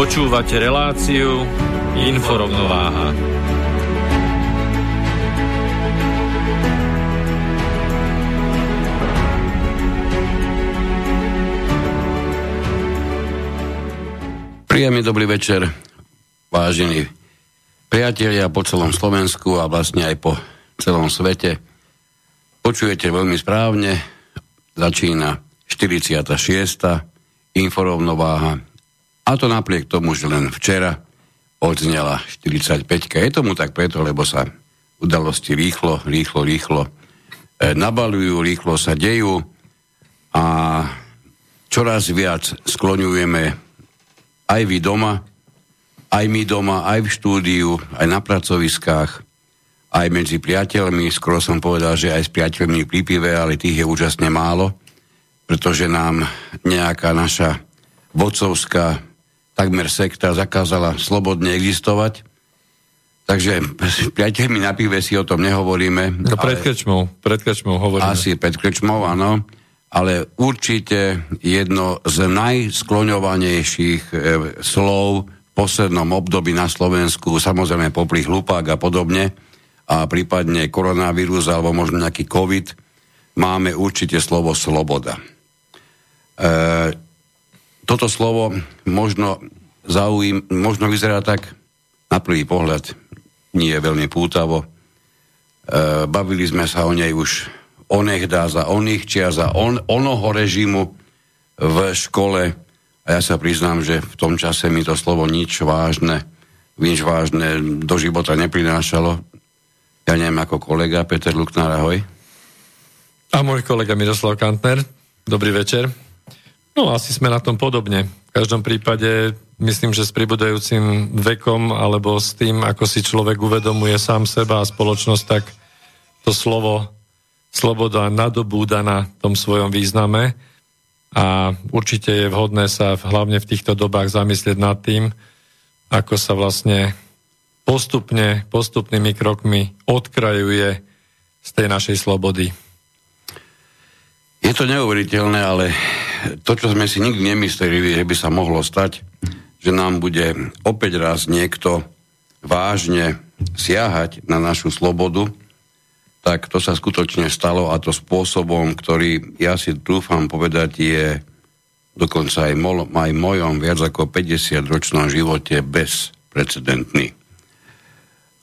Počúvate reláciu Inforovnováha. Príjemný dobrý večer, vážení priatelia po celom Slovensku a vlastne aj po celom svete. Počujete veľmi správne, začína 46. Inforovnováha a to napriek tomu, že len včera odznela 45. Je tomu tak preto, lebo sa udalosti rýchlo, rýchlo, rýchlo e, nabalujú, rýchlo sa dejú a čoraz viac skloňujeme aj vy doma, aj my doma, aj v štúdiu, aj na pracoviskách, aj medzi priateľmi. Skoro som povedal, že aj s priateľmi pri pive, ale tých je úžasne málo, pretože nám nejaká naša vodcovská takmer sekta zakázala slobodne existovať. Takže priateľmi na pive si o tom nehovoríme. No pred krčmou, pred krčmou hovoríme. Asi pred krčmou, áno. Ale určite jedno z najskloňovanejších e, slov v poslednom období na Slovensku, samozrejme popri hlupák a podobne, a prípadne koronavírus alebo možno nejaký COVID, máme určite slovo sloboda. E, toto slovo možno, zaujím, možno vyzerá tak na prvý pohľad nie je veľmi pútavo. E, bavili sme sa o nej už onehda za oných čia za on, onoho režimu v škole a ja sa priznám, že v tom čase mi to slovo nič vážne, nič vážne do života neprinášalo. Ja neviem, ako kolega Peter Luknár, ahoj. A môj kolega Miroslav Kantner, dobrý večer. No asi sme na tom podobne. V každom prípade myslím, že s pribudajúcim vekom alebo s tým, ako si človek uvedomuje sám seba a spoločnosť, tak to slovo sloboda nadobúda na tom svojom význame a určite je vhodné sa hlavne v týchto dobách zamyslieť nad tým, ako sa vlastne postupne, postupnými krokmi odkrajuje z tej našej slobody. Je to neuveriteľné, ale to, čo sme si nikdy nemysleli, že by sa mohlo stať, že nám bude opäť raz niekto vážne siahať na našu slobodu, tak to sa skutočne stalo a to spôsobom, ktorý ja si dúfam povedať je dokonca aj, mol, aj mojom viac ako 50-ročnom živote bezprecedentný.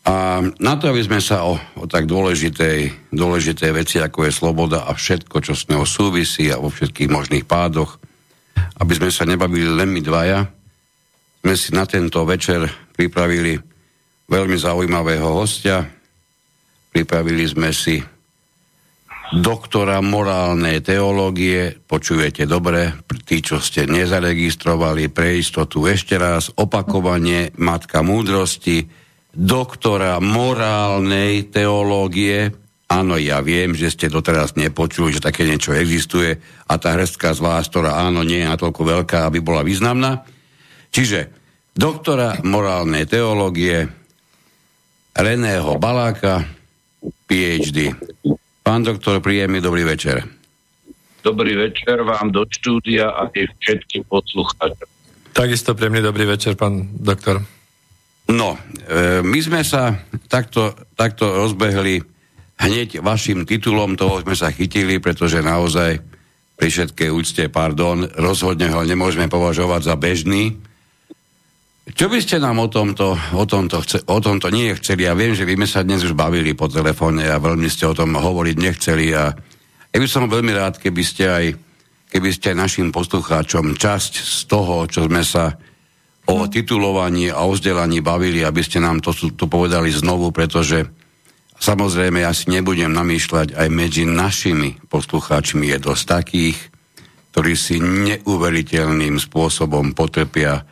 A na to, aby sme sa o, o tak dôležitej, dôležitej veci, ako je sloboda a všetko, čo s ňou súvisí a vo všetkých možných pádoch, aby sme sa nebavili len my dvaja, sme si na tento večer pripravili veľmi zaujímavého hostia. Pripravili sme si doktora morálnej teológie, počujete dobre, tí, čo ste nezaregistrovali pre istotu ešte raz, opakovanie Matka múdrosti, doktora morálnej teológie. Áno, ja viem, že ste doteraz nepočuli, že také niečo existuje a tá hrstka z vás, ktorá áno, nie je natoľko veľká, aby bola významná. Čiže doktora morálnej teológie Reného Baláka, PhD. Pán doktor, príjemný dobrý večer. Dobrý večer vám do štúdia a všetkým poslucháčom. Takisto príjemný dobrý večer, pán doktor. No, e, my sme sa takto, takto rozbehli hneď vašim titulom, toho sme sa chytili, pretože naozaj pri všetkej úcte, pardon, rozhodne ho nemôžeme považovať za bežný. Čo by ste nám o tomto, o tomto, chce, o tomto nie chceli? Ja viem, že vy sme sa dnes už bavili po telefóne a veľmi ste o tom hovoriť nechceli a ja by som veľmi rád, keby ste aj, keby ste aj našim poslucháčom časť z toho, čo sme sa o titulovaní a o vzdelaní bavili, aby ste nám to tu povedali znovu, pretože samozrejme ja si nebudem namýšľať aj medzi našimi poslucháčmi je dosť takých, ktorí si neuveriteľným spôsobom potrpia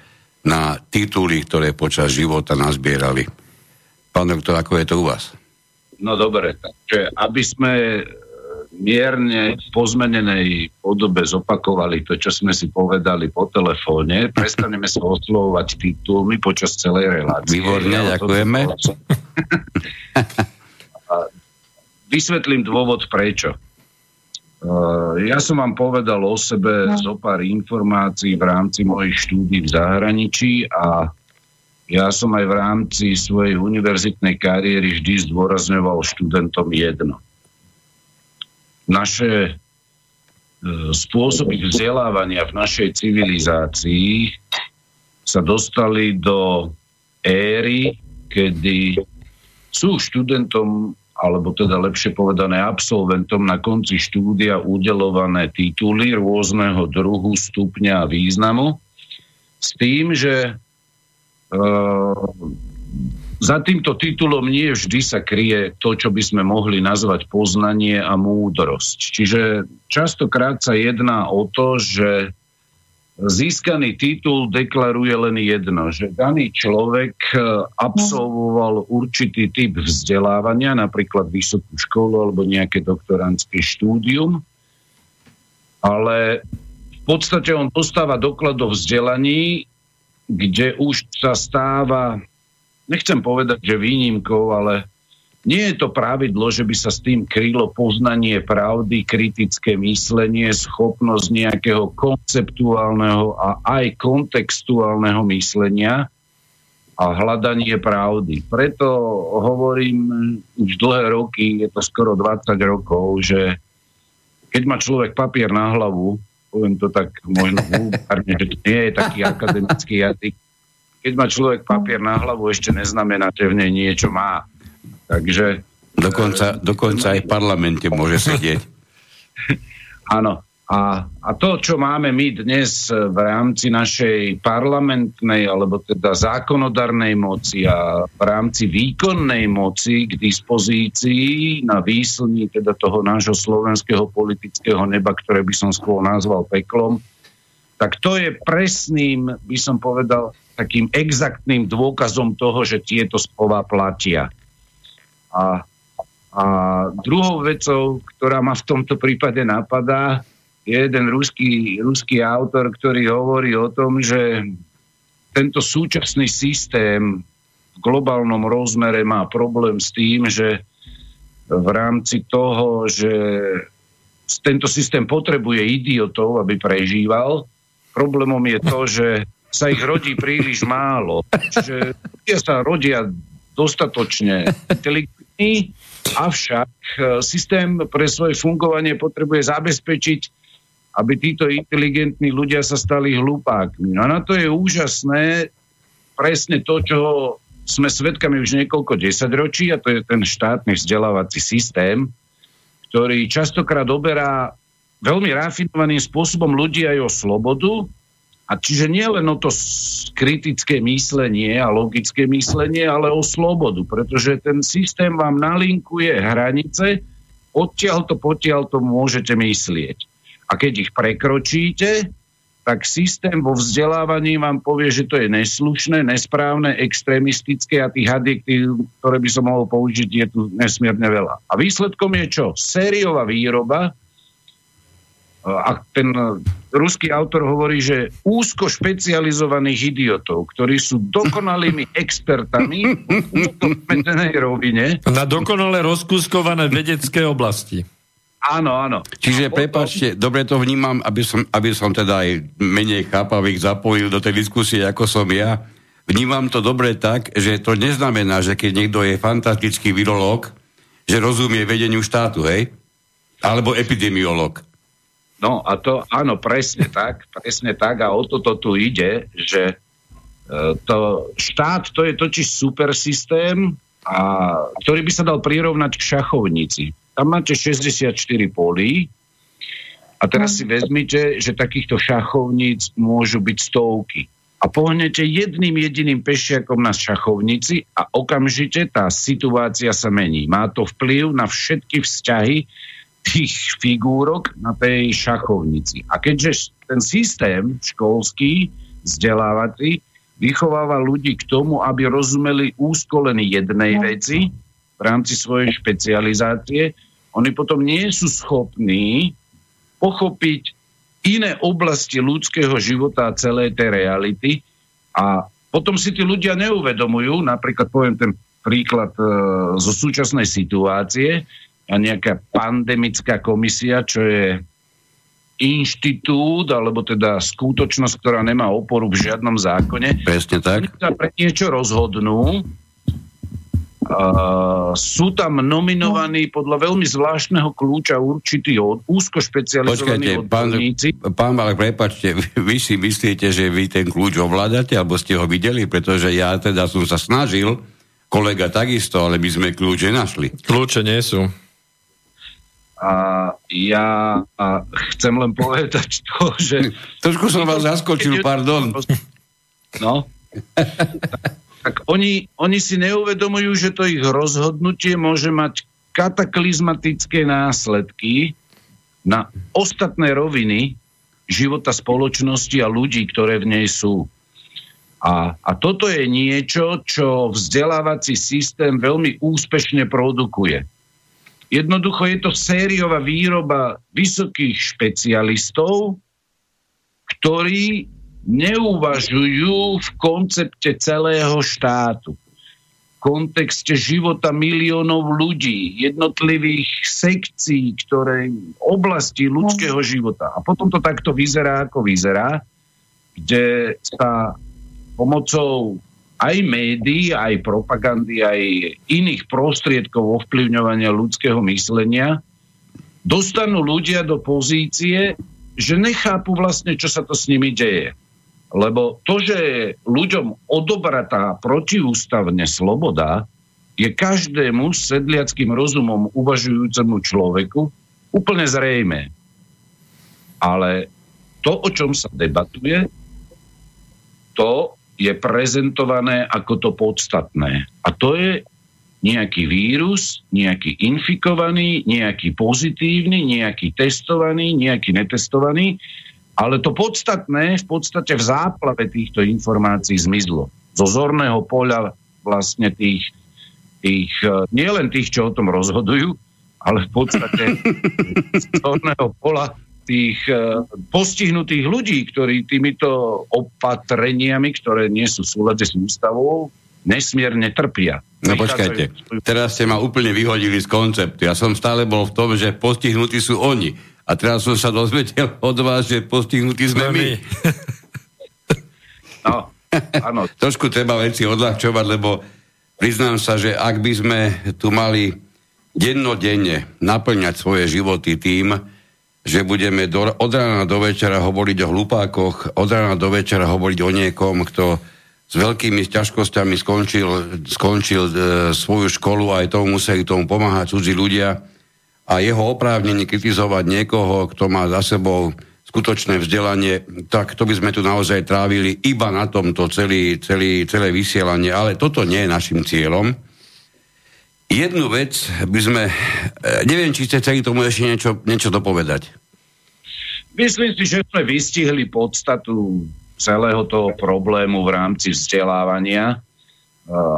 na tituly, ktoré počas života nazbierali. Pán doktor, ako je to u vás? No dobre, takže aby sme e, mierne pozmenenej podobe zopakovali to, čo sme si povedali po telefóne, prestaneme sa oslovovať titulmi počas celej relácie. Výborne, ja ďakujeme. Vysvetlím dôvod prečo. Eh, ja som vám povedal o sebe no. zo pár informácií v rámci mojich štúdí v zahraničí a ja som aj v rámci svojej univerzitnej kariéry vždy zdôrazňoval študentom jedno. Naše eh, spôsoby vzdelávania v našej civilizácii sa dostali do éry, kedy sú študentom alebo teda lepšie povedané absolventom na konci štúdia udelované tituly rôzneho druhu, stupňa a významu s tým, že e, za týmto titulom nie vždy sa kryje to, čo by sme mohli nazvať poznanie a múdrosť. Čiže častokrát sa jedná o to, že získaný titul deklaruje len jedno, že daný človek e, absolvoval určitý typ vzdelávania, napríklad vysokú školu alebo nejaké doktorantské štúdium, ale v podstate on dostáva doklad o vzdelaní, kde už sa stáva, nechcem povedať, že výnimkou, ale nie je to pravidlo, že by sa s tým krylo poznanie pravdy, kritické myslenie, schopnosť nejakého konceptuálneho a aj kontextuálneho myslenia a hľadanie pravdy. Preto hovorím už dlhé roky, je to skoro 20 rokov, že keď má človek papier na hlavu, poviem to tak možno vulgárne, že to nie je taký akademický jazyk, keď má človek papier na hlavu, ešte neznamená, že v nej niečo má. Takže... Dokonca, dokonca aj v parlamente môže sedieť. Áno. A, a to, čo máme my dnes v rámci našej parlamentnej alebo teda zákonodarnej moci a v rámci výkonnej moci k dispozícii na výslní teda toho nášho slovenského politického neba, ktoré by som skôr nazval peklom, tak to je presným, by som povedal, takým exaktným dôkazom toho, že tieto slova platia. A, a druhou vecou, ktorá ma v tomto prípade napadá, je jeden ruský, ruský autor, ktorý hovorí o tom, že tento súčasný systém v globálnom rozmere má problém s tým, že v rámci toho, že tento systém potrebuje idiotov, aby prežíval. Problémom je to, že sa ich rodí príliš málo. Že ľudia sa rodia dostatočne inteligentní avšak e, systém pre svoje fungovanie potrebuje zabezpečiť, aby títo inteligentní ľudia sa stali hlupákmi. A na to je úžasné presne to, čo sme svedkami už niekoľko desaťročí, a to je ten štátny vzdelávací systém, ktorý častokrát oberá veľmi rafinovaným spôsobom ľudí aj o slobodu, a čiže nie len o to kritické myslenie a logické myslenie, ale o slobodu, pretože ten systém vám nalinkuje hranice, odtiaľ to, potiaľ to môžete myslieť. A keď ich prekročíte, tak systém vo vzdelávaní vám povie, že to je neslušné, nesprávne, extrémistické a tých adjektív, ktoré by som mohol použiť, je tu nesmierne veľa. A výsledkom je čo? Sériová výroba, a ten ruský autor hovorí, že úzko špecializovaných idiotov, ktorí sú dokonalými expertami v rovine. Na dokonale rozkúskované vedecké oblasti. Áno, áno. Čiže prepačte, dobre to vnímam, aby som, aby som teda aj menej chápavých zapojil do tej diskusie, ako som ja. Vnímam to dobre tak, že to neznamená, že keď niekto je fantastický virológ, že rozumie vedeniu štátu, hej? Alebo epidemiológ. No a to, áno, presne tak, presne tak a o toto tu ide, že to, štát to je totiž super systém, a, ktorý by sa dal prirovnať k šachovnici. Tam máte 64 polí a teraz si vezmite, že takýchto šachovníc môžu byť stovky. A pohnete jedným jediným pešiakom na šachovnici a okamžite tá situácia sa mení. Má to vplyv na všetky vzťahy tých figúrok na tej šachovnici. A keďže ten systém školský, vzdelávací, vychováva ľudí k tomu, aby rozumeli úzko len jednej no. veci v rámci svojej špecializácie. Oni potom nie sú schopní pochopiť iné oblasti ľudského života a celej tej reality a potom si tí ľudia neuvedomujú, napríklad poviem ten príklad e, zo súčasnej situácie a nejaká pandemická komisia, čo je inštitút, alebo teda skutočnosť, ktorá nemá oporu v žiadnom zákone. Presne tak. Oni sa pre niečo rozhodnú, Uh, sú tam nominovaní podľa veľmi zvláštneho kľúča určitý od, úzko špecializovaní odborníci. Pán, pán Malek, prepačte, vy si myslíte, že vy ten kľúč ovládate, alebo ste ho videli, pretože ja teda som sa snažil, kolega takisto, ale my sme kľúče našli. Kľúče nie sú. A ja a chcem len povedať to, že... Trošku som vás zaskočil, pardon. No. tak oni, oni si neuvedomujú, že to ich rozhodnutie môže mať kataklizmatické následky na ostatné roviny života spoločnosti a ľudí, ktoré v nej sú. A, a toto je niečo, čo vzdelávací systém veľmi úspešne produkuje. Jednoducho je to sériová výroba vysokých špecialistov, ktorí neuvažujú v koncepte celého štátu, v kontexte života miliónov ľudí, jednotlivých sekcií, ktoré oblasti ľudského života. A potom to takto vyzerá, ako vyzerá, kde sa pomocou aj médií, aj propagandy, aj iných prostriedkov ovplyvňovania ľudského myslenia, dostanú ľudia do pozície, že nechápu vlastne, čo sa to s nimi deje. Lebo to, že ľuďom odobratá protiústavne sloboda, je každému sedliackým rozumom uvažujúcemu človeku úplne zrejme. Ale to, o čom sa debatuje, to je prezentované ako to podstatné. A to je nejaký vírus, nejaký infikovaný, nejaký pozitívny, nejaký testovaný, nejaký netestovaný, ale to podstatné v podstate v záplave týchto informácií zmizlo. Zo zorného poľa vlastne tých, tých nielen tých, čo o tom rozhodujú, ale v podstate z zorného pola tých uh, postihnutých ľudí, ktorí týmito opatreniami, ktoré nie sú v súlade s ústavou, nesmierne trpia. No počkajte, teraz ste ma úplne vyhodili z konceptu. Ja som stále bol v tom, že postihnutí sú oni. A teraz som sa dozvedel od vás, že postihnutí sme my. no, áno. Trošku treba veci odľahčovať, lebo priznám sa, že ak by sme tu mali dennodenne naplňať svoje životy tým, že budeme do, od rána do večera hovoriť o hlupákoch, od rána do večera hovoriť o niekom, kto s veľkými ťažkosťami skončil, skončil e, svoju školu a aj tomu museli tomu pomáhať cudzí ľudia a jeho oprávnenie kritizovať niekoho, kto má za sebou skutočné vzdelanie, tak to by sme tu naozaj trávili iba na tomto celý, celý, celé vysielanie, ale toto nie je našim cieľom. Jednu vec by sme, e, neviem, či ste chceli tomu ešte niečo, niečo dopovedať. Myslím si, že sme vystihli podstatu celého toho problému v rámci vzdelávania e,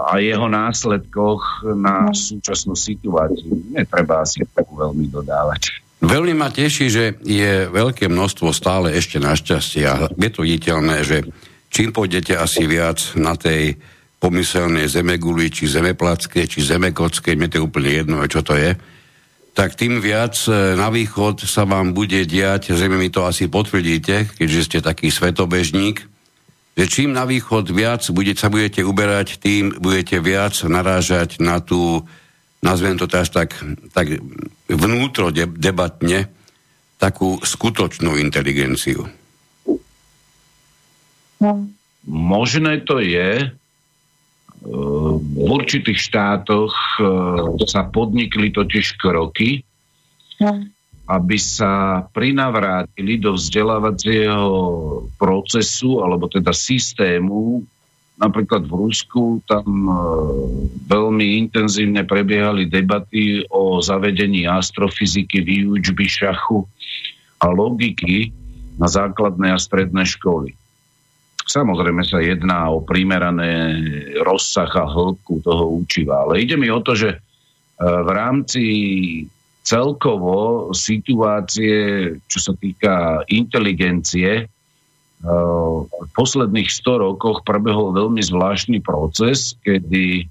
a jeho následkoch na súčasnú situáciu. Netreba asi takú veľmi dodávať. Veľmi ma teší, že je veľké množstvo stále ešte našťastie a je to viditeľné, že čím pôjdete asi viac na tej pomyselné zemeguli, či zemeplacké, či zemekocké, mne to je úplne jedno, čo to je, tak tým viac e, na východ sa vám bude diať, zrejme mi to asi potvrdíte, keďže ste taký svetobežník, že čím na východ viac bude, sa budete uberať, tým budete viac narážať na tú, nazvem to tak, tak vnútro debatne, takú skutočnú inteligenciu. No. možné to je, v určitých štátoch sa podnikli totiž kroky, aby sa prinavrátili do vzdelávacieho procesu, alebo teda systému, napríklad v Rusku, tam veľmi intenzívne prebiehali debaty o zavedení astrofyziky, výučby šachu a logiky na základné a stredné školy. Samozrejme sa jedná o primerané rozsah a hĺbku toho učiva, ale ide mi o to, že e, v rámci celkovo situácie, čo sa týka inteligencie, e, v posledných 100 rokoch prebehol veľmi zvláštny proces, kedy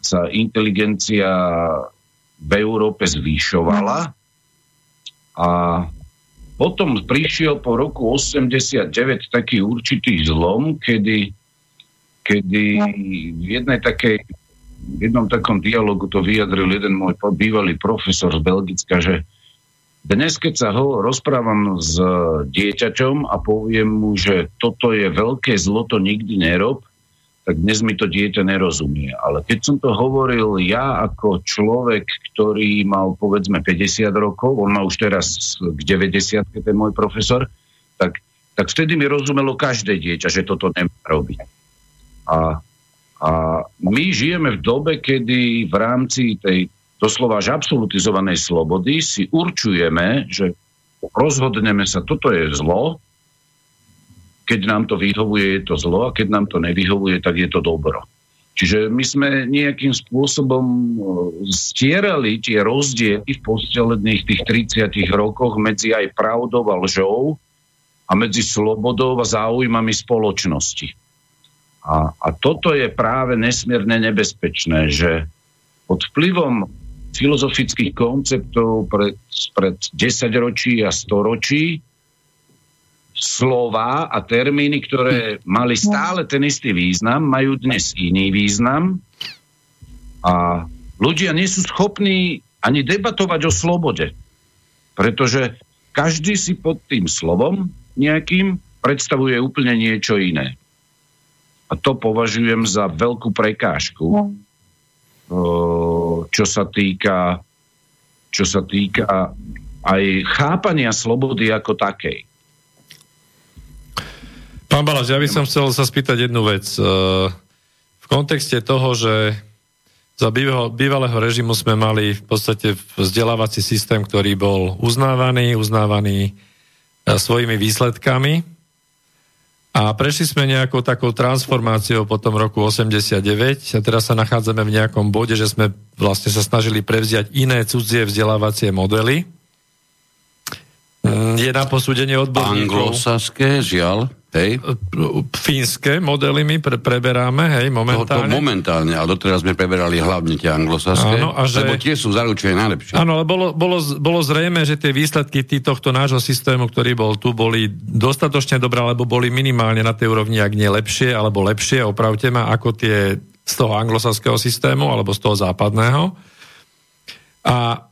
sa inteligencia v Európe zvýšovala a potom prišiel po roku 89 taký určitý zlom, kedy, kedy v jednej takej v jednom takom dialogu to vyjadril jeden môj bývalý profesor z Belgicka, že dnes, keď sa ho rozprávam s dieťaťom a poviem mu, že toto je veľké zlo, to nikdy nerob, tak dnes mi to dieťa nerozumie. Ale keď som to hovoril ja ako človek, ktorý mal povedzme 50 rokov, on má už teraz k 90, ten môj profesor, tak, tak vtedy mi rozumelo každé dieťa, že toto nemá robiť. A, a my žijeme v dobe, kedy v rámci tej doslova až absolutizovanej slobody si určujeme, že rozhodneme sa, toto je zlo, keď nám to vyhovuje, je to zlo a keď nám to nevyhovuje, tak je to dobro. Čiže my sme nejakým spôsobom e, stierali tie rozdiely v posledných tých 30 rokoch medzi aj pravdou a lžou a medzi slobodou a záujmami spoločnosti. A, a toto je práve nesmierne nebezpečné, že pod vplyvom filozofických konceptov pred, pred 10 ročí a 100 ročí slova a termíny, ktoré mali stále ten istý význam, majú dnes iný význam a ľudia nie sú schopní ani debatovať o slobode, pretože každý si pod tým slovom nejakým predstavuje úplne niečo iné. A to považujem za veľkú prekážku, čo sa týka, čo sa týka aj chápania slobody ako takej. Pán Balaš, ja by som chcel sa spýtať jednu vec. E, v kontexte toho, že za bývalého režimu sme mali v podstate vzdelávací systém, ktorý bol uznávaný, uznávaný e, svojimi výsledkami. A prešli sme nejakou takou transformáciou po tom roku 89 a teraz sa nachádzame v nejakom bode, že sme vlastne sa snažili prevziať iné cudzie vzdelávacie modely. Mm, je na posúdenie odborníkov. Anglosaské, žiaľ. Hej. Fínske modely my pre, preberáme, hej, momentálne. To, to momentálne, ale doteraz sme preberali hlavne tie anglosaské, áno, a že, lebo tie sú zaručené najlepšie. Áno, ale bolo, bolo, bolo zrejme, že tie výsledky tý, tohto nášho systému, ktorý bol tu, boli dostatočne dobré, alebo boli minimálne na tej úrovni, ak nie lepšie, alebo lepšie, opravte ma, ako tie z toho anglosaského systému, alebo z toho západného. A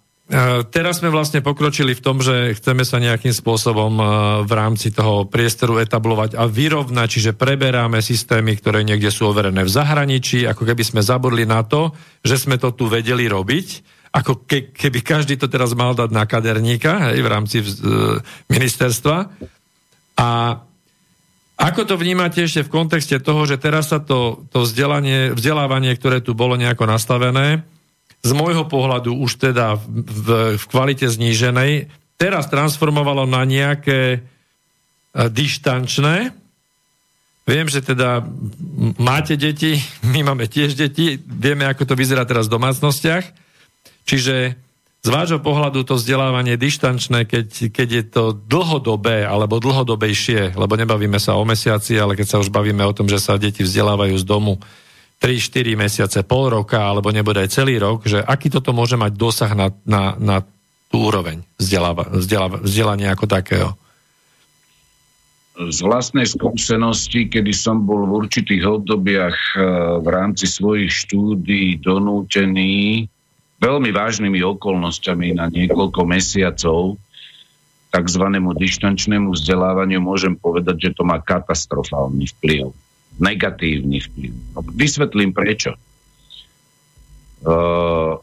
teraz sme vlastne pokročili v tom, že chceme sa nejakým spôsobom e, v rámci toho priestoru etablovať a vyrovnať, čiže preberáme systémy, ktoré niekde sú overené v zahraničí, ako keby sme zabudli na to, že sme to tu vedeli robiť, ako ke, keby každý to teraz mal dať na kaderníka hej, v rámci e, ministerstva. A ako to vnímate ešte v kontexte toho, že teraz sa to, to vzdelanie, vzdelávanie, ktoré tu bolo nejako nastavené, z môjho pohľadu už teda v, v kvalite zníženej, teraz transformovalo na nejaké e, dištančné. Viem, že teda máte deti, my máme tiež deti, vieme, ako to vyzerá teraz v domácnostiach. Čiže z vášho pohľadu to vzdelávanie dištančné, keď, keď je to dlhodobé alebo dlhodobejšie, lebo nebavíme sa o mesiaci, ale keď sa už bavíme o tom, že sa deti vzdelávajú z domu, 3-4 mesiace, pol roka, alebo nebude aj celý rok, že aký toto môže mať dosah na, na, na tú úroveň vzdelania ako takého? Z vlastnej skúsenosti, kedy som bol v určitých obdobiach e, v rámci svojich štúdí donútený veľmi vážnymi okolnostiami na niekoľko mesiacov takzvanému dištančnému vzdelávaniu, môžem povedať, že to má katastrofálny vplyv negatívny vplyv. No, vysvetlím prečo. Uh,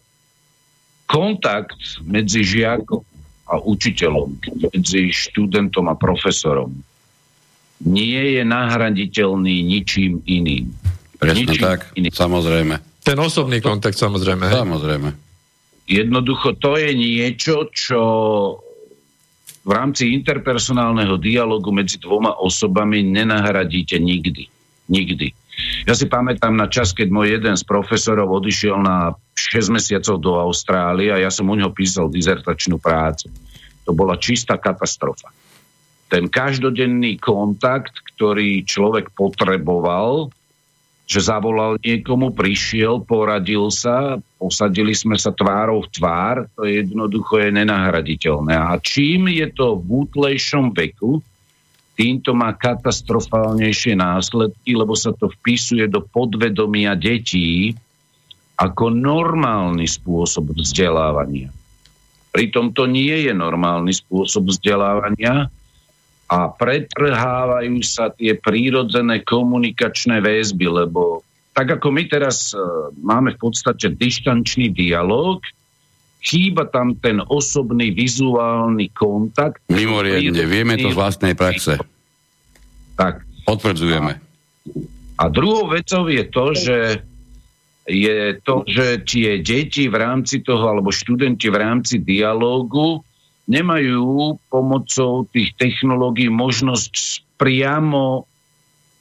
kontakt medzi žiakom a učiteľom, medzi študentom a profesorom nie je nahraditeľný ničím iným. Presne ničím tak, iným. samozrejme. Ten osobný kontakt, samozrejme. Samozrejme. Jednoducho to je niečo, čo v rámci interpersonálneho dialogu medzi dvoma osobami nenahradíte nikdy. Nikdy. Ja si pamätám na čas, keď môj jeden z profesorov odišiel na 6 mesiacov do Austrálie a ja som u neho písal dizertačnú prácu. To bola čistá katastrofa. Ten každodenný kontakt, ktorý človek potreboval, že zavolal niekomu, prišiel, poradil sa, posadili sme sa tvárou v tvár, to je jednoducho je nenahraditeľné. A čím je to v útlejšom veku, týmto má katastrofálnejšie následky, lebo sa to vpisuje do podvedomia detí ako normálny spôsob vzdelávania. Pritom to nie je normálny spôsob vzdelávania, a pretrhávajú sa tie prírodzené komunikačné väzby, lebo tak ako my teraz uh, máme v podstate dištančný dialog, chýba tam ten osobný vizuálny kontakt. Mimoriadne, vieme to z vlastnej praxe. Tak. Potvrdzujeme. A, a druhou vecou je to, že je to, že tie deti v rámci toho, alebo študenti v rámci dialógu nemajú pomocou tých technológií možnosť priamo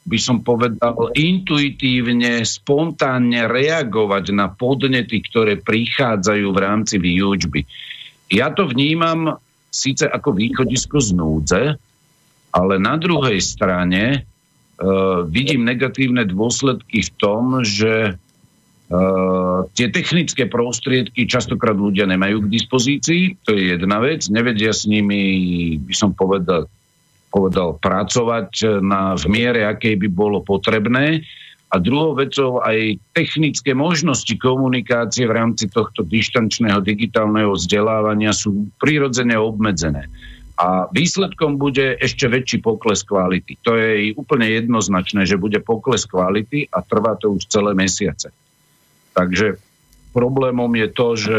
by som povedal, intuitívne, spontánne reagovať na podnety, ktoré prichádzajú v rámci výučby. Ja to vnímam síce ako východisko z núdze, ale na druhej strane uh, vidím negatívne dôsledky v tom, že Uh, tie technické prostriedky častokrát ľudia nemajú k dispozícii, to je jedna vec, nevedia s nimi, by som povedal, povedal pracovať na, v miere, akej by bolo potrebné. A druhou vecou aj technické možnosti komunikácie v rámci tohto dištančného digitálneho vzdelávania sú prirodzene obmedzené. A výsledkom bude ešte väčší pokles kvality. To je úplne jednoznačné, že bude pokles kvality a trvá to už celé mesiace. Takže problémom je to, že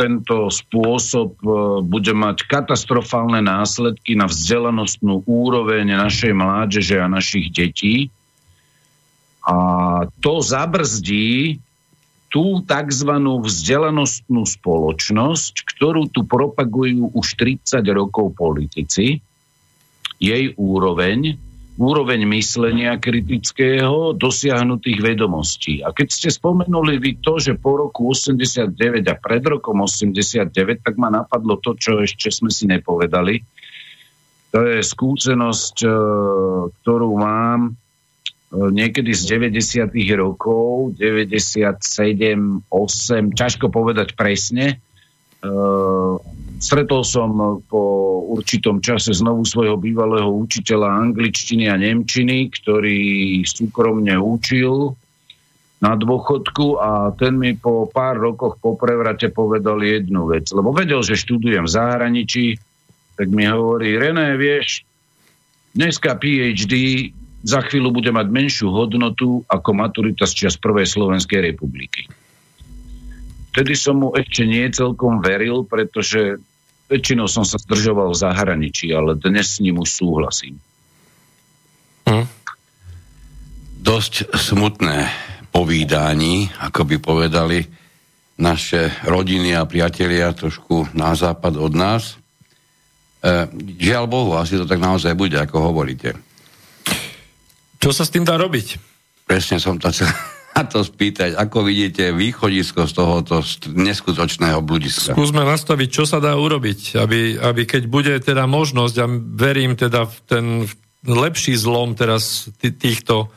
tento spôsob uh, bude mať katastrofálne následky na vzdelanostnú úroveň našej mládeže a našich detí. A to zabrzdí tú tzv. vzdelanostnú spoločnosť, ktorú tu propagujú už 30 rokov politici, jej úroveň, úroveň myslenia kritického dosiahnutých vedomostí. A keď ste spomenuli vy to, že po roku 89 a pred rokom 89, tak ma napadlo to, čo ešte sme si nepovedali. To je skúsenosť, e, ktorú mám e, niekedy z 90. rokov, 97, 8, ťažko povedať presne, e, Stretol som po určitom čase znovu svojho bývalého učiteľa angličtiny a nemčiny, ktorý súkromne učil na dôchodku a ten mi po pár rokoch po prevrate povedal jednu vec. Lebo vedel, že študujem v zahraničí, tak mi hovorí, René, vieš, dneska PhD za chvíľu bude mať menšiu hodnotu ako maturita z čas Prvej Slovenskej republiky. Vtedy som mu ešte nie celkom veril, pretože väčšinou som sa zdržoval v zahraničí, ale dnes s ním už súhlasím. Hm. Dosť smutné povídání, ako by povedali naše rodiny a priatelia trošku na západ od nás. E, žiaľ Bohu, asi to tak naozaj bude, ako hovoríte. Čo sa s tým dá robiť? Presne som to chcel na to spýtať, ako vidíte východisko z tohoto neskutočného bludiska. Skúsme nastaviť, čo sa dá urobiť, aby, aby keď bude teda možnosť, a verím teda v ten lepší zlom teraz týchto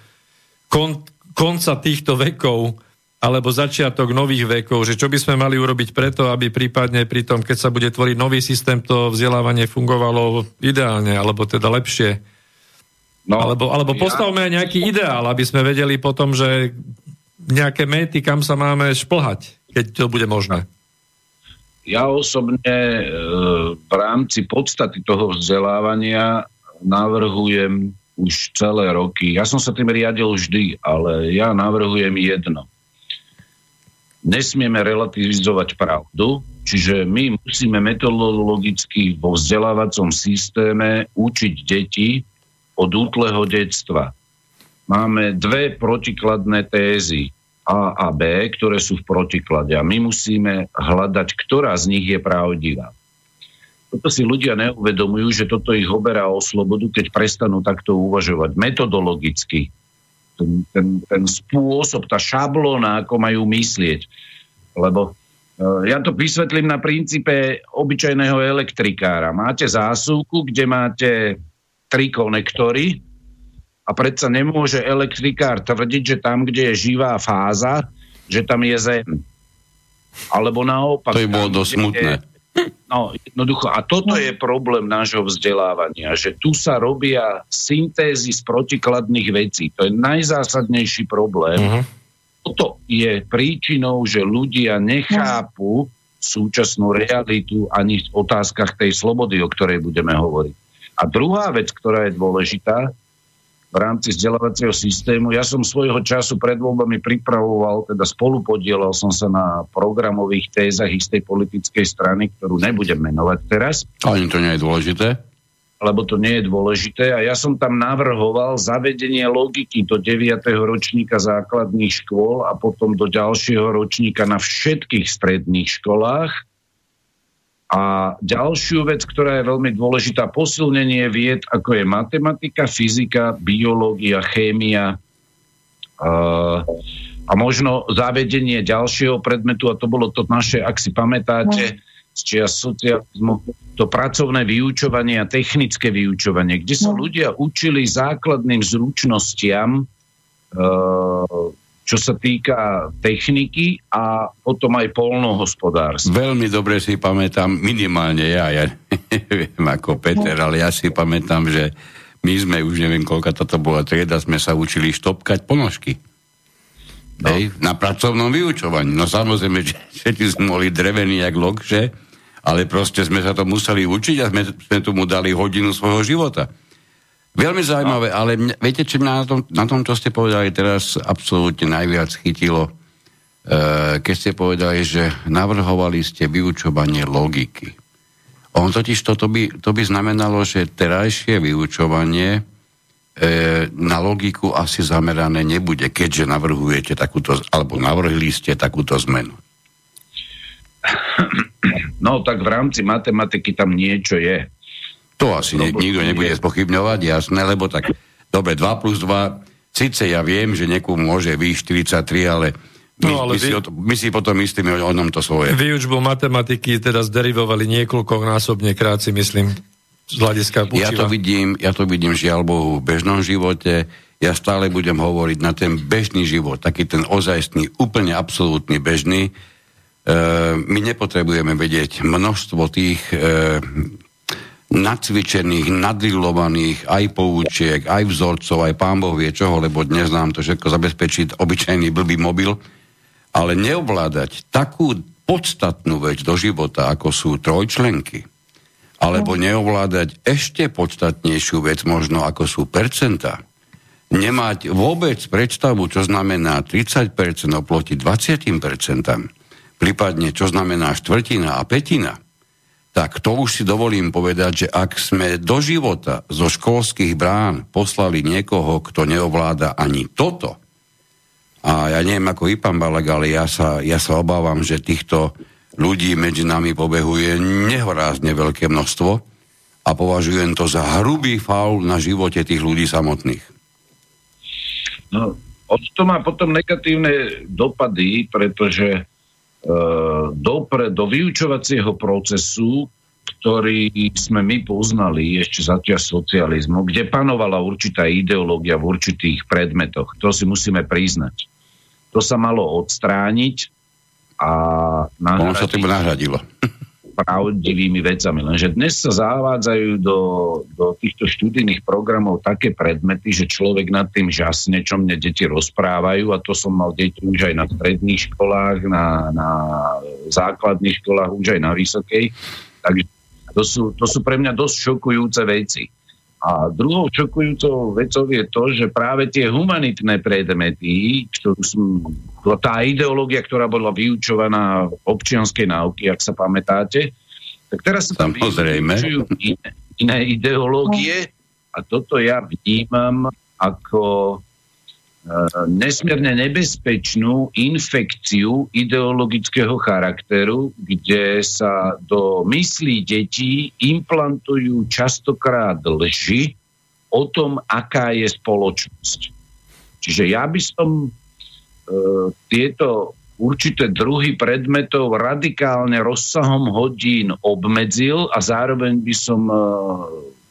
kon, konca týchto vekov, alebo začiatok nových vekov, že čo by sme mali urobiť preto, aby prípadne pri tom, keď sa bude tvoriť nový systém, to vzdelávanie fungovalo ideálne, alebo teda lepšie. No, alebo, alebo postavme aj nejaký ideál, aby sme vedeli potom, že nejaké méty, kam sa máme šplhať, keď to bude možné? Ja osobne e, v rámci podstaty toho vzdelávania navrhujem už celé roky. Ja som sa tým riadil vždy, ale ja navrhujem jedno. Nesmieme relativizovať pravdu, čiže my musíme metodologicky vo vzdelávacom systéme učiť deti od útleho detstva. Máme dve protikladné tézy A a B, ktoré sú v protiklade a my musíme hľadať, ktorá z nich je pravdivá. Toto si ľudia neuvedomujú, že toto ich oberá o slobodu, keď prestanú takto uvažovať metodologicky. Ten, ten, ten spôsob, tá šablóna, ako majú myslieť. Lebo e, ja to vysvetlím na princípe obyčajného elektrikára. Máte zásuvku, kde máte tri konektory a predsa nemôže elektrikár tvrdiť, že tam, kde je živá fáza, že tam je zem. Alebo naopak. To je bolo dosť smutné. Je, No, jednoducho. A toto je problém nášho vzdelávania, že tu sa robia syntézy z protikladných vecí. To je najzásadnejší problém. Uh-huh. Toto je príčinou, že ľudia nechápu súčasnú realitu ani v otázkach tej slobody, o ktorej budeme hovoriť. A druhá vec, ktorá je dôležitá, v rámci vzdelávacieho systému. Ja som svojho času pred voľbami pripravoval, teda spolupodielal som sa na programových tézach istej politickej strany, ktorú nebudem menovať teraz. Ani to nie je dôležité? Lebo to nie je dôležité. A ja som tam navrhoval zavedenie logiky do 9. ročníka základných škôl a potom do ďalšieho ročníka na všetkých stredných školách a ďalšiu vec, ktorá je veľmi dôležitá, posilnenie vied, ako je matematika, fyzika, biológia, chémia uh, a možno zavedenie ďalšieho predmetu, a to bolo to naše, ak si pamätáte, z čias socializmu, to pracovné vyučovanie a technické vyučovanie, kde sa ľudia učili základným zručnostiam uh, čo sa týka techniky a potom aj polnohospodárstva. Veľmi dobre si pamätám, minimálne ja, ja neviem ako Peter, ale ja si pamätám, že my sme, už neviem, koľka toto bola trieda, sme sa učili štopkať ponožky. No. Hej, na pracovnom vyučovaní. No samozrejme, že všetci sme boli drevení jak lokže, ale proste sme sa to museli učiť a sme, sme tomu dali hodinu svojho života. Veľmi zaujímavé, ale mňa, viete, čo mňa na tom, na tom, čo ste povedali teraz, absolútne najviac chytilo, e, keď ste povedali, že navrhovali ste vyučovanie logiky. On totiž toto by, to by znamenalo, že terajšie vyučovanie e, na logiku asi zamerané nebude, keďže navrhujete takúto, alebo navrhli ste takúto zmenu. No tak v rámci matematiky tam niečo je. To asi ne, nikto nebude spochybňovať, jasné, lebo tak, dobre, 2 plus 2, síce ja viem, že niekomu môže vyjsť 43, ale my, no, ale my, vy... si to, my si potom myslíme o ňom to svoje. Výučbu matematiky teda zderivovali niekoľko násobne krát si myslím z hľadiska učiva. Ja to vidím, ja to vidím žiaľ Bohu v bežnom živote. Ja stále budem hovoriť na ten bežný život, taký ten ozajstný, úplne absolútny bežný. E, my nepotrebujeme vedieť množstvo tých e, nacvičených, nadrilovaných aj poučiek, aj vzorcov, aj pán Boh vie čoho, lebo dnes nám to všetko zabezpečiť obyčajný blbý mobil, ale neovládať takú podstatnú vec do života, ako sú trojčlenky, alebo no. neovládať ešte podstatnejšiu vec, možno ako sú percenta, nemať vôbec predstavu, čo znamená 30% oproti 20%, prípadne čo znamená štvrtina a petina – tak to už si dovolím povedať, že ak sme do života zo školských brán poslali niekoho, kto neovláda ani toto, a ja neviem ako Ipan Balag, ale ja sa, ja sa obávam, že týchto ľudí medzi nami pobehuje nehorázne veľké množstvo a považujem to za hrubý faul na živote tých ľudí samotných. No, to má potom negatívne dopady, pretože dopre, do vyučovacieho procesu, ktorý sme my poznali ešte zatia socializmu, kde panovala určitá ideológia v určitých predmetoch. To si musíme priznať. To sa malo odstrániť a nahradiť... Ono sa tým nahradilo pravdivými vecami. Lenže dnes sa zavádzajú do, do týchto študijných programov také predmety, že človek nad tým žasne, čo mne deti rozprávajú a to som mal deti už aj na stredných školách, na, na základných školách, už aj na vysokej. Takže to sú, to sú pre mňa dosť šokujúce veci. A druhou šokujúcou vecou je to, že práve tie humanitné predmety, ktorú som, tá ideológia, ktorá bola vyučovaná v občianskej náuky, ak sa pamätáte, tak teraz sa tam vyučujú iné, iné ideológie. A toto ja vnímam ako nesmierne nebezpečnú infekciu ideologického charakteru, kde sa do myslí detí implantujú častokrát lži o tom, aká je spoločnosť. Čiže ja by som e, tieto určité druhy predmetov radikálne rozsahom hodín obmedzil a zároveň by som e,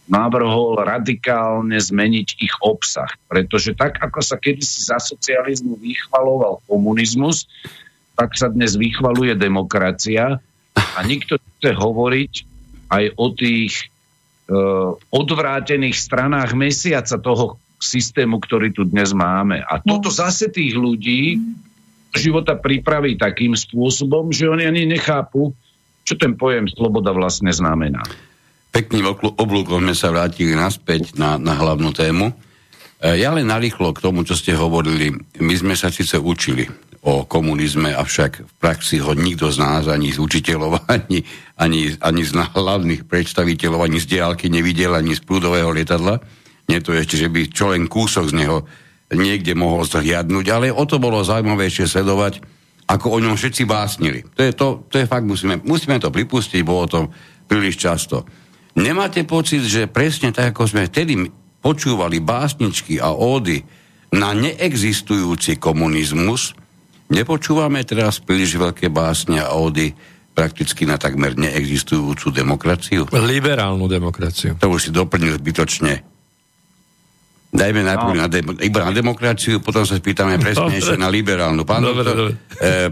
navrhol radikálne zmeniť ich obsah. Pretože tak, ako sa kedysi za socializmu vychvaloval komunizmus, tak sa dnes vychvaluje demokracia a nikto chce hovoriť aj o tých e, odvrátených stranách mesiaca toho systému, ktorý tu dnes máme. A toto zase tých ľudí života pripraví takým spôsobom, že oni ani nechápu, čo ten pojem sloboda vlastne znamená pekným oblúkom sme sa vrátili naspäť na, na hlavnú tému. E, ja len narýchlo k tomu, čo ste hovorili. My sme sa síce učili o komunizme, avšak v praxi ho nikto z nás, ani z učiteľov, ani, ani, ani z hlavných predstaviteľov, ani z diálky nevidel, ani z prúdového lietadla. Nie to ešte, že by čo len kúsok z neho niekde mohol zhliadnúť, ale o to bolo zaujímavejšie sledovať, ako o ňom všetci básnili. To je, to, to je fakt, musíme, musíme to pripustiť, bolo to príliš často. Nemáte pocit, že presne tak, ako sme vtedy počúvali básničky a ódy na neexistujúci komunizmus, nepočúvame teraz príliš veľké básne a ódy prakticky na takmer neexistujúcu demokraciu? Liberálnu demokraciu. To už si doplnil zbytočne. Dajme najprv no. na de- iba na demokraciu, potom sa spýtame presnejšie na liberálnu. Pán, dobre, doktor, dobre.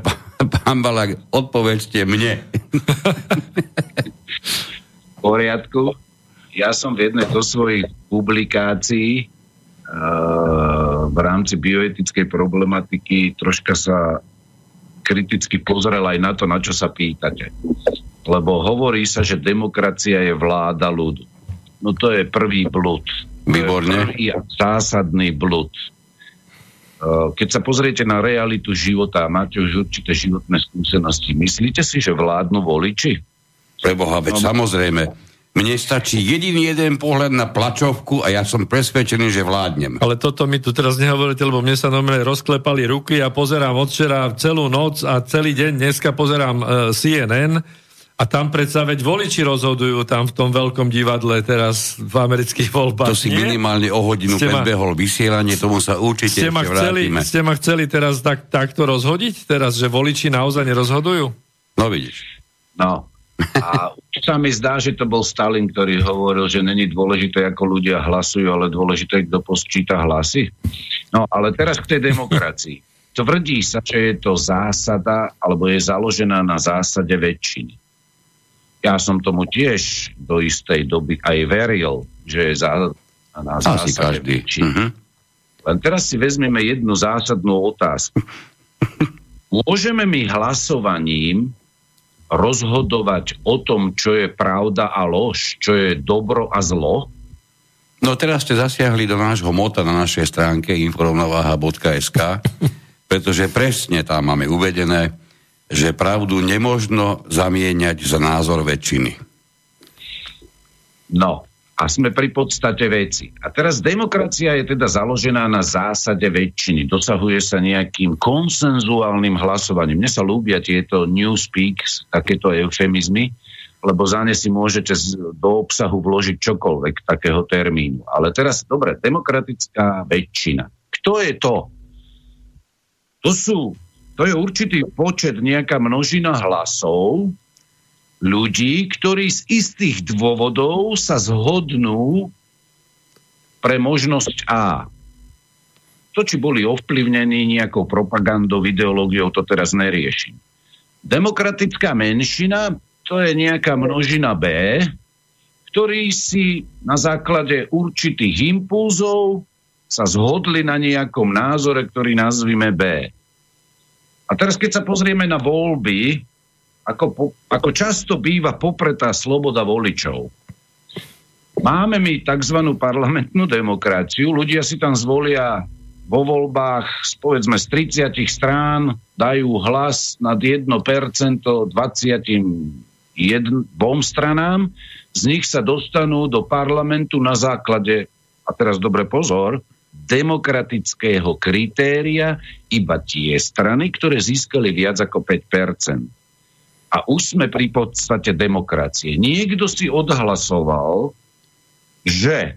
Pán, pán Balak, odpovedzte mne. poriadku. Ja som v jednej zo svojich publikácií uh, v rámci bioetickej problematiky troška sa kriticky pozrel aj na to, na čo sa pýtate. Lebo hovorí sa, že demokracia je vláda ľudu. No to je prvý blud. Výborne. Prvý a zásadný blud. Keď sa pozriete na realitu života máte už určité životné skúsenosti, myslíte si, že vládnu voliči? Preboha, veď no, samozrejme. Mne stačí jediný jeden pohľad na plačovku a ja som presvedčený, že vládnem. Ale toto mi tu teraz nehovoríte, lebo mne sa normálne rozklepali ruky a pozerám od včera celú noc a celý deň dneska pozerám uh, e, CNN a tam predsa veď voliči rozhodujú tam v tom veľkom divadle teraz v amerických voľbách. To si nie? minimálne o hodinu ste predbehol ma... vysielanie, tomu sa určite ste ma chceli, Ste ma chceli teraz tak, takto rozhodiť? Teraz, že voliči naozaj nerozhodujú? No vidíš. No, a sa mi zdá, že to bol Stalin, ktorý hovoril, že není dôležité, ako ľudia hlasujú, ale dôležité, kto posčíta hlasy. No ale teraz k tej demokracii. Tvrdí sa, že je to zásada, alebo je založená na zásade väčšiny. Ja som tomu tiež do istej doby aj veril, že je za, na zásade Asi každý. väčšiny. Uh-huh. Len teraz si vezmeme jednu zásadnú otázku. Môžeme my hlasovaním rozhodovať o tom, čo je pravda a lož, čo je dobro a zlo? No teraz ste zasiahli do nášho mota na našej stránke informovnováha.sk, pretože presne tam máme uvedené, že pravdu nemožno zamieňať za názor väčšiny. No, a sme pri podstate veci. A teraz demokracia je teda založená na zásade väčšiny. Dosahuje sa nejakým konsenzuálnym hlasovaním. Mne sa ľúbia tieto newspeaks, takéto eufemizmy, lebo za ne si môžete do obsahu vložiť čokoľvek takého termínu. Ale teraz, dobre, demokratická väčšina. Kto je to? To sú, to je určitý počet, nejaká množina hlasov, ľudí, ktorí z istých dôvodov sa zhodnú pre možnosť A. To, či boli ovplyvnení nejakou propagandou, ideológiou, to teraz neriešim. Demokratická menšina, to je nejaká množina B, ktorí si na základe určitých impulzov sa zhodli na nejakom názore, ktorý nazvime B. A teraz, keď sa pozrieme na voľby, ako, ako často býva popretá sloboda voličov. Máme my tzv. parlamentnú demokraciu, ľudia si tam zvolia vo voľbách povedzme z 30 strán dajú hlas nad 1% 22 stranám, z nich sa dostanú do parlamentu na základe, a teraz dobre pozor, demokratického kritéria iba tie strany, ktoré získali viac ako 5%. A už sme pri podstate demokracie. Niekto si odhlasoval, že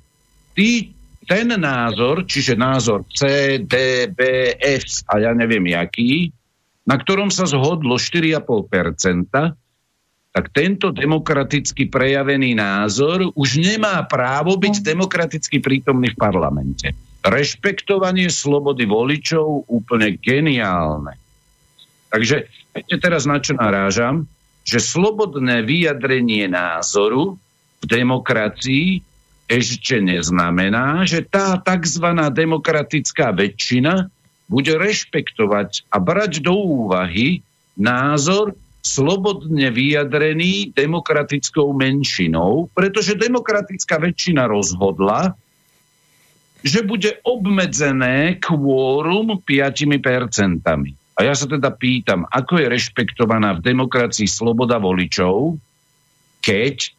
tí, ten názor, čiže názor C, D, B, F a ja neviem jaký, na ktorom sa zhodlo 4,5%, tak tento demokraticky prejavený názor už nemá právo byť demokraticky prítomný v parlamente. Rešpektovanie slobody voličov úplne geniálne. Takže viete teraz na čo narážam? Že slobodné vyjadrenie názoru v demokracii ešte neznamená, že tá tzv. demokratická väčšina bude rešpektovať a brať do úvahy názor slobodne vyjadrený demokratickou menšinou, pretože demokratická väčšina rozhodla, že bude obmedzené kvórum 5%. A ja sa teda pýtam, ako je rešpektovaná v demokracii sloboda voličov, keď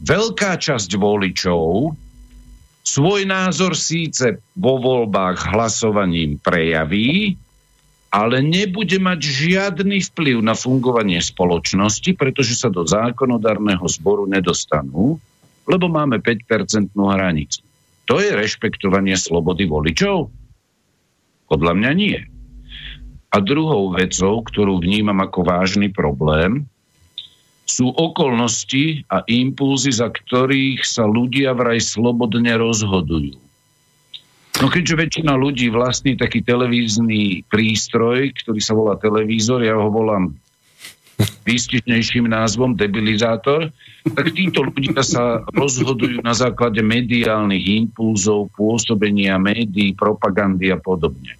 veľká časť voličov svoj názor síce vo voľbách hlasovaním prejaví, ale nebude mať žiadny vplyv na fungovanie spoločnosti, pretože sa do zákonodárneho zboru nedostanú, lebo máme 5-percentnú hranicu. To je rešpektovanie slobody voličov? Podľa mňa nie. A druhou vecou, ktorú vnímam ako vážny problém, sú okolnosti a impulzy, za ktorých sa ľudia vraj slobodne rozhodujú. No keďže väčšina ľudí vlastní taký televízny prístroj, ktorý sa volá televízor, ja ho volám výstižnejším názvom debilizátor, tak títo ľudia sa rozhodujú na základe mediálnych impulzov, pôsobenia médií, propagandy a podobne.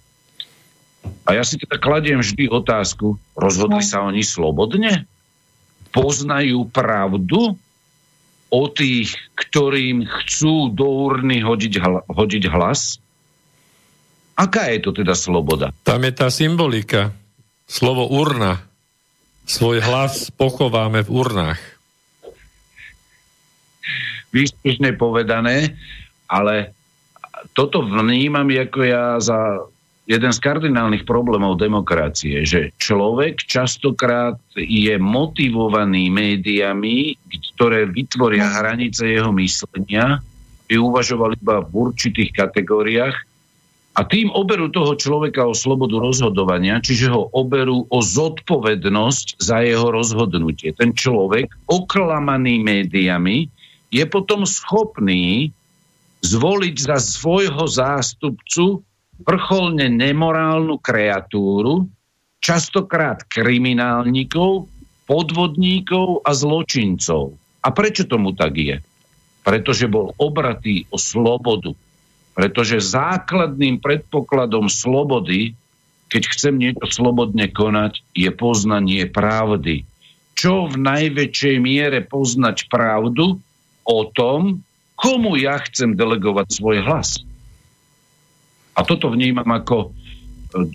A ja si teda kladiem vždy otázku, rozhodli sa oni slobodne? poznajú pravdu o tých, ktorým chcú do urny hodiť, hla, hodiť hlas? Aká je to teda sloboda? Tam je tá symbolika. Slovo urna. Svoj hlas pochováme v urnách. Výstižne povedané, ale toto vnímam ako ja za jeden z kardinálnych problémov demokracie, že človek častokrát je motivovaný médiami, ktoré vytvoria hranice jeho myslenia, by uvažoval iba v určitých kategóriách a tým oberú toho človeka o slobodu rozhodovania, čiže ho oberú o zodpovednosť za jeho rozhodnutie. Ten človek, oklamaný médiami, je potom schopný zvoliť za svojho zástupcu vrcholne nemorálnu kreatúru, častokrát kriminálnikov, podvodníkov a zločincov. A prečo tomu tak je? Pretože bol obratý o slobodu. Pretože základným predpokladom slobody, keď chcem niečo slobodne konať, je poznanie pravdy. Čo v najväčšej miere poznať pravdu o tom, komu ja chcem delegovať svoj hlas. A toto vnímam ako e,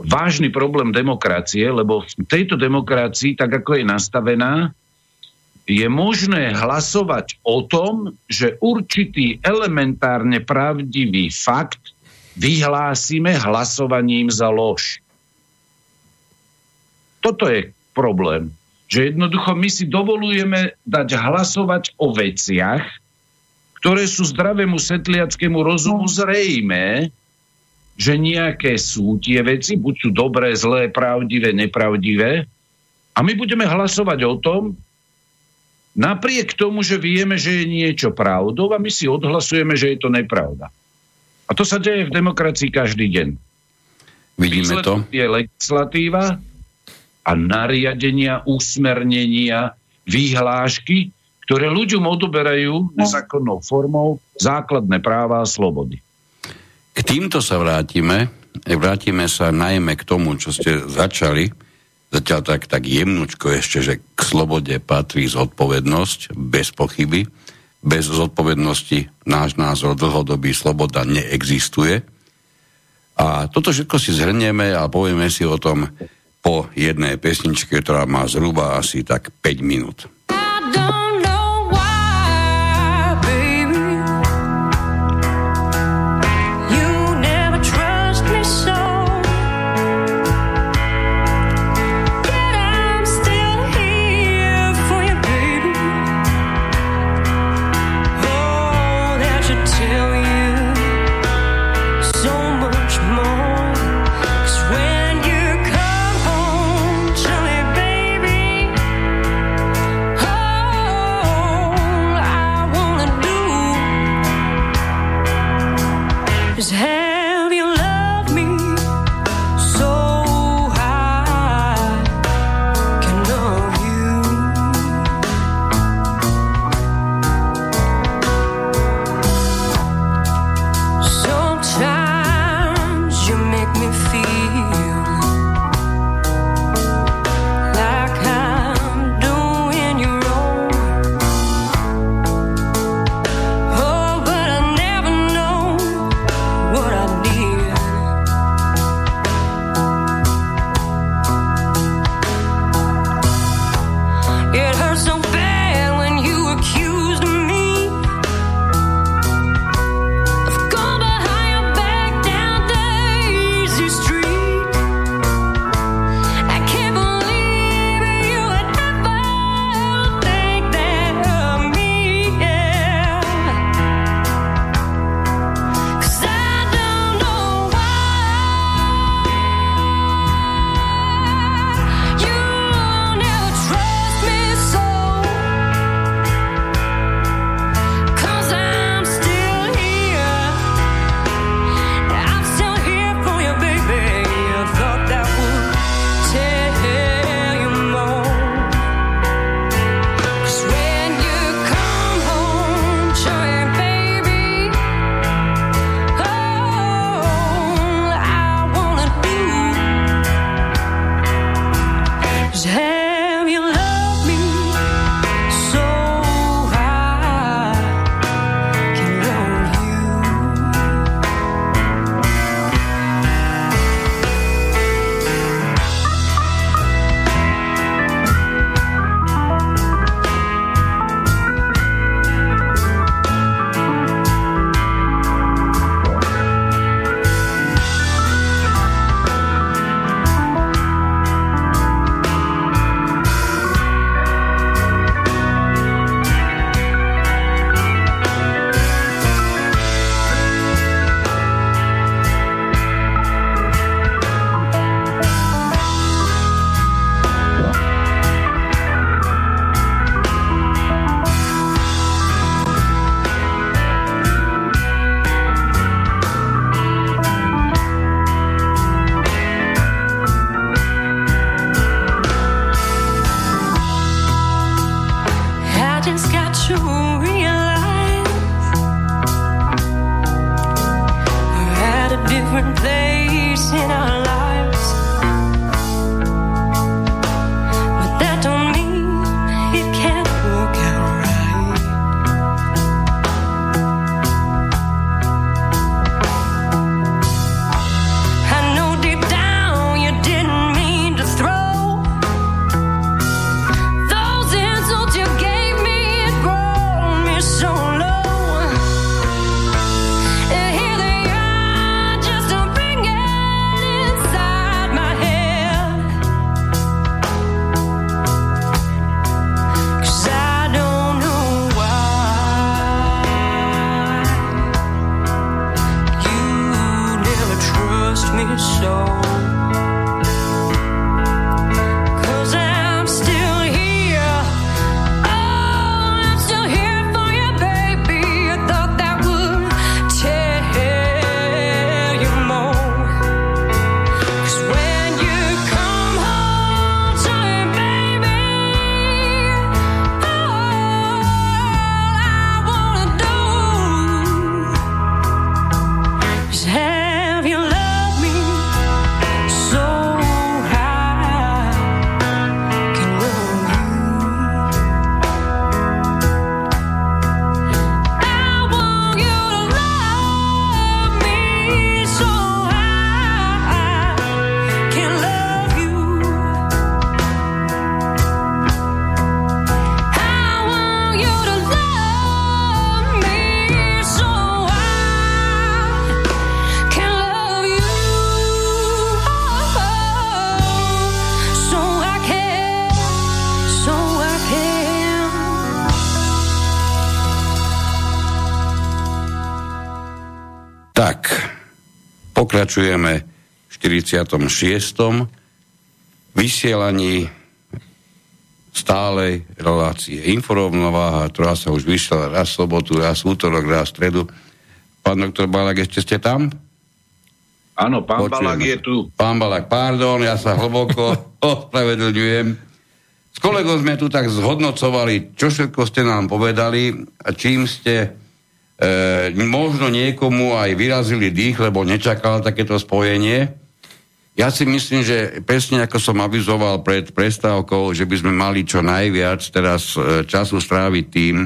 vážny problém demokracie, lebo v tejto demokracii, tak ako je nastavená, je možné hlasovať o tom, že určitý elementárne pravdivý fakt vyhlásime hlasovaním za lož. Toto je problém. Že jednoducho my si dovolujeme dať hlasovať o veciach, ktoré sú zdravému setliackému rozumu zrejmé, že nejaké sú tie veci, buď sú dobré, zlé, pravdivé, nepravdivé, a my budeme hlasovať o tom, napriek tomu, že vieme, že je niečo pravdou a my si odhlasujeme, že je to nepravda. A to sa deje v demokracii každý deň. Vidíme to. Je legislatíva a nariadenia, usmernenia, výhlášky, ktoré ľuďom odoberajú no. nezákonnou formou základné práva a slobody. K týmto sa vrátime. Vrátime sa najmä k tomu, čo ste začali. Zatiaľ tak, tak jemnučko ešte, že k slobode patrí zodpovednosť, bez pochyby. bez zodpovednosti náš názor dlhodobý sloboda neexistuje. A toto všetko si zhrnieme a povieme si o tom po jednej pesničke, ktorá má zhruba asi tak 5 minút. Tak, pokračujeme v 46. vysielaní stálej relácie informovnováha, ktorá sa už vyšla raz sobotu, raz útorok, raz stredu. Pán doktor Balak, ešte ste tam? Áno, pán Počujeme. Balak je tu. Pán Balak, pardon, ja sa hlboko ospravedlňujem. S kolegom sme tu tak zhodnocovali, čo všetko ste nám povedali a čím ste e, možno niekomu aj vyrazili dých, lebo nečakal takéto spojenie. Ja si myslím, že presne ako som avizoval pred prestávkou, že by sme mali čo najviac teraz e, času stráviť tým,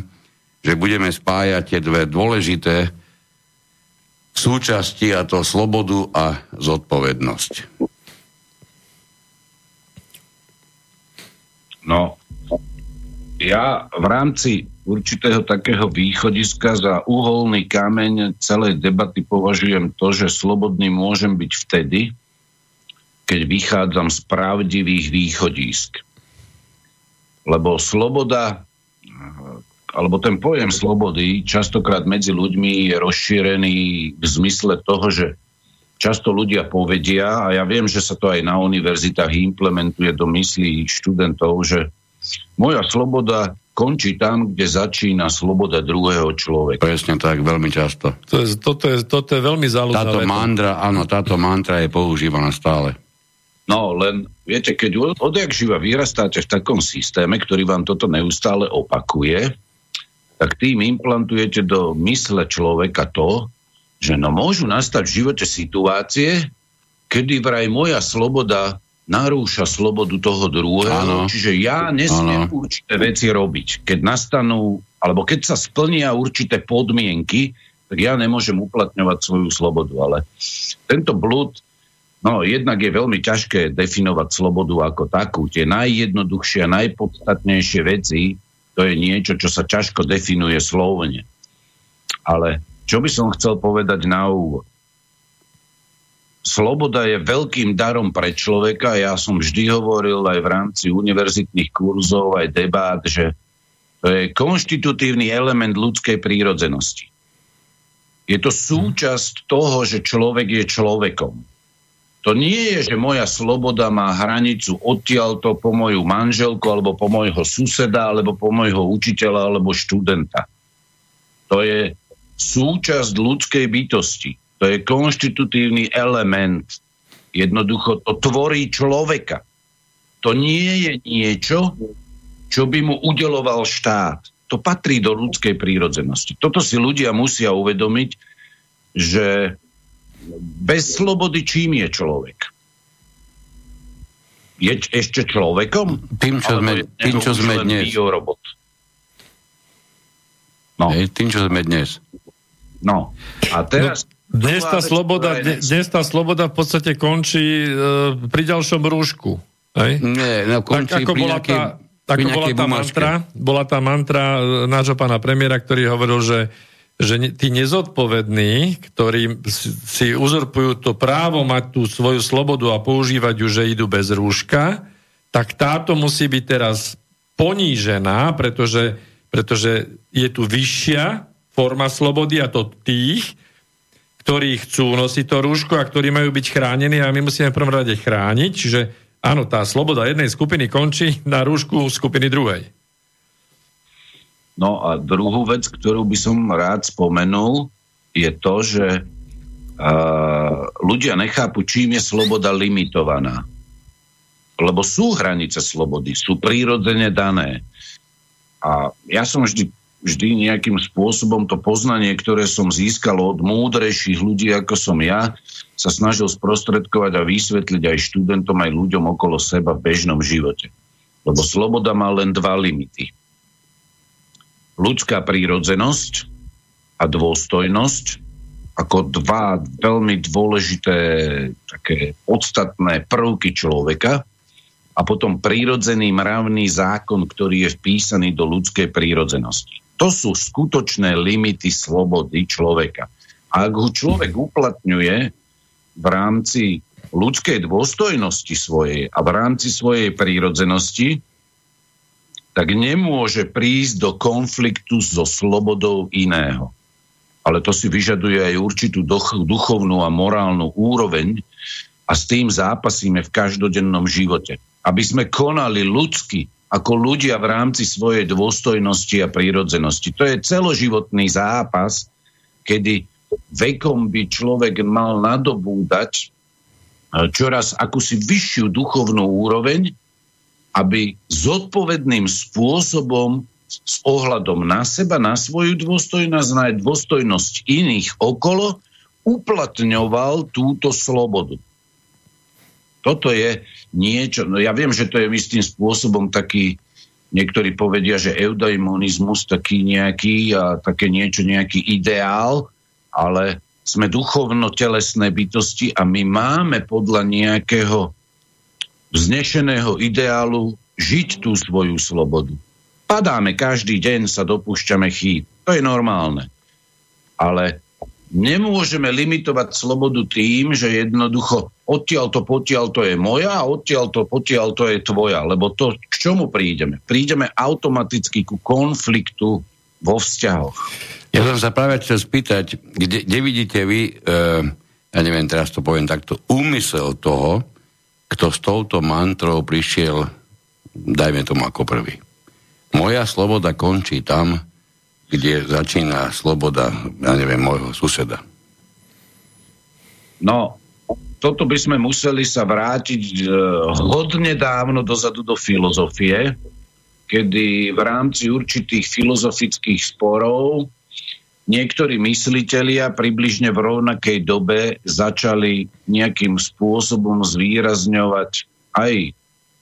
že budeme spájať tie dve dôležité súčasti, a to slobodu a zodpovednosť. No, ja v rámci určitého takého východiska za uholný kameň celej debaty považujem to, že slobodný môžem byť vtedy, keď vychádzam z pravdivých východisk. Lebo sloboda, alebo ten pojem slobody častokrát medzi ľuďmi je rozšírený v zmysle toho, že často ľudia povedia, a ja viem, že sa to aj na univerzitách implementuje do myslí študentov, že moja sloboda končí tam, kde začína sloboda druhého človeka. Presne tak, veľmi často. To je, toto, je, toto je veľmi zaujímavé. Táto mantra, áno, táto mantra je používaná stále. No, len viete, keď odjak živa vyrastáte v takom systéme, ktorý vám toto neustále opakuje, tak tým implantujete do mysle človeka to, že no môžu nastať v živote situácie, kedy vraj moja sloboda narúša slobodu toho druhého, ano. čiže ja nesmiem ano. určité veci robiť. Keď nastanú, alebo keď sa splnia určité podmienky, tak ja nemôžem uplatňovať svoju slobodu. Ale tento blúd, no jednak je veľmi ťažké definovať slobodu ako takú. Tie najjednoduchšie a najpodstatnejšie veci, to je niečo, čo sa ťažko definuje slovne. Ale čo by som chcel povedať na úvod? Sloboda je veľkým darom pre človeka. Ja som vždy hovoril aj v rámci univerzitných kurzov, aj debát, že to je konštitutívny element ľudskej prírodzenosti. Je to súčasť toho, že človek je človekom. To nie je, že moja sloboda má hranicu odtiaľto po moju manželku, alebo po mojho suseda, alebo po mojho učiteľa, alebo študenta. To je súčasť ľudskej bytosti. To je konštitutívny element. Jednoducho to tvorí človeka. To nie je niečo, čo by mu udeloval štát. To patrí do ľudskej prírodzenosti. Toto si ľudia musia uvedomiť, že bez slobody čím je človek? Je ešte človekom? Tým, čo sme, tým, čo sme dnes. Biorobot? No. Hej, tým, čo sme dnes. No. A teraz... No dnes tá, sloboda, dnes tá sloboda v podstate končí uh, pri ďalšom rúšku. Hej? Nie, no končí tak, ako bola nejakej, tá, ako bola tá mantra, bola tá mantra e, nášho pána premiéra, ktorý hovoril, že že tí nezodpovední, ktorí si uzurpujú to právo mať tú svoju slobodu a používať ju, že idú bez rúška, tak táto musí byť teraz ponížená, pretože, pretože je tu vyššia forma slobody a to tých, ktorí chcú nosiť to rúško a ktorí majú byť chránení a my musíme v prvom rade chrániť. Čiže áno, tá sloboda jednej skupiny končí na rúšku skupiny druhej. No a druhú vec, ktorú by som rád spomenul, je to, že uh, ľudia nechápu, čím je sloboda limitovaná. Lebo sú hranice slobody, sú prírodzene dané. A ja som vždy vždy nejakým spôsobom to poznanie, ktoré som získal od múdrejších ľudí, ako som ja, sa snažil sprostredkovať a vysvetliť aj študentom, aj ľuďom okolo seba v bežnom živote. Lebo sloboda má len dva limity. Ľudská prírodzenosť a dôstojnosť ako dva veľmi dôležité, také podstatné prvky človeka a potom prírodzený mravný zákon, ktorý je vpísaný do ľudskej prírodzenosti. To sú skutočné limity slobody človeka. A ak ho človek uplatňuje v rámci ľudskej dôstojnosti svojej a v rámci svojej prírodzenosti, tak nemôže prísť do konfliktu so slobodou iného. ale to si vyžaduje aj určitú duchovnú a morálnu úroveň a s tým zápasíme v každodennom živote. Aby sme konali ľudsky, ako ľudia v rámci svojej dôstojnosti a prírodzenosti. To je celoživotný zápas, kedy vekom by človek mal nadobúdať e, čoraz akúsi vyššiu duchovnú úroveň, aby zodpovedným spôsobom s ohľadom na seba, na svoju dôstojnosť, na dôstojnosť iných okolo, uplatňoval túto slobodu. Toto je niečo, no ja viem, že to je istým spôsobom taký, niektorí povedia, že eudaimonizmus taký nejaký a také niečo, nejaký ideál, ale sme duchovno-telesné bytosti a my máme podľa nejakého vznešeného ideálu žiť tú svoju slobodu. Padáme každý deň, sa dopúšťame chýb. To je normálne. Ale nemôžeme limitovať slobodu tým, že jednoducho odtiaľ to potiaľ to je moja a odtiaľ to potiaľ to je tvoja. Lebo to, k čomu prídeme? Prídeme automaticky ku konfliktu vo vzťahoch. Ja som sa práve chcel spýtať, kde, kde vidíte vy, e, ja neviem, teraz to poviem takto, úmysel toho, kto s touto mantrou prišiel, dajme tomu ako prvý. Moja sloboda končí tam, kde začína sloboda, ja neviem, môjho suseda. No, toto by sme museli sa vrátiť e, hodne dávno dozadu do filozofie, kedy v rámci určitých filozofických sporov niektorí myslitelia približne v rovnakej dobe začali nejakým spôsobom zvýrazňovať aj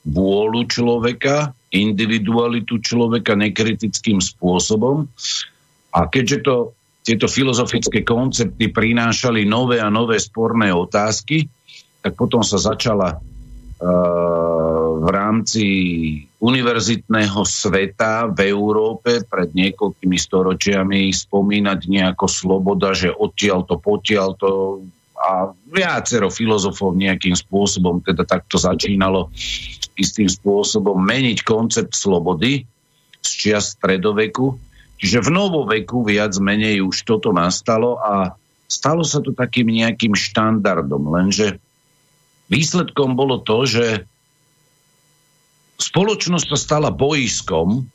vôľu človeka, individualitu človeka nekritickým spôsobom. A keďže to, tieto filozofické koncepty prinášali nové a nové sporné otázky, tak potom sa začala uh, v rámci univerzitného sveta v Európe pred niekoľkými storočiami spomínať nejako sloboda, že odtiaľ to, potiaľ to a viacero filozofov nejakým spôsobom teda takto začínalo istým spôsobom meniť koncept slobody z čias stredoveku. Čiže v novoveku viac menej už toto nastalo a stalo sa to takým nejakým štandardom, lenže výsledkom bolo to, že spoločnosť sa stala boiskom,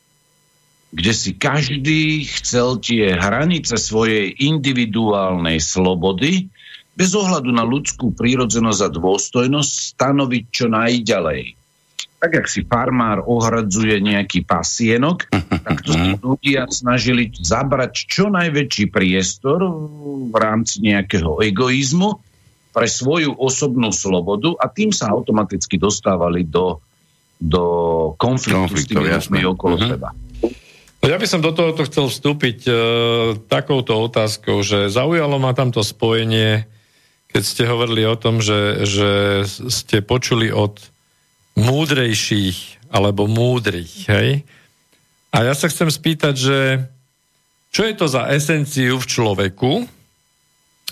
kde si každý chcel tie hranice svojej individuálnej slobody bez ohľadu na ľudskú prírodzenosť a dôstojnosť stanoviť čo najďalej. Tak, ak si farmár ohradzuje nejaký pasienok, tak to si ľudia snažili zabrať čo najväčší priestor v rámci nejakého egoizmu pre svoju osobnú slobodu a tým sa automaticky dostávali do, do konfliktu s tými ľuďmi okolo uh-huh. seba. Ja by som do tohoto chcel vstúpiť e, takouto otázkou, že zaujalo ma tamto spojenie keď ste hovorili o tom, že, že ste počuli od múdrejších alebo múdrych, hej? A ja sa chcem spýtať, že čo je to za esenciu v človeku,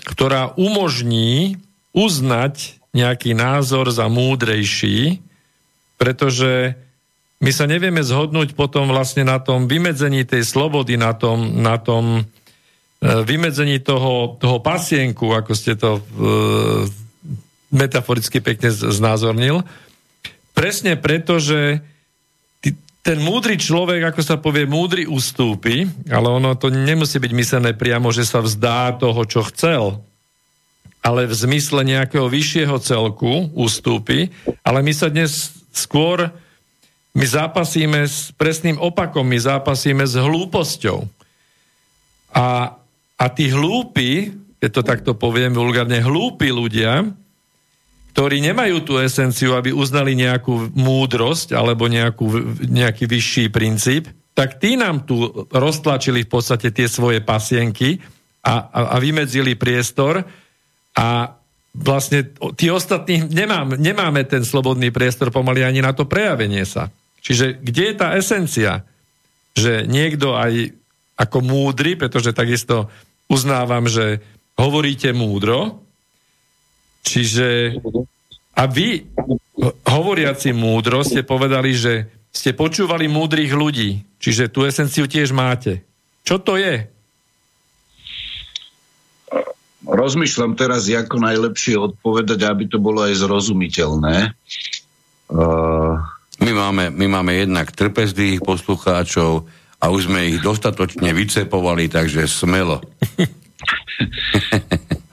ktorá umožní uznať nejaký názor za múdrejší, pretože my sa nevieme zhodnúť potom vlastne na tom vymedzení tej slobody, na tom, na tom vymedzení toho, toho pasienku, ako ste to e, metaforicky pekne znázornil, presne preto, že ten múdry človek, ako sa povie, múdry ustúpi, ale ono to nemusí byť myslené priamo, že sa vzdá toho, čo chcel, ale v zmysle nejakého vyššieho celku ustúpi, ale my sa dnes skôr my zápasíme s presným opakom, my zápasíme s hlúposťou. A a tí hlúpi, keď to takto poviem vulgárne, hlúpi ľudia, ktorí nemajú tú esenciu, aby uznali nejakú múdrosť alebo nejakú, nejaký vyšší princíp, tak tí nám tu roztlačili v podstate tie svoje pasienky a, a, a vymedzili priestor a vlastne tí ostatní nemám, nemáme ten slobodný priestor pomaly ani na to prejavenie sa. Čiže kde je tá esencia? Že niekto aj ako múdry, pretože takisto uznávam, že hovoríte múdro, čiže a vy, hovoriaci múdro, ste povedali, že ste počúvali múdrych ľudí, čiže tú esenciu tiež máte. Čo to je? rozmýšľam teraz, ako najlepšie odpovedať, aby to bolo aj zrozumiteľné. Uh... My, máme, my máme jednak trpezlivých poslucháčov a už sme ich dostatočne vycepovali, takže smelo.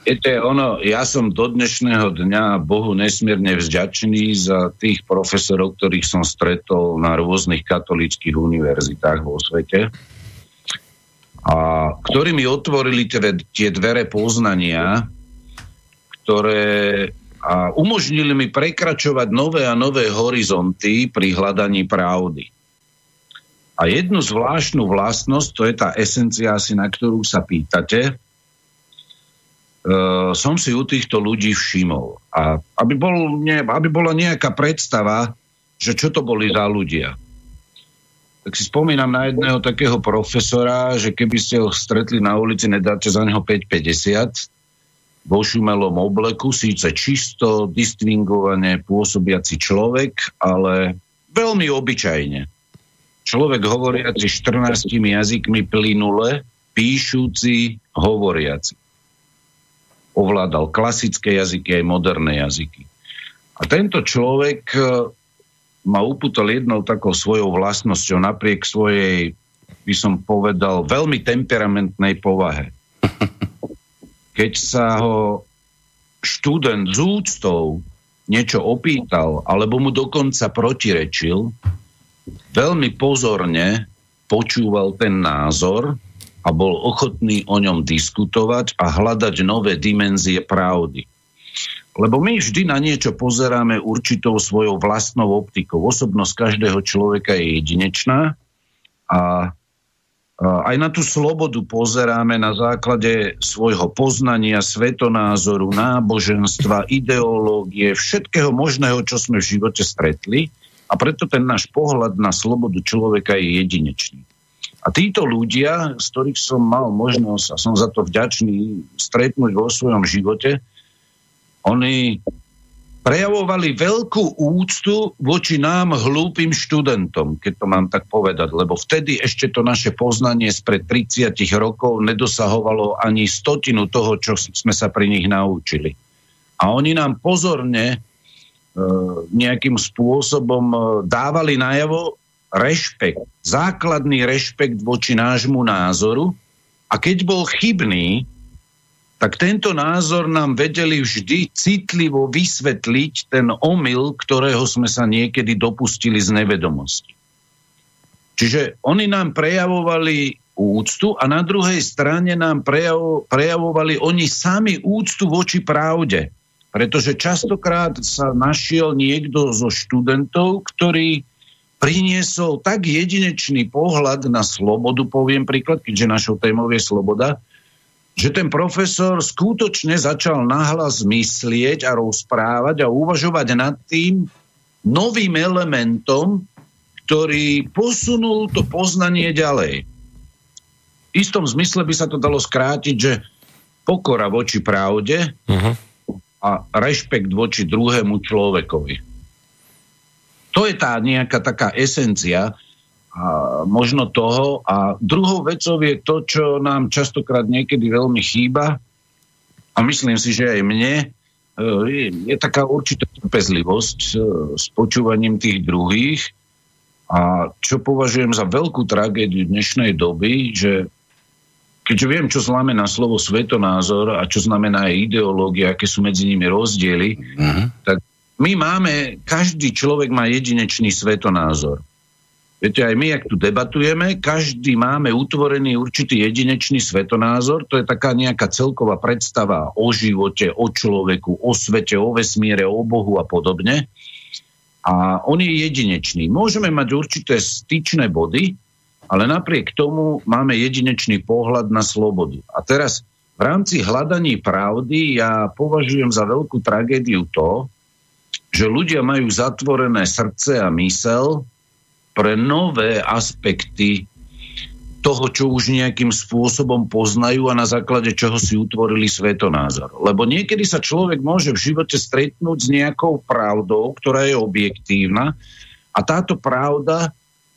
Viete, ono, ja som do dnešného dňa Bohu nesmierne vzďačný za tých profesorov, ktorých som stretol na rôznych katolických univerzitách vo svete a ktorí mi otvorili tie, tie dvere poznania, ktoré a umožnili mi prekračovať nové a nové horizonty pri hľadaní pravdy. A jednu zvláštnu vlastnosť, to je tá esencia asi, na ktorú sa pýtate, uh, som si u týchto ľudí všimol. A aby, bol, ne, aby bola nejaká predstava, že čo to boli za ľudia. Tak si spomínam na jedného takého profesora, že keby ste ho stretli na ulici, nedáte za neho 5,50 vo šumelom obleku, síce čisto, distingovane pôsobiaci človek, ale veľmi obyčajne. Človek hovoriaci 14 jazykmi plynule, píšuci, hovoriaci ovládal klasické jazyky aj moderné jazyky. A tento človek e, ma upútal jednou takou svojou vlastnosťou napriek svojej, by som povedal, veľmi temperamentnej povahe. Keď sa ho študent z úctou niečo opýtal, alebo mu dokonca protirečil, veľmi pozorne počúval ten názor a bol ochotný o ňom diskutovať a hľadať nové dimenzie pravdy. Lebo my vždy na niečo pozeráme určitou svojou vlastnou optikou. Osobnosť každého človeka je jedinečná a aj na tú slobodu pozeráme na základe svojho poznania, svetonázoru, náboženstva, ideológie, všetkého možného, čo sme v živote stretli. A preto ten náš pohľad na slobodu človeka je jedinečný. A títo ľudia, z ktorých som mal možnosť, a som za to vďačný, stretnúť vo svojom živote, oni prejavovali veľkú úctu voči nám, hlúpým študentom, keď to mám tak povedať, lebo vtedy ešte to naše poznanie spred 30 rokov nedosahovalo ani stotinu toho, čo sme sa pri nich naučili. A oni nám pozorne nejakým spôsobom e, dávali najavo, rešpekt, základný rešpekt voči nášmu názoru a keď bol chybný, tak tento názor nám vedeli vždy citlivo vysvetliť ten omyl, ktorého sme sa niekedy dopustili z nevedomosti. Čiže oni nám prejavovali úctu a na druhej strane nám prejavo, prejavovali oni sami úctu voči pravde. Pretože častokrát sa našiel niekto zo študentov, ktorý priniesol tak jedinečný pohľad na slobodu, poviem príklad, keďže našou témou je sloboda, že ten profesor skutočne začal nahlas myslieť a rozprávať a uvažovať nad tým novým elementom, ktorý posunul to poznanie ďalej. V istom zmysle by sa to dalo skrátiť, že pokora voči pravde uh-huh. A rešpekt voči druhému človekovi. To je tá nejaká taká esencia a možno toho. A druhou vecou je to, čo nám častokrát niekedy veľmi chýba a myslím si, že aj mne, e, je, je taká určitá trpezlivosť e, s počúvaním tých druhých a čo považujem za veľkú tragédiu dnešnej doby, že keďže viem, čo znamená slovo svetonázor a čo znamená aj ideológia, aké sú medzi nimi rozdiely, uh-huh. tak my máme, každý človek má jedinečný svetonázor. Viete, aj my, ak tu debatujeme, každý máme utvorený určitý jedinečný svetonázor, to je taká nejaká celková predstava o živote, o človeku, o svete, o vesmíre, o Bohu a podobne. A on je jedinečný. Môžeme mať určité styčné body, ale napriek tomu máme jedinečný pohľad na slobodu. A teraz v rámci hľadaní pravdy ja považujem za veľkú tragédiu to, že ľudia majú zatvorené srdce a mysel pre nové aspekty toho, čo už nejakým spôsobom poznajú a na základe čoho si utvorili svetonázor. Lebo niekedy sa človek môže v živote stretnúť s nejakou pravdou, ktorá je objektívna a táto pravda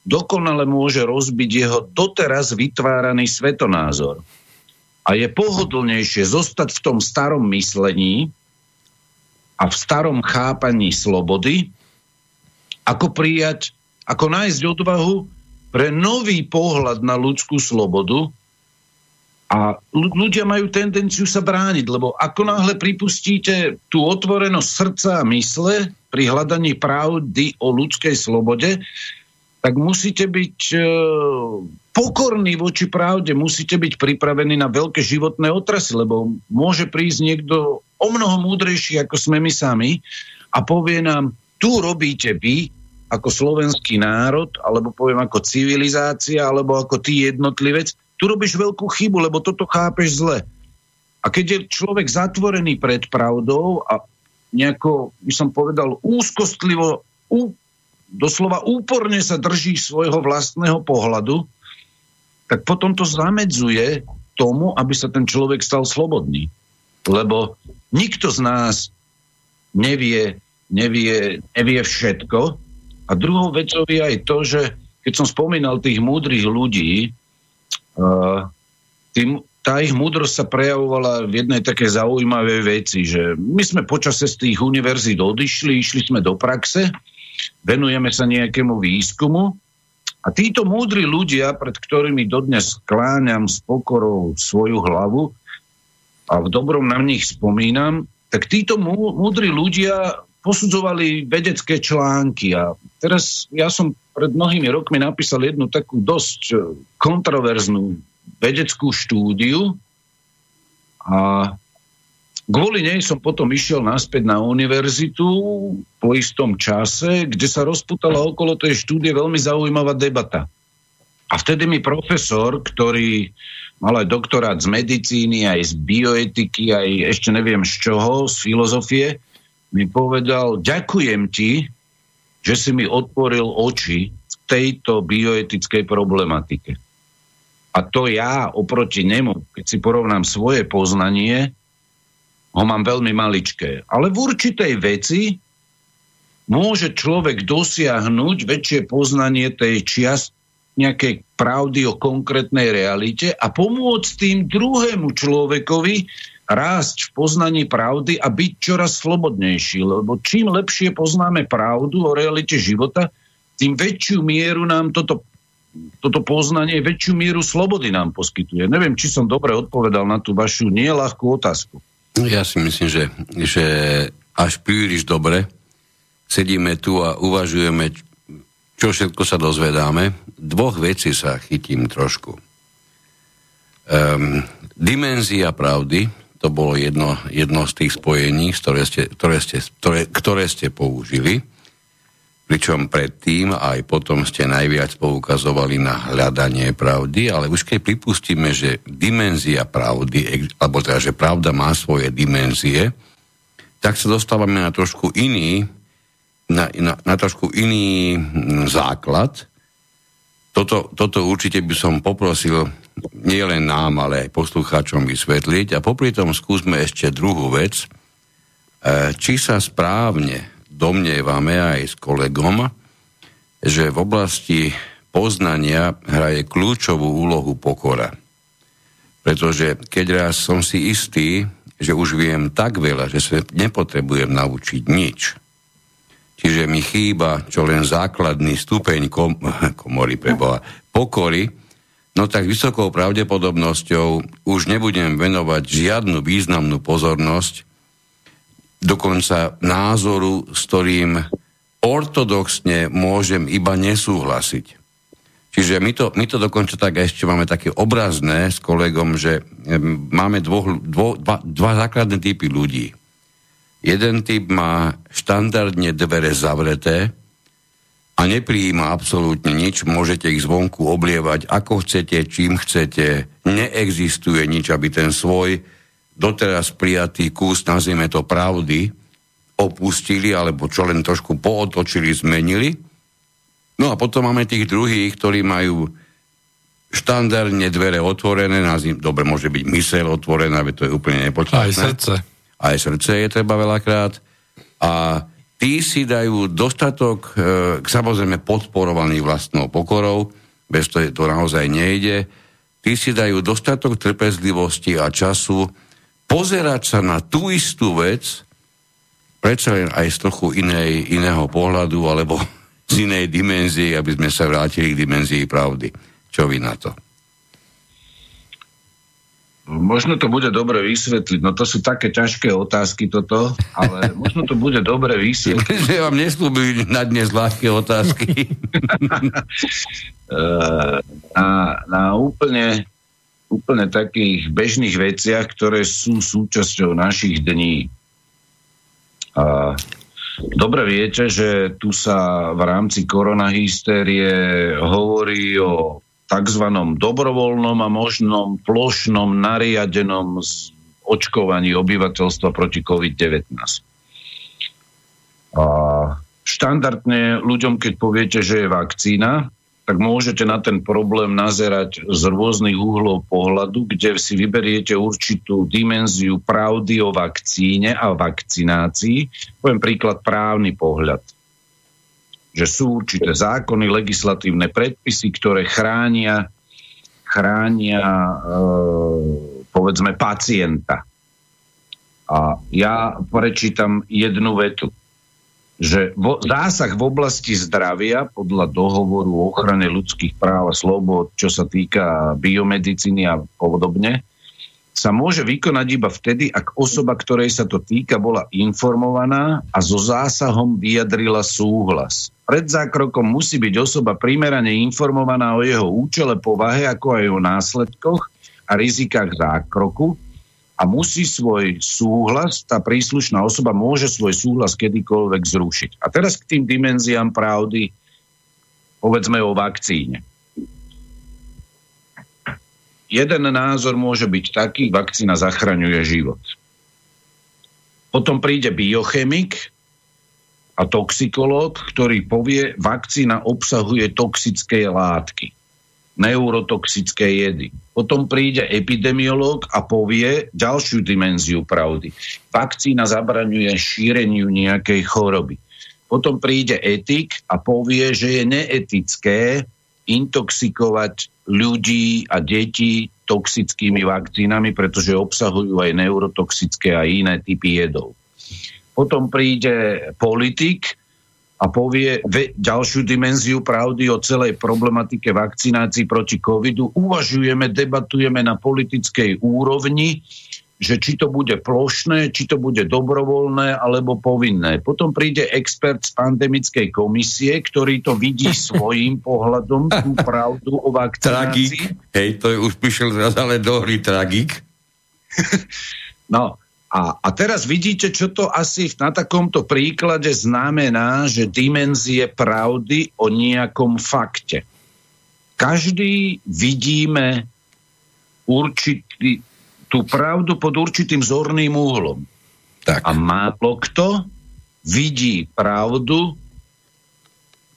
dokonale môže rozbiť jeho doteraz vytváraný svetonázor. a je pohodlnejšie zostať v tom starom myslení a v starom chápaní slobody, ako prijať, ako nájsť odvahu pre nový pohľad na ľudskú slobodu, a ľudia majú tendenciu sa brániť, lebo ako náhle pripustíte tú otvorenosť srdca a mysle pri hľadaní pravdy o ľudskej slobode, tak musíte byť e, pokorní voči pravde, musíte byť pripravení na veľké životné otrasy, lebo môže prísť niekto o mnoho múdrejší, ako sme my sami a povie nám, tu robíte vy, ako slovenský národ, alebo poviem ako civilizácia, alebo ako ty jednotlivec, tu robíš veľkú chybu, lebo toto chápeš zle. A keď je človek zatvorený pred pravdou a nejako, by som povedal, úzkostlivo, doslova úporne sa drží svojho vlastného pohľadu, tak potom to zamedzuje tomu, aby sa ten človek stal slobodný. Lebo nikto z nás nevie, nevie, nevie všetko. A druhou vecou je aj to, že keď som spomínal tých múdrych ľudí, tým, tá ich múdrosť sa prejavovala v jednej také zaujímavej veci, že my sme počase z tých univerzít odišli, išli sme do praxe, venujeme sa nejakému výskumu. A títo múdri ľudia, pred ktorými dodnes skláňam s pokorou svoju hlavu a v dobrom na nich spomínam, tak títo múdri ľudia posudzovali vedecké články. A teraz ja som pred mnohými rokmi napísal jednu takú dosť e, kontroverznú vedeckú štúdiu. A kvôli nej som potom išiel naspäť na univerzitu po istom čase, kde sa rozputala okolo tej štúdie veľmi zaujímavá debata. A vtedy mi profesor, ktorý mal aj doktorát z medicíny, aj z bioetiky, aj ešte neviem z čoho, z filozofie, mi povedal, ďakujem ti, že si mi otvoril oči v tejto bioetickej problematike. A to ja oproti nemu, keď si porovnám svoje poznanie, ho mám veľmi maličké. Ale v určitej veci môže človek dosiahnuť väčšie poznanie tej čiast nejakej pravdy o konkrétnej realite a pomôcť tým druhému človekovi rásť v poznaní pravdy a byť čoraz slobodnejší. Lebo čím lepšie poznáme pravdu o realite života, tým väčšiu mieru nám toto, toto poznanie, väčšiu mieru slobody nám poskytuje. Neviem, či som dobre odpovedal na tú vašu nieľahkú otázku. Ja si myslím, že, že až príliš dobre sedíme tu a uvažujeme, čo všetko sa dozvedáme. Dvoch vecí sa chytím trošku. Um, dimenzia pravdy, to bolo jedno, jedno z tých spojení, ktoré ste, ktoré, ste, ktoré, ktoré ste použili. Pričom predtým aj potom ste najviac poukazovali na hľadanie pravdy, ale už keď pripustíme, že dimenzia pravdy, alebo teda, že pravda má svoje dimenzie, tak sa dostávame na trošku iný, na, na, na trošku iný základ. Toto, toto určite by som poprosil nie len nám, ale aj poslucháčom vysvetliť. A popri tom skúsme ešte druhú vec. E, či sa správne domnievame aj s kolegom, že v oblasti poznania hraje kľúčovú úlohu pokora. Pretože keď raz som si istý, že už viem tak veľa, že sa nepotrebujem naučiť nič, čiže mi chýba čo len základný stupeň kom- komory preboha, pokory, no tak vysokou pravdepodobnosťou už nebudem venovať žiadnu významnú pozornosť, dokonca názoru, s ktorým ortodoxne môžem iba nesúhlasiť. Čiže my to, my to dokonca tak ešte máme také obrazné s kolegom, že máme dvo, dvo, dva, dva základné typy ľudí. Jeden typ má štandardne dvere zavreté, a neprijíma absolútne nič, môžete ich zvonku oblievať ako chcete, čím chcete, neexistuje nič, aby ten svoj doteraz prijatý kus, nazvime to pravdy, opustili, alebo čo len trošku pootočili, zmenili. No a potom máme tých druhých, ktorí majú štandardne dvere otvorené, nazvim, dobre, môže byť mysel otvorená, to je úplne nepodstatné. Aj srdce. Aj srdce je treba veľakrát. A tí si dajú dostatok, e, samozrejme podporovaný vlastnou pokorou, bez toho to naozaj nejde, tí si dajú dostatok trpezlivosti a času pozerať sa na tú istú vec, predsa len aj z trochu inej, iného pohľadu, alebo z inej dimenzie, aby sme sa vrátili k dimenzii pravdy. Čo vy na to? Možno to bude dobre vysvetliť, no to sú také ťažké otázky toto, ale možno to bude dobre vysvetliť. Že vám neslúbili na dnes ľahké otázky. Eh, na, na úplne, úplne takých bežných veciach, ktoré sú súčasťou našich dní. A dobre viete, že tu sa v rámci koronahystérie hovorí o tzv. dobrovoľnom a možnom plošnom nariadenom očkovaní obyvateľstva proti COVID-19. A štandardne ľuďom, keď poviete, že je vakcína, tak môžete na ten problém nazerať z rôznych úhlov pohľadu, kde si vyberiete určitú dimenziu pravdy o vakcíne a vakcinácii. Poviem príklad právny pohľad že sú určité zákony, legislatívne predpisy, ktoré chránia, chránia e, povedzme pacienta. A ja prečítam jednu vetu, že vo, zásah v oblasti zdravia podľa dohovoru o ochrane ľudských práv a slobod, čo sa týka biomedicíny a podobne, sa môže vykonať iba vtedy, ak osoba, ktorej sa to týka, bola informovaná a so zásahom vyjadrila súhlas. Pred zákrokom musí byť osoba primerane informovaná o jeho účele, povahe, ako aj o následkoch a rizikách zákroku a musí svoj súhlas, tá príslušná osoba môže svoj súhlas kedykoľvek zrušiť. A teraz k tým dimenziám pravdy, povedzme o vakcíne jeden názor môže byť taký, vakcína zachraňuje život. Potom príde biochemik a toxikológ, ktorý povie, vakcína obsahuje toxické látky, neurotoxické jedy. Potom príde epidemiológ a povie ďalšiu dimenziu pravdy. Vakcína zabraňuje šíreniu nejakej choroby. Potom príde etik a povie, že je neetické intoxikovať ľudí a deti toxickými vakcínami, pretože obsahujú aj neurotoxické a iné typy jedov. Potom príde politik a povie ďalšiu dimenziu pravdy o celej problematike vakcinácií proti covidu. Uvažujeme, debatujeme na politickej úrovni že či to bude plošné, či to bude dobrovoľné alebo povinné. Potom príde expert z pandemickej komisie, ktorý to vidí svojím pohľadom, tú pravdu o vakcinácii. Tragik. Hej, to je už prišiel zase ale do hry tragik. no, a, a teraz vidíte, čo to asi na takomto príklade znamená, že dimenzie pravdy o nejakom fakte. Každý vidíme určitý, tú pravdu pod určitým zorným úhlom. Tak. A málo kto vidí pravdu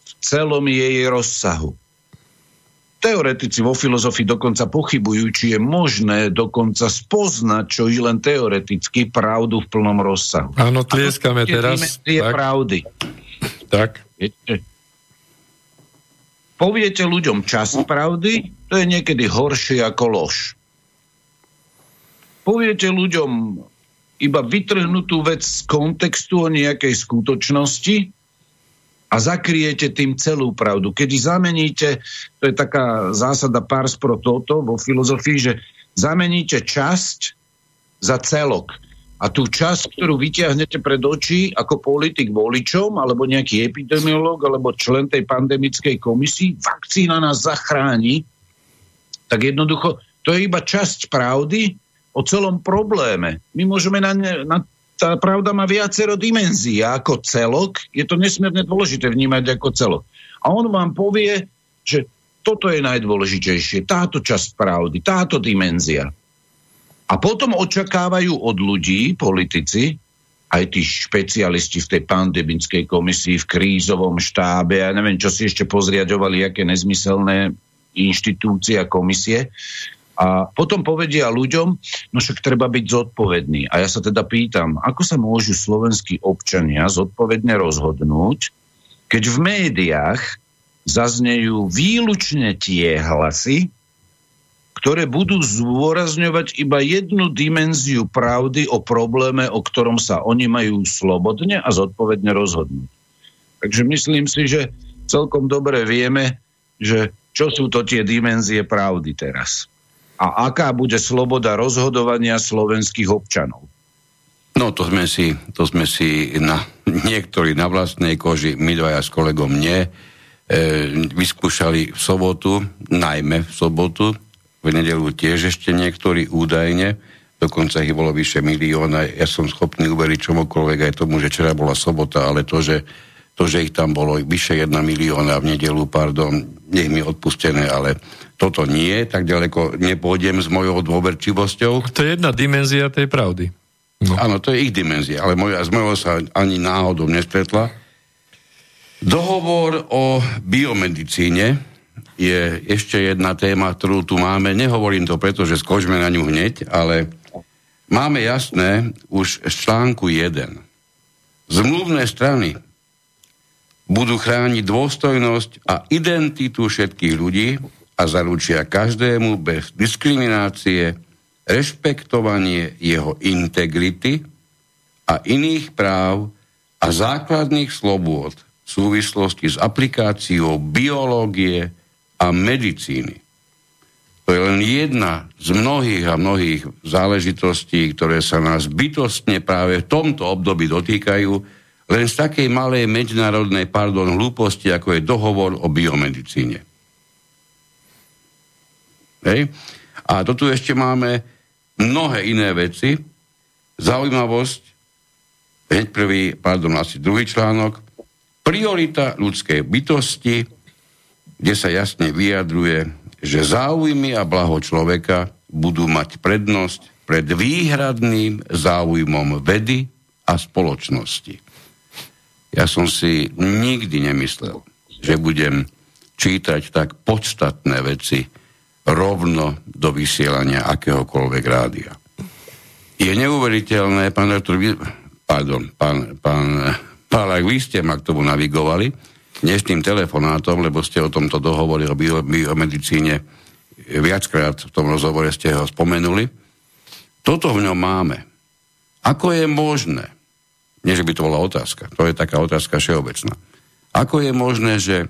v celom jej rozsahu. Teoretici vo filozofii dokonca pochybujú, či je možné dokonca spoznať, čo i len teoreticky, pravdu v plnom rozsahu. Áno, tlieskame teraz. Tie tak. pravdy. Tak. Viete? Poviete ľuďom čas pravdy, to je niekedy horšie ako lož poviete ľuďom iba vytrhnutú vec z kontextu o nejakej skutočnosti a zakriete tým celú pravdu. Keď zameníte, to je taká zásada pars pro toto vo filozofii, že zameníte časť za celok. A tú časť, ktorú vyťahnete pred oči ako politik voličom, alebo nejaký epidemiolog, alebo člen tej pandemickej komisii, vakcína nás zachráni, tak jednoducho to je iba časť pravdy, o celom probléme. My môžeme na, ne, na tá pravda má viacero dimenzií a ako celok je to nesmierne dôležité vnímať ako celok. A on vám povie, že toto je najdôležitejšie, táto časť pravdy, táto dimenzia. A potom očakávajú od ľudí, politici, aj tí špecialisti v tej pandemickej komisii, v krízovom štábe, ja neviem, čo si ešte pozriadovali, aké nezmyselné inštitúcie a komisie, a potom povedia ľuďom, no však treba byť zodpovedný. A ja sa teda pýtam, ako sa môžu slovenskí občania zodpovedne rozhodnúť, keď v médiách zaznejú výlučne tie hlasy, ktoré budú zdôrazňovať iba jednu dimenziu pravdy o probléme, o ktorom sa oni majú slobodne a zodpovedne rozhodnúť. Takže myslím si, že celkom dobre vieme, že čo sú to tie dimenzie pravdy teraz. A aká bude sloboda rozhodovania slovenských občanov. No to sme si, to sme si na, niektorí na vlastnej koži, my dvaja s kolegom nie, e, vyskúšali v sobotu, najmä v sobotu, v nedelu tiež ešte niektorí údajne, dokonca ich bolo vyše milióna, ja som schopný uveriť čomukoľvek aj tomu, že včera bola sobota, ale to, že, to, že ich tam bolo vyše jedna milióna v nedelu, pardon, nech mi odpustené, ale toto nie, tak ďaleko nepôjdem s mojou dôverčivosťou. To je jedna dimenzia tej pravdy. No. Áno, to je ich dimenzia, ale moja, z mojho sa ani náhodou nestretla. Dohovor o biomedicíne je ešte jedna téma, ktorú tu máme. Nehovorím to preto, že skočme na ňu hneď, ale máme jasné už z článku 1. Zmluvné strany budú chrániť dôstojnosť a identitu všetkých ľudí a zaručia každému bez diskriminácie rešpektovanie jeho integrity a iných práv a základných slobôd v súvislosti s aplikáciou biológie a medicíny. To je len jedna z mnohých a mnohých záležitostí, ktoré sa nás bytostne práve v tomto období dotýkajú, len z takej malej medzinárodnej, pardon, hlúposti, ako je dohovor o biomedicíne. Hej? A to tu ešte máme mnohé iné veci. Zaujímavosť, hneď prvý, pardon, asi druhý článok, priorita ľudskej bytosti, kde sa jasne vyjadruje, že záujmy a blaho človeka budú mať prednosť pred výhradným záujmom vedy a spoločnosti. Ja som si nikdy nemyslel, že budem čítať tak podstatné veci, rovno do vysielania akéhokoľvek rádia. Je neuveriteľné, pán doktor, pardon, pán, pán Pálak, vy ste ma k tomu navigovali dnešným telefonátom, lebo ste o tomto dohovore o biomedicíne viackrát v tom rozhovore ste ho spomenuli. Toto v ňom máme. Ako je možné, nie že by to bola otázka, to je taká otázka všeobecná, ako je možné, že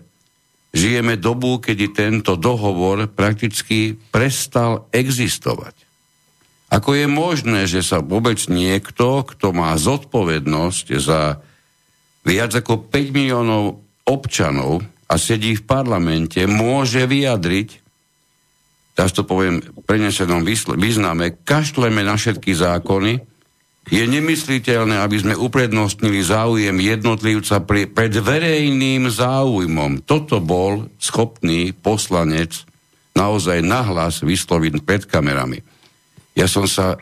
žijeme dobu, kedy tento dohovor prakticky prestal existovať. Ako je možné, že sa vôbec niekto, kto má zodpovednosť za viac ako 5 miliónov občanov a sedí v parlamente, môže vyjadriť, teraz to poviem prenesenom význame, kašleme na všetky zákony, je nemysliteľné, aby sme uprednostnili záujem jednotlivca pri, pred verejným záujmom. Toto bol schopný poslanec naozaj nahlas vysloviť pred kamerami. Ja som sa,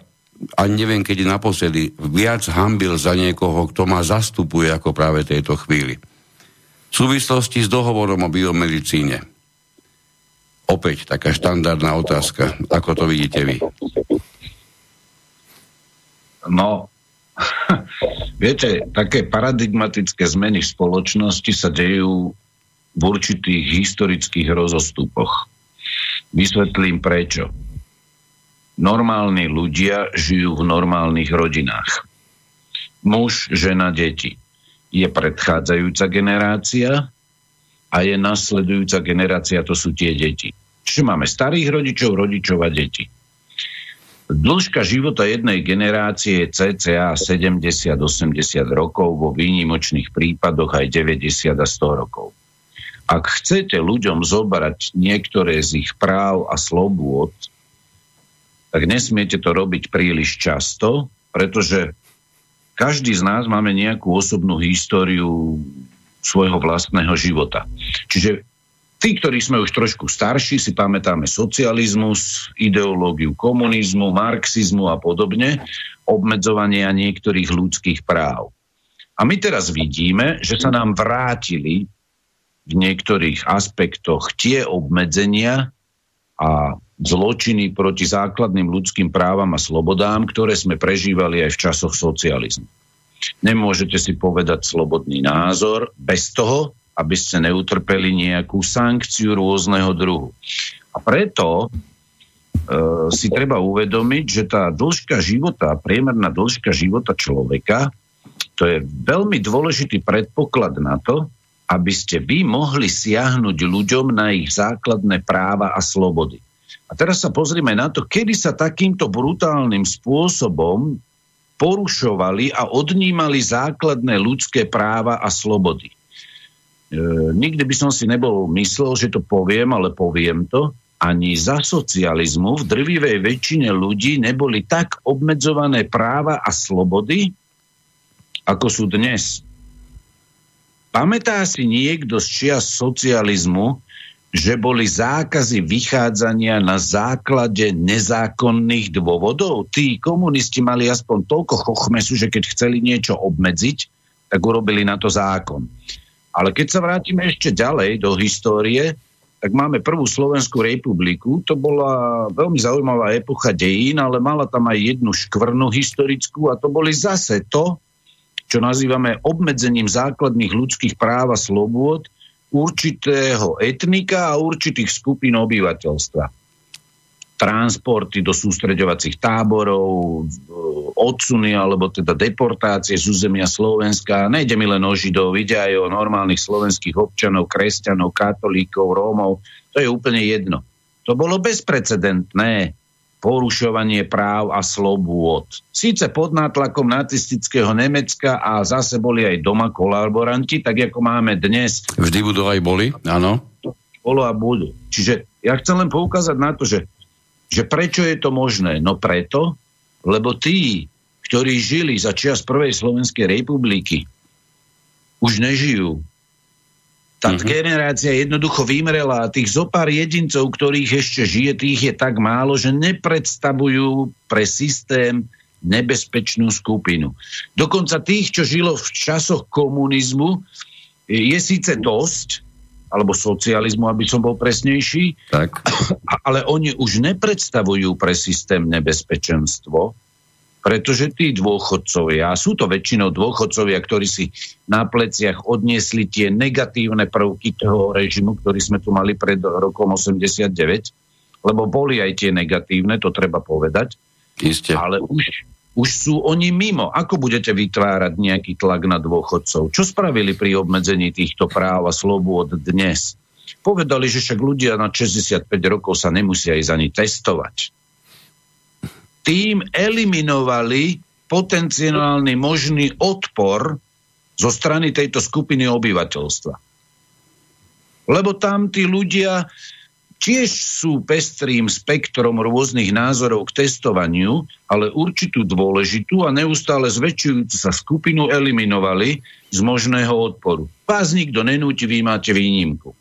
ani neviem, keď naposledy, viac hambil za niekoho, kto ma zastupuje ako práve tejto chvíli. V súvislosti s dohovorom o biomedicíne. Opäť taká štandardná otázka. Ako to vidíte vy? No, viete, také paradigmatické zmeny v spoločnosti sa dejú v určitých historických rozostupoch. Vysvetlím prečo. Normálni ľudia žijú v normálnych rodinách. Muž, žena, deti. Je predchádzajúca generácia a je nasledujúca generácia, to sú tie deti. Čiže máme starých rodičov, rodičov a deti. Dĺžka života jednej generácie je cca 70-80 rokov, vo výnimočných prípadoch aj 90 a 100 rokov. Ak chcete ľuďom zobrať niektoré z ich práv a slobôd, tak nesmiete to robiť príliš často, pretože každý z nás máme nejakú osobnú históriu svojho vlastného života. Čiže Tí, ktorí sme už trošku starší, si pamätáme socializmus, ideológiu komunizmu, marxizmu a podobne, obmedzovania niektorých ľudských práv. A my teraz vidíme, že sa nám vrátili v niektorých aspektoch tie obmedzenia a zločiny proti základným ľudským právam a slobodám, ktoré sme prežívali aj v časoch socializmu. Nemôžete si povedať slobodný názor bez toho, aby ste neutrpeli nejakú sankciu rôzneho druhu. A preto si treba uvedomiť, že tá dĺžka života, priemerná dĺžka života človeka, to je veľmi dôležitý predpoklad na to, aby ste vy mohli siahnuť ľuďom na ich základné práva a slobody. A teraz sa pozrime na to, kedy sa takýmto brutálnym spôsobom porušovali a odnímali základné ľudské práva a slobody. E, nikdy by som si nebol myslel, že to poviem, ale poviem to. Ani za socializmu v drvivej väčšine ľudí neboli tak obmedzované práva a slobody, ako sú dnes. Pamätá si niekto z čia socializmu, že boli zákazy vychádzania na základe nezákonných dôvodov. Tí komunisti mali aspoň toľko chochmesu, že keď chceli niečo obmedziť, tak urobili na to zákon. Ale keď sa vrátime ešte ďalej do histórie, tak máme prvú Slovenskú republiku. To bola veľmi zaujímavá epocha dejín, ale mala tam aj jednu škvrnu historickú a to boli zase to, čo nazývame obmedzením základných ľudských práv a slobôd, určitého etnika a určitých skupín obyvateľstva. Transporty do sústreďovacích táborov, odsuny alebo teda deportácie z územia Slovenska. Nejde mi len o Židov, ide aj o normálnych slovenských občanov, kresťanov, katolíkov, Rómov. To je úplne jedno. To bolo bezprecedentné porušovanie práv a slobôd. Síce pod nátlakom nacistického Nemecka a zase boli aj doma kolaboranti, tak ako máme dnes. Vždy budú aj boli, áno. Bolo a budú. Čiže ja chcem len poukázať na to, že, že prečo je to možné? No preto, lebo tí, ktorí žili za čas Prvej Slovenskej republiky, už nežijú tá mm-hmm. generácia jednoducho vymrela a tých zopár jedincov, ktorých ešte žije, tých je tak málo, že nepredstavujú pre systém nebezpečnú skupinu. Dokonca tých, čo žilo v časoch komunizmu, je síce dosť, alebo socializmu, aby som bol presnejší, tak. ale oni už nepredstavujú pre systém nebezpečenstvo, pretože tí dôchodcovia, sú to väčšinou dôchodcovia, ktorí si na pleciach odniesli tie negatívne prvky toho režimu, ktorý sme tu mali pred rokom 89, lebo boli aj tie negatívne, to treba povedať. Isté. Ale už, už sú oni mimo. Ako budete vytvárať nejaký tlak na dôchodcov? Čo spravili pri obmedzení týchto práv a slobôd dnes? Povedali, že však ľudia na 65 rokov sa nemusia ísť ani testovať tým eliminovali potenciálny možný odpor zo strany tejto skupiny obyvateľstva. Lebo tam tí ľudia tiež sú pestrým spektrom rôznych názorov k testovaniu, ale určitú dôležitú a neustále zväčšujúcu sa skupinu eliminovali z možného odporu. Vás nikto nenúti, vy máte výnimku.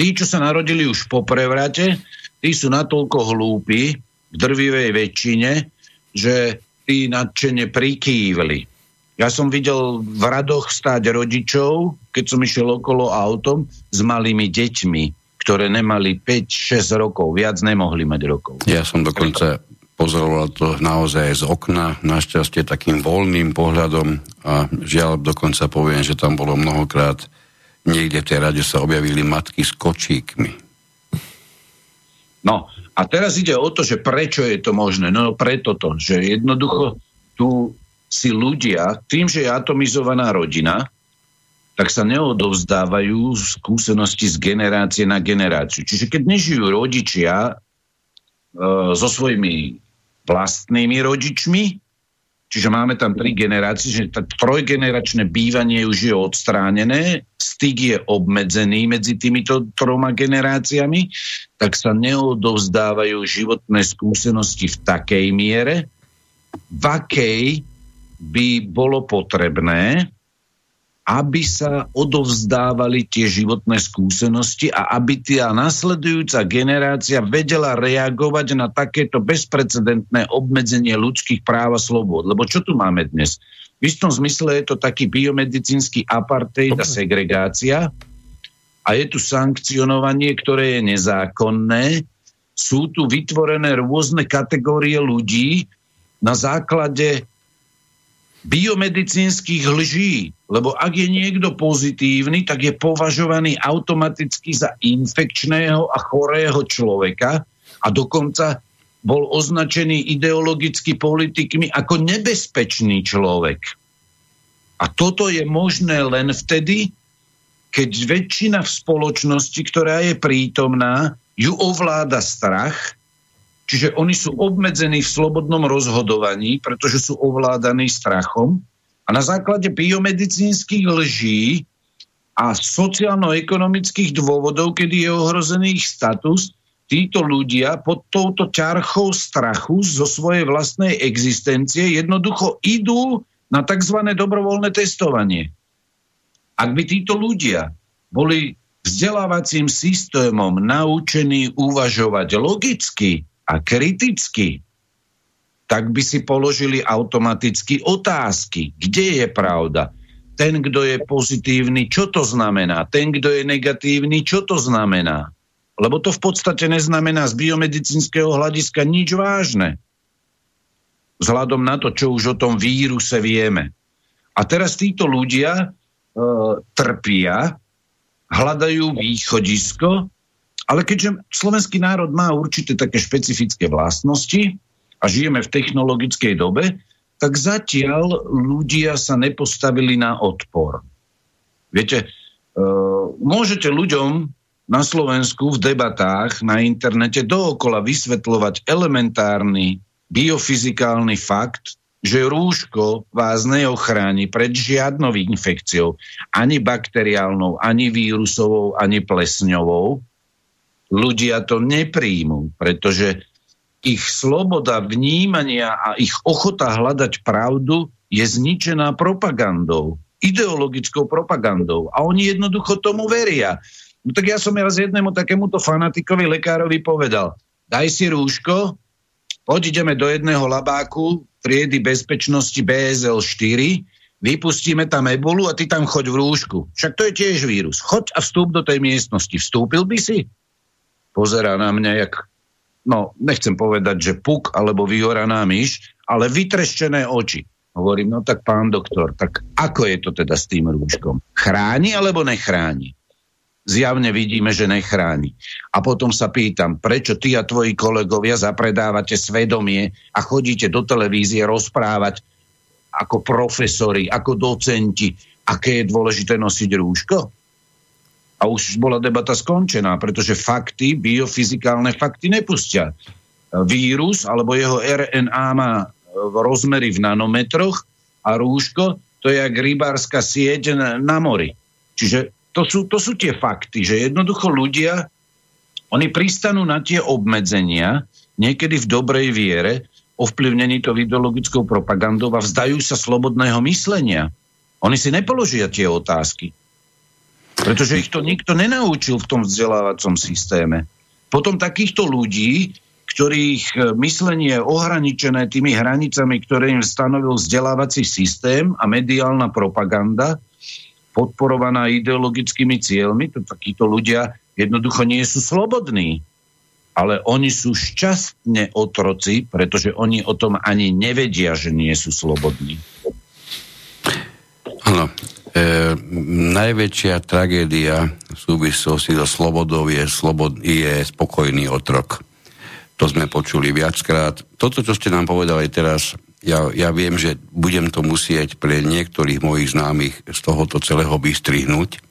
Tí, čo sa narodili už po prevrate, tí sú natoľko hlúpi, v drvivej väčšine, že tí nadšene prikývli. Ja som videl v radoch stáť rodičov, keď som išiel okolo autom s malými deťmi, ktoré nemali 5-6 rokov, viac nemohli mať rokov. Ja som dokonca pozoroval to naozaj z okna, našťastie takým voľným pohľadom a žiaľ dokonca poviem, že tam bolo mnohokrát niekde v tej rade sa objavili matky s kočíkmi. No, a teraz ide o to, že prečo je to možné. No preto to, že jednoducho tu si ľudia, tým, že je atomizovaná rodina, tak sa neodovzdávajú skúsenosti z generácie na generáciu. Čiže keď nežijú rodičia e, so svojimi vlastnými rodičmi, Čiže máme tam tri generácie, že tá trojgeneračné bývanie už je odstránené, styk je obmedzený medzi týmito troma generáciami, tak sa neodovzdávajú životné skúsenosti v takej miere, v akej by bolo potrebné, aby sa odovzdávali tie životné skúsenosti a aby tá nasledujúca generácia vedela reagovať na takéto bezprecedentné obmedzenie ľudských práv a slobod. Lebo čo tu máme dnes? V istom zmysle je to taký biomedicínsky apartheid a segregácia a je tu sankcionovanie, ktoré je nezákonné. Sú tu vytvorené rôzne kategórie ľudí na základe biomedicínskych lží. Lebo ak je niekto pozitívny, tak je považovaný automaticky za infekčného a chorého človeka a dokonca bol označený ideologicky politikmi ako nebezpečný človek. A toto je možné len vtedy, keď väčšina v spoločnosti, ktorá je prítomná, ju ovláda strach, čiže oni sú obmedzení v slobodnom rozhodovaní, pretože sú ovládaní strachom a na základe biomedicínskych lží a sociálno-ekonomických dôvodov, kedy je ohrozený ich status, títo ľudia pod touto ťarchou strachu zo svojej vlastnej existencie jednoducho idú na tzv. dobrovoľné testovanie. Ak by títo ľudia boli vzdelávacím systémom naučení uvažovať logicky a kriticky, tak by si položili automaticky otázky. Kde je pravda? Ten, kto je pozitívny, čo to znamená? Ten, kto je negatívny, čo to znamená? Lebo to v podstate neznamená z biomedicínskeho hľadiska nič vážne. Vzhľadom na to, čo už o tom víruse vieme. A teraz títo ľudia E, trpia, hľadajú východisko, ale keďže slovenský národ má určité také špecifické vlastnosti a žijeme v technologickej dobe, tak zatiaľ ľudia sa nepostavili na odpor. Viete, e, môžete ľuďom na Slovensku v debatách na internete dookola vysvetľovať elementárny biofyzikálny fakt, že rúško vás neochráni pred žiadnou infekciou, ani bakteriálnou, ani vírusovou, ani plesňovou, ľudia to nepríjmu, pretože ich sloboda vnímania a ich ochota hľadať pravdu je zničená propagandou, ideologickou propagandou. A oni jednoducho tomu veria. No tak ja som raz jednému takémuto fanatikovi lekárovi povedal, daj si rúško, poď ideme do jedného labáku, triedy bezpečnosti BSL 4, vypustíme tam ebolu a ty tam choď v rúšku. Však to je tiež vírus. Choď a vstúp do tej miestnosti. Vstúpil by si? Pozerá na mňa jak, no nechcem povedať, že puk alebo vyhoraná myš, ale vytreštené oči. Hovorím, no tak pán doktor, tak ako je to teda s tým rúškom? Chráni alebo nechráni? zjavne vidíme, že nechráni. A potom sa pýtam, prečo ty a tvoji kolegovia zapredávate svedomie a chodíte do televízie rozprávať ako profesori, ako docenti, aké je dôležité nosiť rúško? A už bola debata skončená, pretože fakty, biofyzikálne fakty nepustia. Vírus alebo jeho RNA má v rozmery v nanometroch a rúško to je jak rybárska sieť na mori. Čiže to sú, to sú tie fakty, že jednoducho ľudia, oni pristanú na tie obmedzenia, niekedy v dobrej viere, ovplyvnení to ideologickou propagandou a vzdajú sa slobodného myslenia. Oni si nepoložia tie otázky. Pretože ich to nikto nenaučil v tom vzdelávacom systéme. Potom takýchto ľudí, ktorých myslenie je ohraničené tými hranicami, ktoré im stanovil vzdelávací systém a mediálna propaganda, podporovaná ideologickými cieľmi, to takíto ľudia jednoducho nie sú slobodní. Ale oni sú šťastne otroci, pretože oni o tom ani nevedia, že nie sú slobodní. Najväčšia tragédia v súvislosti so slobodou je, slobod, je spokojný otrok. To sme počuli viackrát. Toto, čo ste nám povedali teraz, ja, ja viem, že budem to musieť pre niektorých mojich známych z tohoto celého vystrihnúť,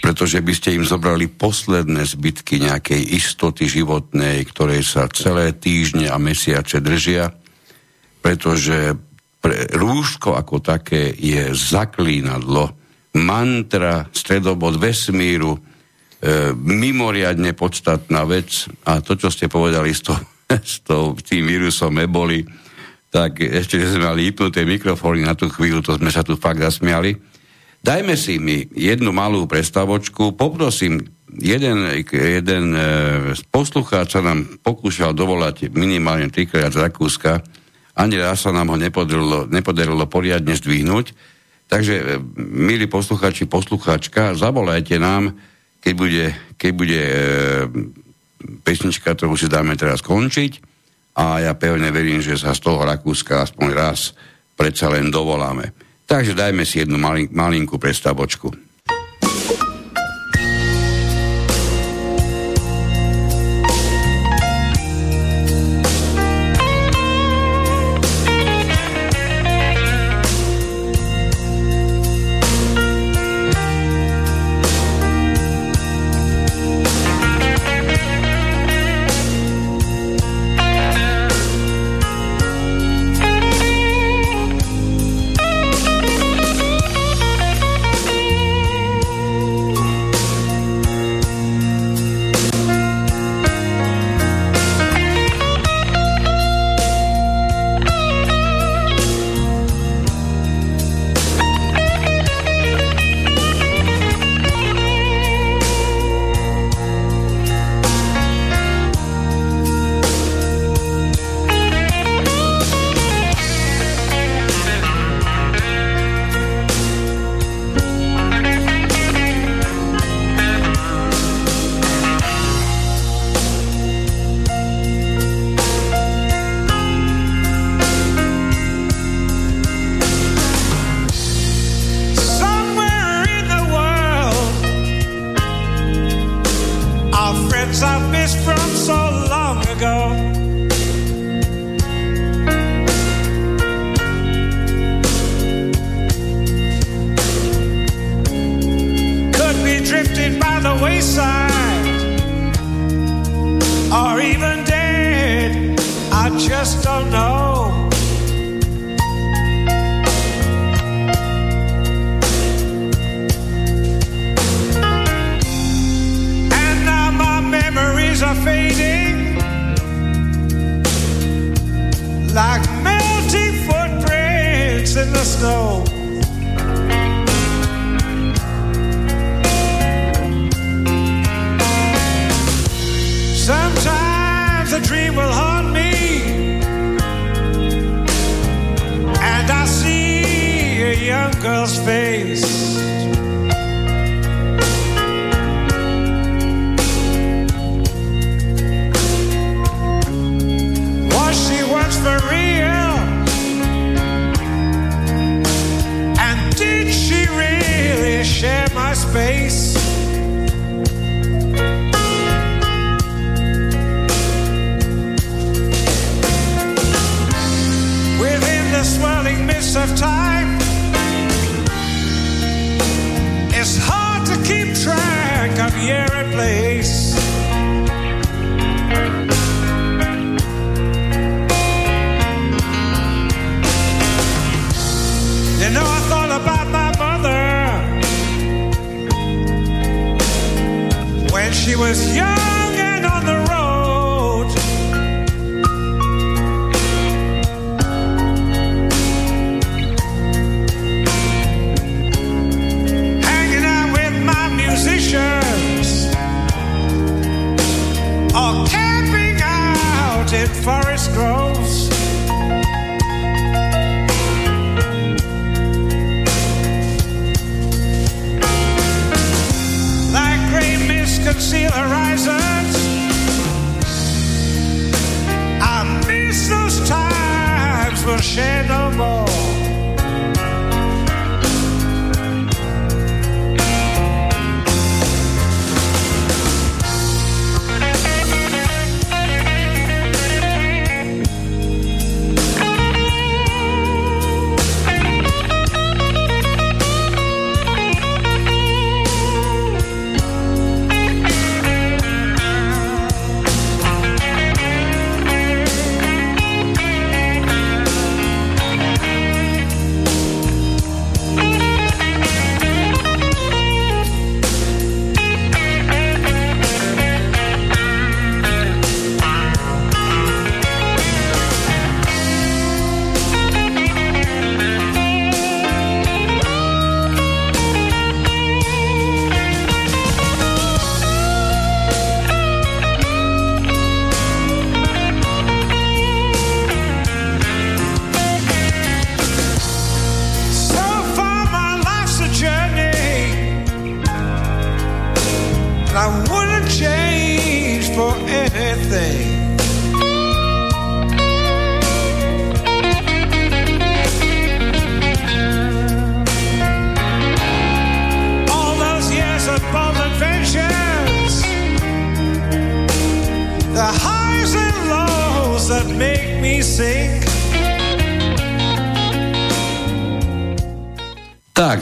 pretože by ste im zobrali posledné zbytky nejakej istoty životnej, ktorej sa celé týždne a mesiace držia, pretože pre rúško ako také je zaklínadlo, mantra, stredobod vesmíru, e, mimoriadne podstatná vec. A to, čo ste povedali s, to, s to, tým vírusom eboli, tak ešte, že sme mali vypnuté mikrofóny na tú chvíľu, to sme sa tu fakt zasmiali. Dajme si mi jednu malú prestavočku, poprosím, jeden, jeden e, poslucháč sa nám pokúšal dovolať minimálne trikrát z Rakúska, ani raz sa nám ho nepodarilo, nepodarilo poriadne zdvihnúť, takže, e, milí poslucháči, poslucháčka, zavolajte nám, keď bude, keď bude e, pesnička, ktorú si dáme teraz končiť, a ja pevne verím, že sa z toho Rakúska aspoň raz predsa len dovoláme. Takže dajme si jednu malin, malinkú predstavočku.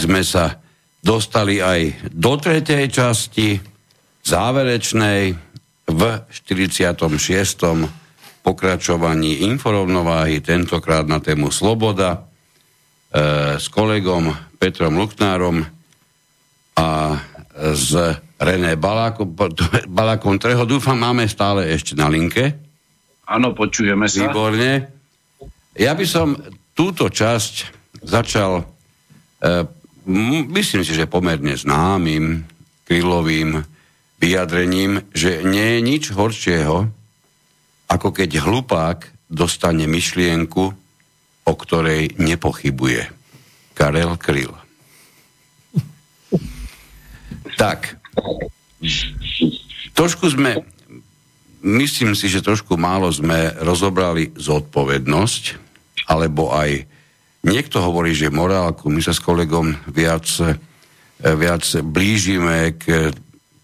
Sme sa dostali aj do tretej časti, záverečnej v 46. pokračovaní inforovnováhy, tentokrát na tému Sloboda, e, s kolegom Petrom Luknárom a s René Balákom, Balákom ktorého dúfam máme stále ešte na linke. Áno, počujeme sa. Výborne. Ja by som túto časť začal, e, myslím si, že pomerne známym krylovým vyjadrením, že nie je nič horšieho, ako keď hlupák dostane myšlienku, o ktorej nepochybuje. Karel Kryl. Tak. Trošku sme, myslím si, že trošku málo sme rozobrali zodpovednosť, alebo aj niekto hovorí, že morálku, my sa s kolegom viac, eh, viac blížime k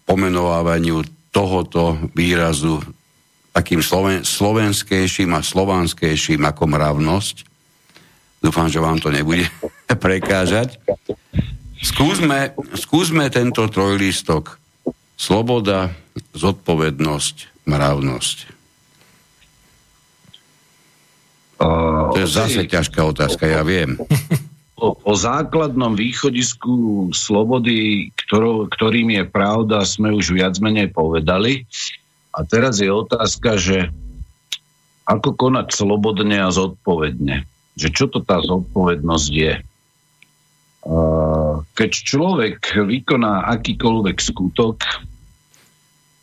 pomenovávaniu tohoto výrazu takým sloven, slovenskejším a slovanskejším ako mravnosť. Dúfam, že vám to nebude prekážať. Skúsme, skúsme tento trojlistok. Sloboda, zodpovednosť, mravnosť. Uh, To je zase ťažká otázka, ja viem. o, o základnom východisku slobody, ktorou, ktorým je pravda, sme už viac menej povedali. A teraz je otázka, že ako konať slobodne a zodpovedne. že čo to tá zodpovednosť je. Keď človek vykoná akýkoľvek skutok,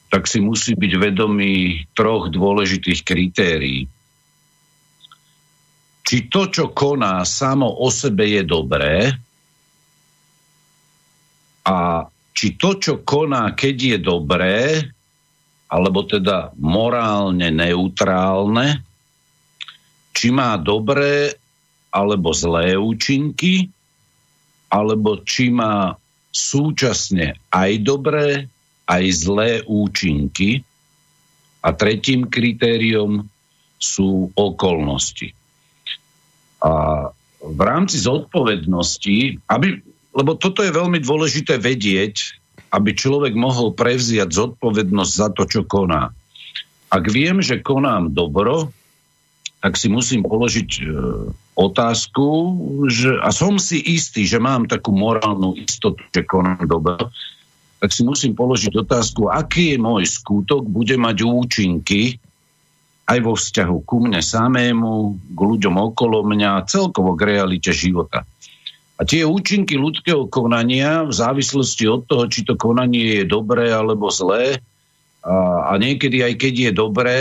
tak si musí byť vedomý troch dôležitých kritérií. Či to, čo koná samo o sebe je dobré a či to, čo koná, keď je dobré, alebo teda morálne neutrálne, či má dobré alebo zlé účinky, alebo či má súčasne aj dobré, aj zlé účinky. A tretím kritériom sú okolnosti. A v rámci zodpovednosti, aby, lebo toto je veľmi dôležité vedieť, aby človek mohol prevziať zodpovednosť za to, čo koná. Ak viem, že konám dobro, tak si musím položiť e, otázku, že, a som si istý, že mám takú morálnu istotu, že konám dobro, tak si musím položiť otázku, aký je môj skutok, bude mať účinky aj vo vzťahu ku mne samému, k ľuďom okolo mňa, celkovo k realite života. A tie účinky ľudského konania v závislosti od toho, či to konanie je dobré alebo zlé, a, a niekedy aj keď je dobré,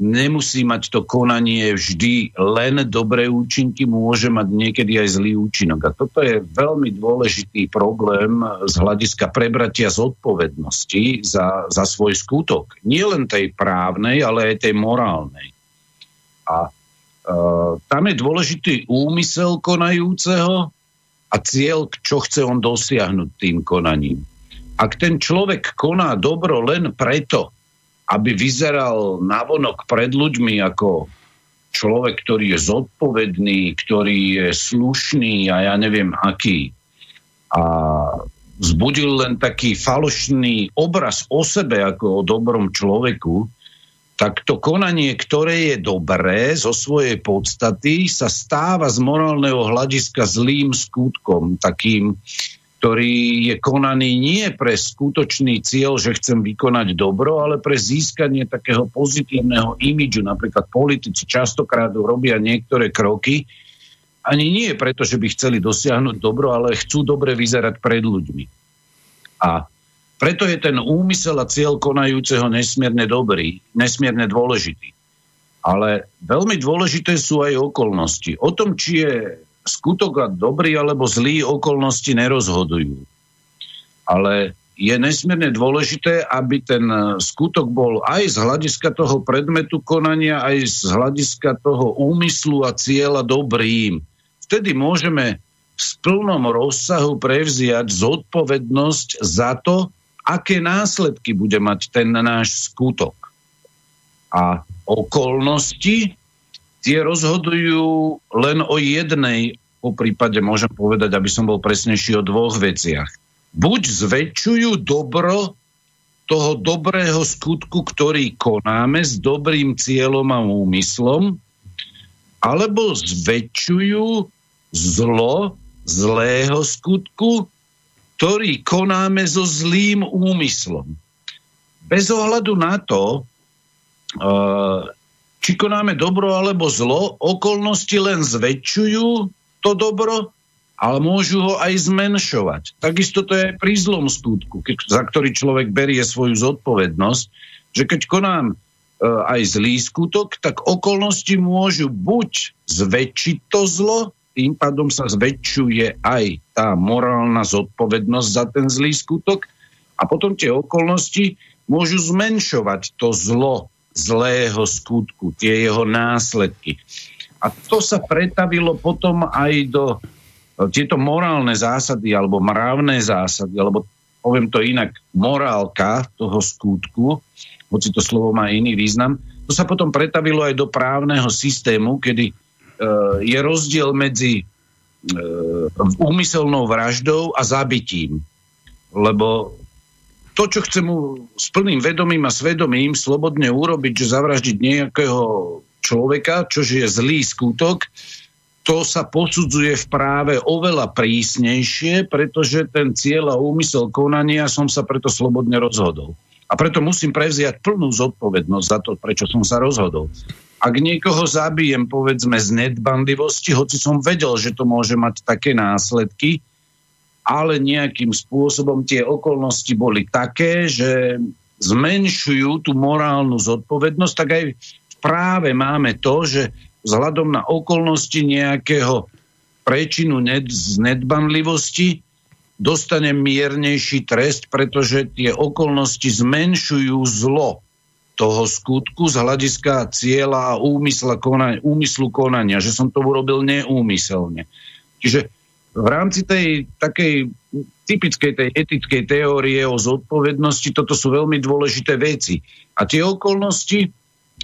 nemusí mať to konanie vždy len dobré účinky, môže mať niekedy aj zlý účinok. A toto je veľmi dôležitý problém z hľadiska prebratia zodpovednosti za, za svoj skutok. Nie len tej právnej, ale aj tej morálnej. A e, tam je dôležitý úmysel konajúceho a cieľ, čo chce on dosiahnuť tým konaním. Ak ten človek koná dobro len preto, aby vyzeral navonok pred ľuďmi ako človek, ktorý je zodpovedný, ktorý je slušný a ja neviem aký. A vzbudil len taký falošný obraz o sebe ako o dobrom človeku, tak to konanie, ktoré je dobré zo svojej podstaty, sa stáva z morálneho hľadiska zlým skutkom, takým ktorý je konaný nie pre skutočný cieľ, že chcem vykonať dobro, ale pre získanie takého pozitívneho imidžu. Napríklad politici častokrát robia niektoré kroky, ani nie preto, že by chceli dosiahnuť dobro, ale chcú dobre vyzerať pred ľuďmi. A preto je ten úmysel a cieľ konajúceho nesmierne dobrý, nesmierne dôležitý. Ale veľmi dôležité sú aj okolnosti. O tom, či je skutok a dobrý alebo zlý okolnosti nerozhodujú. Ale je nesmierne dôležité, aby ten skutok bol aj z hľadiska toho predmetu konania, aj z hľadiska toho úmyslu a cieľa dobrým. Vtedy môžeme v plnom rozsahu prevziať zodpovednosť za to, aké následky bude mať ten náš skutok. A okolnosti tie rozhodujú len o jednej, po prípade môžem povedať, aby som bol presnejší o dvoch veciach. Buď zväčšujú dobro toho dobrého skutku, ktorý konáme s dobrým cieľom a úmyslom, alebo zväčšujú zlo zlého skutku, ktorý konáme so zlým úmyslom. Bez ohľadu na to, či konáme dobro alebo zlo, okolnosti len zväčšujú to dobro, ale môžu ho aj zmenšovať. Takisto to je aj pri zlom skutku, keď, za ktorý človek berie svoju zodpovednosť, že keď konám e, aj zlý skutok, tak okolnosti môžu buď zväčšiť to zlo, tým pádom sa zväčšuje aj tá morálna zodpovednosť za ten zlý skutok a potom tie okolnosti môžu zmenšovať to zlo, zlého skutku, tie jeho následky. A to sa pretavilo potom aj do e, tieto morálne zásady alebo mravné zásady, alebo poviem to inak, morálka toho skutku, hoci to slovo má iný význam, to sa potom pretavilo aj do právneho systému, kedy e, je rozdiel medzi e, úmyselnou vraždou a zabitím. Lebo to, čo chcem mu s plným vedomím a svedomím slobodne urobiť, že zavraždiť nejakého človeka, čož je zlý skutok, to sa posudzuje v práve oveľa prísnejšie, pretože ten cieľ a úmysel konania som sa preto slobodne rozhodol. A preto musím prevziať plnú zodpovednosť za to, prečo som sa rozhodol. Ak niekoho zabijem, povedzme, z nedbanlivosti, hoci som vedel, že to môže mať také následky, ale nejakým spôsobom tie okolnosti boli také, že zmenšujú tú morálnu zodpovednosť, tak aj práve máme to, že vzhľadom na okolnosti nejakého prečinu ned- z nedbanlivosti dostane miernejší trest, pretože tie okolnosti zmenšujú zlo toho skutku z hľadiska cieľa a úmysla konania, úmyslu konania, že som to urobil neúmyselne. Čiže v rámci tej takej typickej tej etickej teórie o zodpovednosti, toto sú veľmi dôležité veci. A tie okolnosti,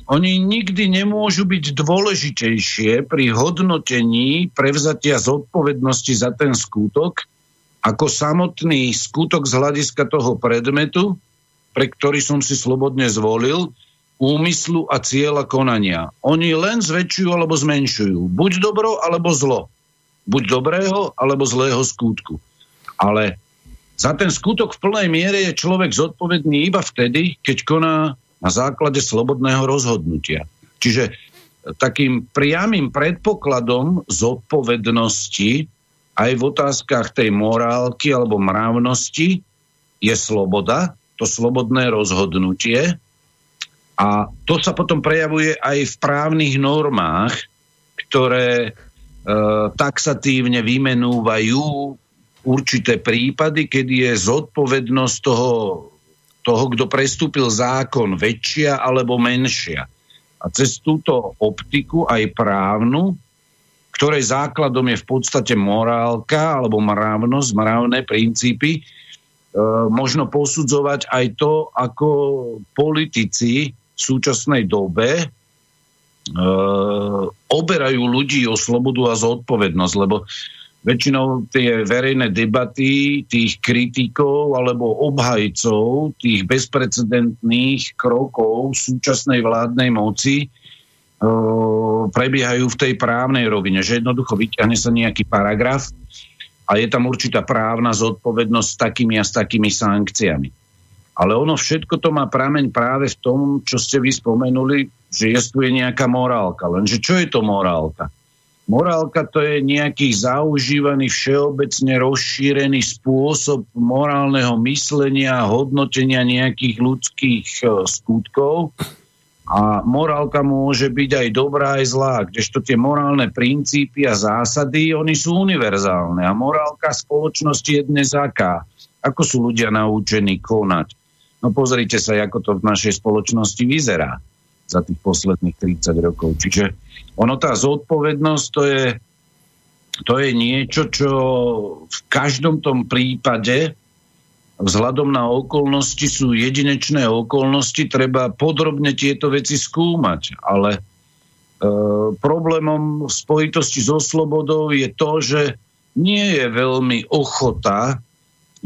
oni nikdy nemôžu byť dôležitejšie pri hodnotení prevzatia zodpovednosti za ten skutok, ako samotný skutok z hľadiska toho predmetu, pre ktorý som si slobodne zvolil, úmyslu a cieľa konania. Oni len zväčšujú alebo zmenšujú. Buď dobro, alebo zlo. Buď dobrého, alebo zlého skutku. Ale za ten skutok v plnej miere je človek zodpovedný iba vtedy, keď koná na základe slobodného rozhodnutia. Čiže takým priamým predpokladom zodpovednosti aj v otázkach tej morálky alebo mravnosti je sloboda, to slobodné rozhodnutie. A to sa potom prejavuje aj v právnych normách, ktoré e, taxatívne vymenúvajú určité prípady, kedy je zodpovednosť toho, toho, kto prestúpil zákon, väčšia alebo menšia. A cez túto optiku aj právnu, ktorej základom je v podstate morálka alebo mravnosť, mravné princípy, E, možno posudzovať aj to, ako politici v súčasnej dobe e, oberajú ľudí o slobodu a zodpovednosť, lebo väčšinou tie verejné debaty tých kritikov alebo obhajcov tých bezprecedentných krokov súčasnej vládnej moci e, prebiehajú v tej právnej rovine, že jednoducho vyťahne sa nejaký paragraf, a je tam určitá právna zodpovednosť s takými a s takými sankciami. Ale ono všetko to má prameň práve v tom, čo ste vy spomenuli, že tu je nejaká morálka. Lenže čo je to morálka? Morálka to je nejaký zaužívaný, všeobecne rozšírený spôsob morálneho myslenia a hodnotenia nejakých ľudských e, skutkov, a morálka môže byť aj dobrá, aj zlá, kdežto tie morálne princípy a zásady, oni sú univerzálne. A morálka spoločnosti je dnes aká? Ako sú ľudia naučení konať? No pozrite sa, ako to v našej spoločnosti vyzerá za tých posledných 30 rokov. Čiže ono tá zodpovednosť, to je, to je niečo, čo v každom tom prípade vzhľadom na okolnosti sú jedinečné okolnosti, treba podrobne tieto veci skúmať. Ale e, problémom v spojitosti so slobodou je to, že nie je veľmi ochota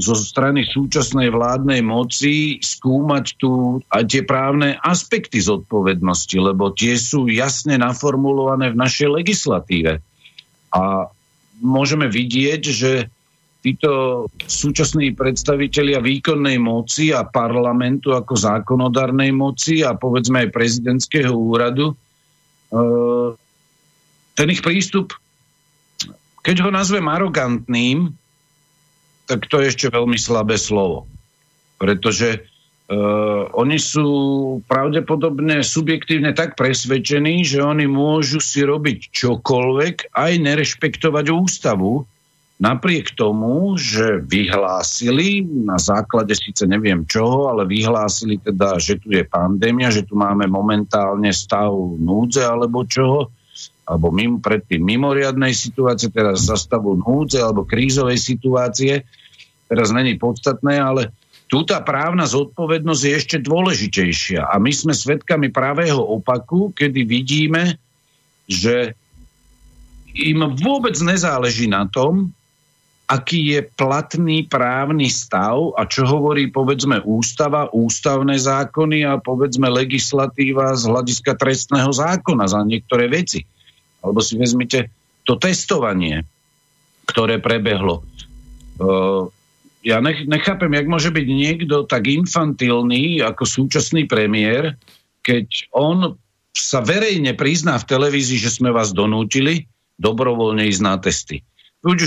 zo strany súčasnej vládnej moci skúmať tu aj tie právne aspekty zodpovednosti, lebo tie sú jasne naformulované v našej legislatíve. A môžeme vidieť, že títo súčasní predstavitelia výkonnej moci a parlamentu ako zákonodárnej moci a povedzme aj prezidentského úradu, e, ten ich prístup, keď ho nazvem arogantným, tak to je ešte veľmi slabé slovo. Pretože Uh, oni sú pravdepodobne subjektívne tak presvedčení, že oni môžu si robiť čokoľvek, aj nerešpektovať ústavu, Napriek tomu, že vyhlásili na základe síce neviem čoho, ale vyhlásili teda, že tu je pandémia, že tu máme momentálne stav núdze alebo čoho, alebo mimo, predtým mimoriadnej situácie, teraz za stavu núdze alebo krízovej situácie, teraz není podstatné, ale tu tá právna zodpovednosť je ešte dôležitejšia. A my sme svedkami pravého opaku, kedy vidíme, že im vôbec nezáleží na tom, aký je platný právny stav a čo hovorí povedzme ústava, ústavné zákony a povedzme legislatíva z hľadiska trestného zákona za niektoré veci. Alebo si vezmite to testovanie, ktoré prebehlo. Uh, ja nech, nechápem, jak môže byť niekto tak infantilný ako súčasný premiér, keď on sa verejne prizná v televízii, že sme vás donútili dobrovoľne ísť na testy. Už,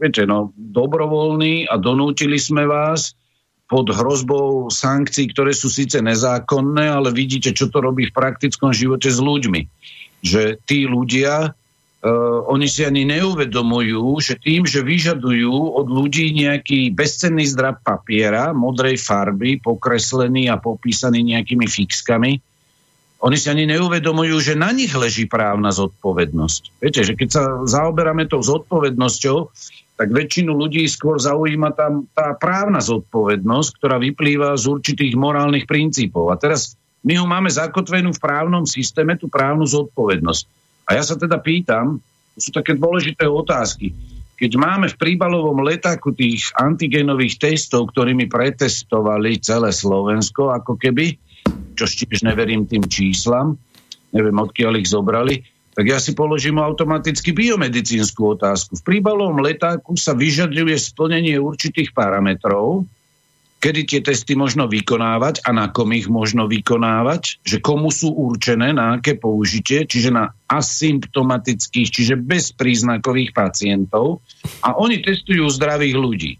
viete, no, dobrovoľní a donútili sme vás pod hrozbou sankcií, ktoré sú síce nezákonné, ale vidíte, čo to robí v praktickom živote s ľuďmi. Že tí ľudia Uh, oni si ani neuvedomujú, že tým, že vyžadujú od ľudí nejaký bezcenný zdrab papiera, modrej farby, pokreslený a popísaný nejakými fixkami, oni si ani neuvedomujú, že na nich leží právna zodpovednosť. Viete, že keď sa zaoberáme tou zodpovednosťou, tak väčšinu ľudí skôr zaujíma tam tá právna zodpovednosť, ktorá vyplýva z určitých morálnych princípov. A teraz my ho máme zakotvenú v právnom systéme, tú právnu zodpovednosť. A ja sa teda pýtam, to sú také dôležité otázky. Keď máme v príbalovom letáku tých antigenových testov, ktorými pretestovali celé Slovensko, ako keby, čo tiež neverím tým číslam, neviem odkiaľ ich zobrali, tak ja si položím automaticky biomedicínsku otázku. V príbalovom letáku sa vyžaduje splnenie určitých parametrov, kedy tie testy možno vykonávať a na kom ich možno vykonávať, že komu sú určené, na aké použitie, čiže na asymptomatických, čiže bezpríznakových pacientov a oni testujú zdravých ľudí.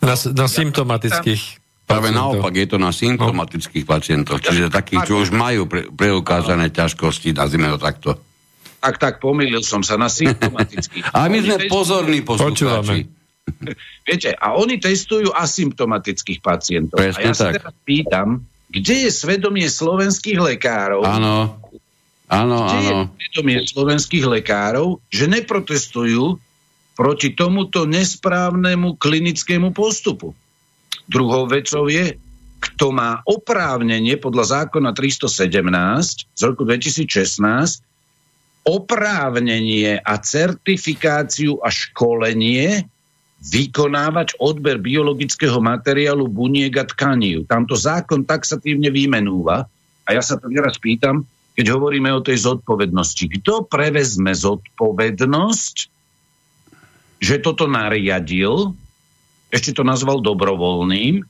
Na, na symptomatických. Práve naopak, je to na symptomatických no. pacientoch, čiže takých, čo už majú pre, preukázané ťažkosti, nazvime to takto. Tak, tak, pomýlil som sa na symptomatických. a my sme pozorní poslucháči. Viete, a oni testujú asymptomatických pacientov. Presne a ja tak. sa teraz pýtam, kde je svedomie slovenských lekárov? Áno, áno, kde áno. je svedomie slovenských lekárov, že neprotestujú proti tomuto nesprávnemu klinickému postupu? Druhou vecou je, kto má oprávnenie podľa zákona 317 z roku 2016 oprávnenie a certifikáciu a školenie vykonávať odber biologického materiálu buniek a tkaní. Tamto zákon taxatívne vymenúva. A ja sa to teraz pýtam, keď hovoríme o tej zodpovednosti. Kto prevezme zodpovednosť, že toto nariadil, ešte to nazval dobrovoľným,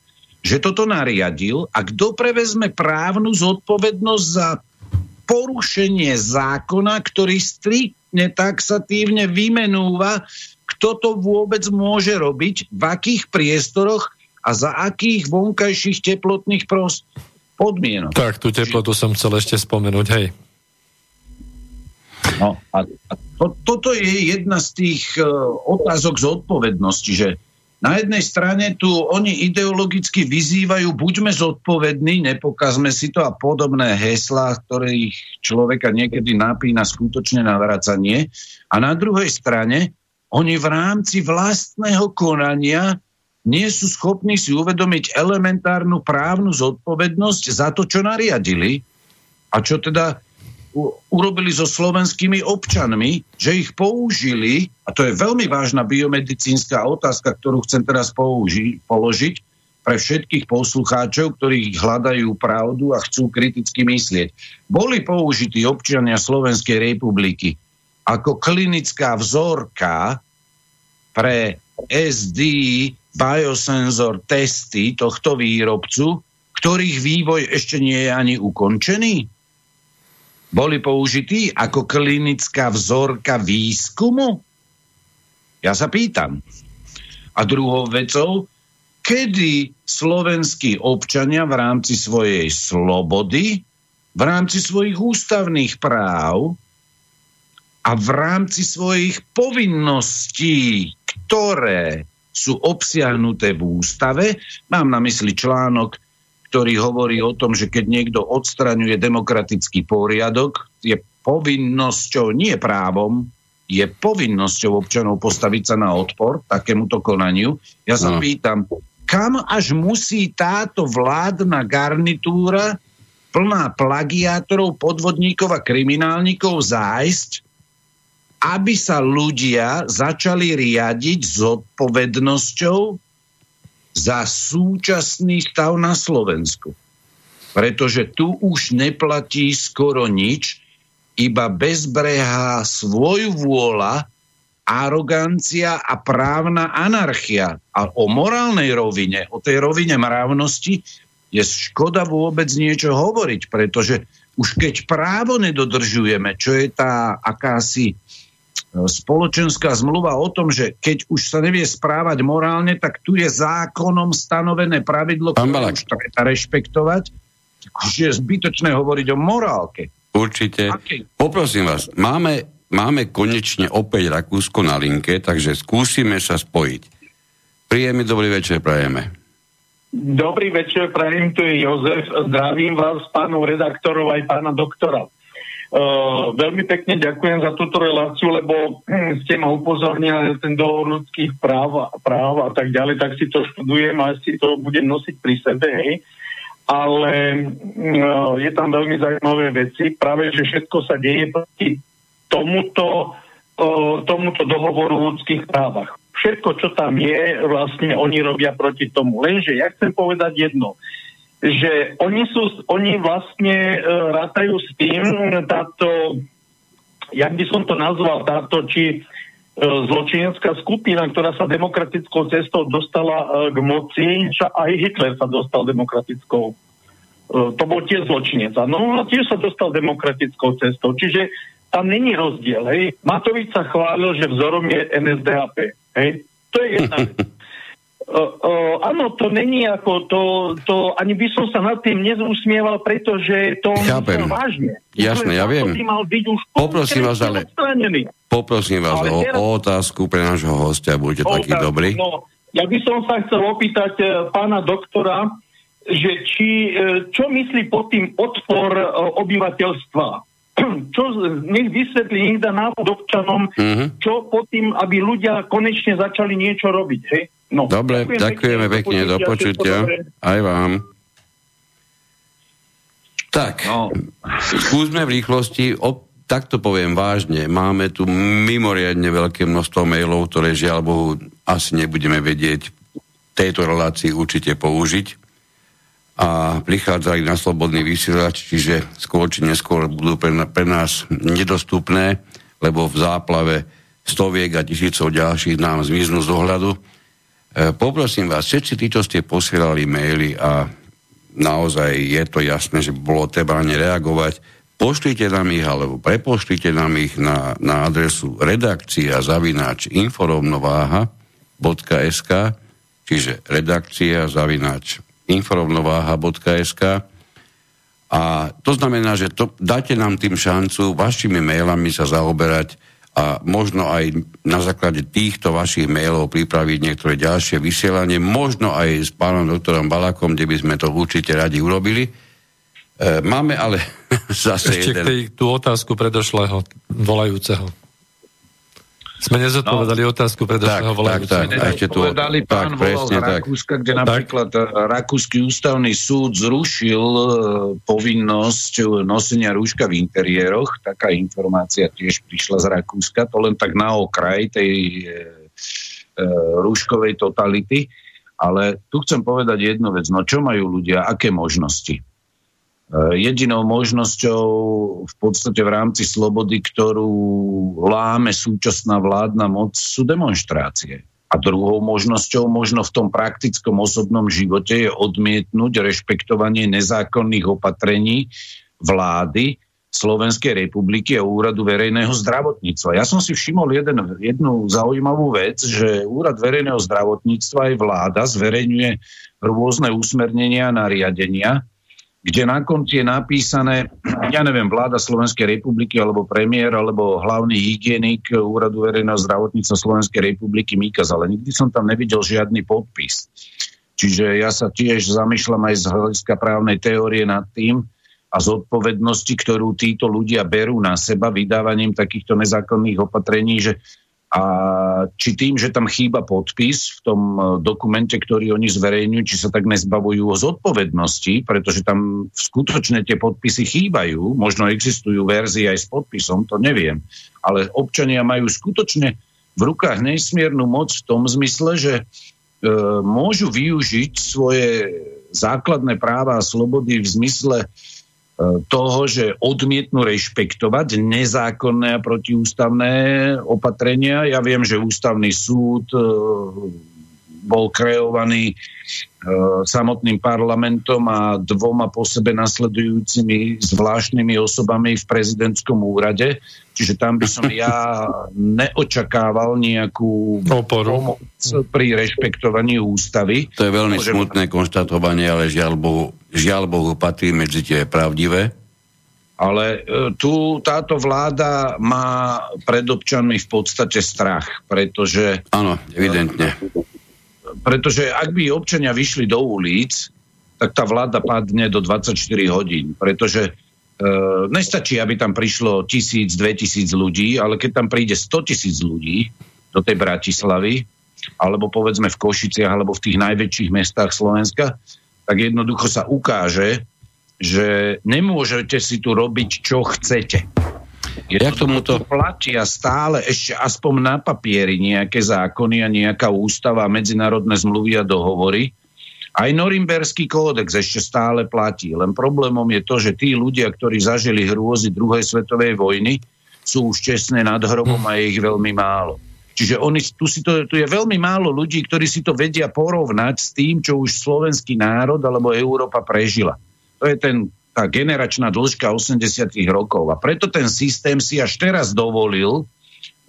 že toto nariadil a kto prevezme právnu zodpovednosť za porušenie zákona, ktorý striktne taxatívne vymenúva kto to vôbec môže robiť, v akých priestoroch a za akých vonkajších teplotných prost- podmienok. Tak, tú teplotu som chcel ešte spomenúť, hej. No, a, a to, toto je jedna z tých uh, otázok zodpovednosti, že na jednej strane tu oni ideologicky vyzývajú, buďme zodpovední, nepokazme si to a podobné heslá, ktorých človeka niekedy napína skutočne na vracanie. A na druhej strane oni v rámci vlastného konania nie sú schopní si uvedomiť elementárnu právnu zodpovednosť za to, čo nariadili a čo teda urobili so slovenskými občanmi, že ich použili, a to je veľmi vážna biomedicínska otázka, ktorú chcem teraz použi- položiť pre všetkých poslucháčov, ktorí hľadajú pravdu a chcú kriticky myslieť. Boli použití občania Slovenskej republiky ako klinická vzorka pre SD biosenzor testy tohto výrobcu, ktorých vývoj ešte nie je ani ukončený? Boli použití ako klinická vzorka výskumu? Ja sa pýtam. A druhou vecou, kedy slovenskí občania v rámci svojej slobody, v rámci svojich ústavných práv a v rámci svojich povinností, ktoré sú obsiahnuté v ústave, mám na mysli článok, ktorý hovorí o tom, že keď niekto odstraňuje demokratický poriadok, je povinnosťou, nie právom, je povinnosťou občanov postaviť sa na odpor takémuto konaniu. Ja sa no. pýtam, kam až musí táto vládna garnitúra plná plagiátorov, podvodníkov a kriminálnikov zájsť, aby sa ľudia začali riadiť zodpovednosťou za súčasný stav na Slovensku. Pretože tu už neplatí skoro nič, iba bezbrehá svoju vôľa, arogancia a právna anarchia. A o morálnej rovine, o tej rovine mravnosti je škoda vôbec niečo hovoriť, pretože už keď právo nedodržujeme, čo je tá akási spoločenská zmluva o tom, že keď už sa nevie správať morálne, tak tu je zákonom stanovené pravidlo, ktoré už treba rešpektovať. Už je zbytočné hovoriť o morálke. Určite. Okay. Poprosím vás, máme, máme konečne opäť Rakúsko na linke, takže skúsime sa spojiť. Príjemný dobrý večer prajeme. Dobrý večer, prajem, tu je Jozef. Zdravím vás, pánov redaktorov aj pána doktora. Uh, veľmi pekne ďakujem za túto reláciu, lebo hm, ste ma upozornili ten dohovor ľudských práv, práv a tak ďalej, tak si to študujem a si to budem nosiť pri sebe, hej. Ale uh, je tam veľmi zaujímavé veci, práve, že všetko sa deje proti tomuto, uh, tomuto dohovoru o ľudských právach všetko, čo tam je, vlastne oni robia proti tomu. Lenže ja chcem povedať jedno, že oni, sú, oni vlastne uh, rátajú s tým, táto, jak by som to nazval, táto či uh, zločinecká skupina, ktorá sa demokratickou cestou dostala uh, k moci, čo aj Hitler sa dostal demokratickou. Uh, to bol tiež zločinec. No a tiež sa dostal demokratickou cestou. Čiže tam není rozdiel. Hej. Matovič sa chválil, že vzorom je NSDAP. Hej? To je jedna vec. Áno, to není ako to, to, ani by som sa nad tým nezúsmieval, pretože to Chápem. vážne. Jasné, ja viem. Poprosím vás ale, poprosím vás o, teraz... o otázku pre nášho hostia, buďte taký dobrý. No, ja by som sa chcel opýtať uh, pána doktora, že či, uh, čo myslí pod tým odpor uh, obyvateľstva? čo, nech vysvetlí, nech dá návod občanom, mm-hmm. čo pod tým, aby ľudia konečne začali niečo robiť. Hej? No, Dobre, ďakujem ďakujeme pekne, do počutia. Aj vám. Tak, no. skúsme v rýchlosti, o, takto poviem vážne, máme tu mimoriadne veľké množstvo mailov, ktoré žiaľ Bohu asi nebudeme vedieť v tejto relácii určite použiť a prichádzali na slobodný vysielač, čiže skôr či neskôr budú pre, pre nás nedostupné, lebo v záplave stoviek a tisícov ďalších nám zmiznú z ohľadu. E, poprosím vás, všetci tí, čo ste posielali maily a naozaj je to jasné, že bolo treba nereagovať, pošlite nám ich alebo prepošlite nám ich na, na adresu redakcia zavináč inforovnováha.sk čiže redakcia zavináč inforovnováha.sk a to znamená, že to, dáte nám tým šancu vašimi mailami sa zaoberať a možno aj na základe týchto vašich mailov pripraviť niektoré ďalšie vysielanie, možno aj s pánom doktorom Balakom, kde by sme to určite radi urobili. E, máme ale zase Ešte jeden... k tej, tú otázku predošlého volajúceho. Sme nezodpovedali no. otázku predošlého volania. Tak, tak, ešte tu. Povedali, pán tak, volal z Rakúska, kde tak. napríklad eh, Rakúsky ústavný súd zrušil eh, povinnosť nosenia rúška v interiéroch. Taká informácia tiež prišla z Rakúska. To len tak na okraj tej e, rúškovej totality. Ale tu chcem povedať jednu vec. No čo majú ľudia? Aké možnosti? Eh, jedinou možnosťou v podstate v rámci slobody, ktorú láme súčasná vládna moc, sú demonstrácie. A druhou možnosťou možno v tom praktickom osobnom živote je odmietnúť rešpektovanie nezákonných opatrení vlády Slovenskej republiky a Úradu verejného zdravotníctva. Ja som si všimol jeden, jednu zaujímavú vec, že Úrad verejného zdravotníctva aj vláda zverejňuje rôzne usmernenia a nariadenia, kde na konci je napísané, ja neviem, vláda Slovenskej republiky, alebo premiér, alebo hlavný hygienik Úradu verejného zdravotníctva Slovenskej republiky Mikas, ale nikdy som tam nevidel žiadny podpis. Čiže ja sa tiež zamýšľam aj z hľadiska právnej teórie nad tým a zodpovednosti, ktorú títo ľudia berú na seba vydávaním takýchto nezákonných opatrení, že a či tým, že tam chýba podpis v tom e, dokumente, ktorý oni zverejňujú, či sa tak nezbavujú o zodpovednosti, pretože tam skutočne tie podpisy chýbajú, možno existujú verzie aj s podpisom, to neviem. Ale občania majú skutočne v rukách nesmiernu moc v tom zmysle, že e, môžu využiť svoje základné práva a slobody v zmysle toho, že odmietnú rešpektovať nezákonné a protiústavné opatrenia. Ja viem, že ústavný súd e, bol kreovaný samotným parlamentom a dvoma po sebe nasledujúcimi zvláštnymi osobami v prezidentskom úrade. Čiže tam by som ja neočakával nejakú Oporu. pomoc pri rešpektovaní ústavy. To je veľmi Môžem- smutné konštatovanie, ale žiaľ Bohu, žiaľ Bohu patrí medzi tie pravdivé. Ale e, tu táto vláda má pred občanmi v podstate strach, pretože Áno, evidentne. Pretože ak by občania vyšli do ulic, tak tá vláda padne do 24 hodín, pretože e, nestačí, aby tam prišlo tisíc, dve tisíc ľudí, ale keď tam príde 100 tisíc ľudí do tej Bratislavy, alebo povedzme v Košiciach, alebo v tých najväčších mestách Slovenska, tak jednoducho sa ukáže, že nemôžete si tu robiť, čo chcete. Jak tomuto- tu platia stále ešte aspoň na papieri nejaké zákony a nejaká ústava, medzinárodné zmluvy a dohovory. Aj Norimberský kódex ešte stále platí. Len problémom je to, že tí ľudia, ktorí zažili hrôzy druhej svetovej vojny, sú už čestné nad hrobom a je ich veľmi málo. Čiže oni, tu, si to, tu je veľmi málo ľudí, ktorí si to vedia porovnať s tým, čo už slovenský národ alebo Európa prežila. To je ten, tá generačná dĺžka 80 rokov. A preto ten systém si až teraz dovolil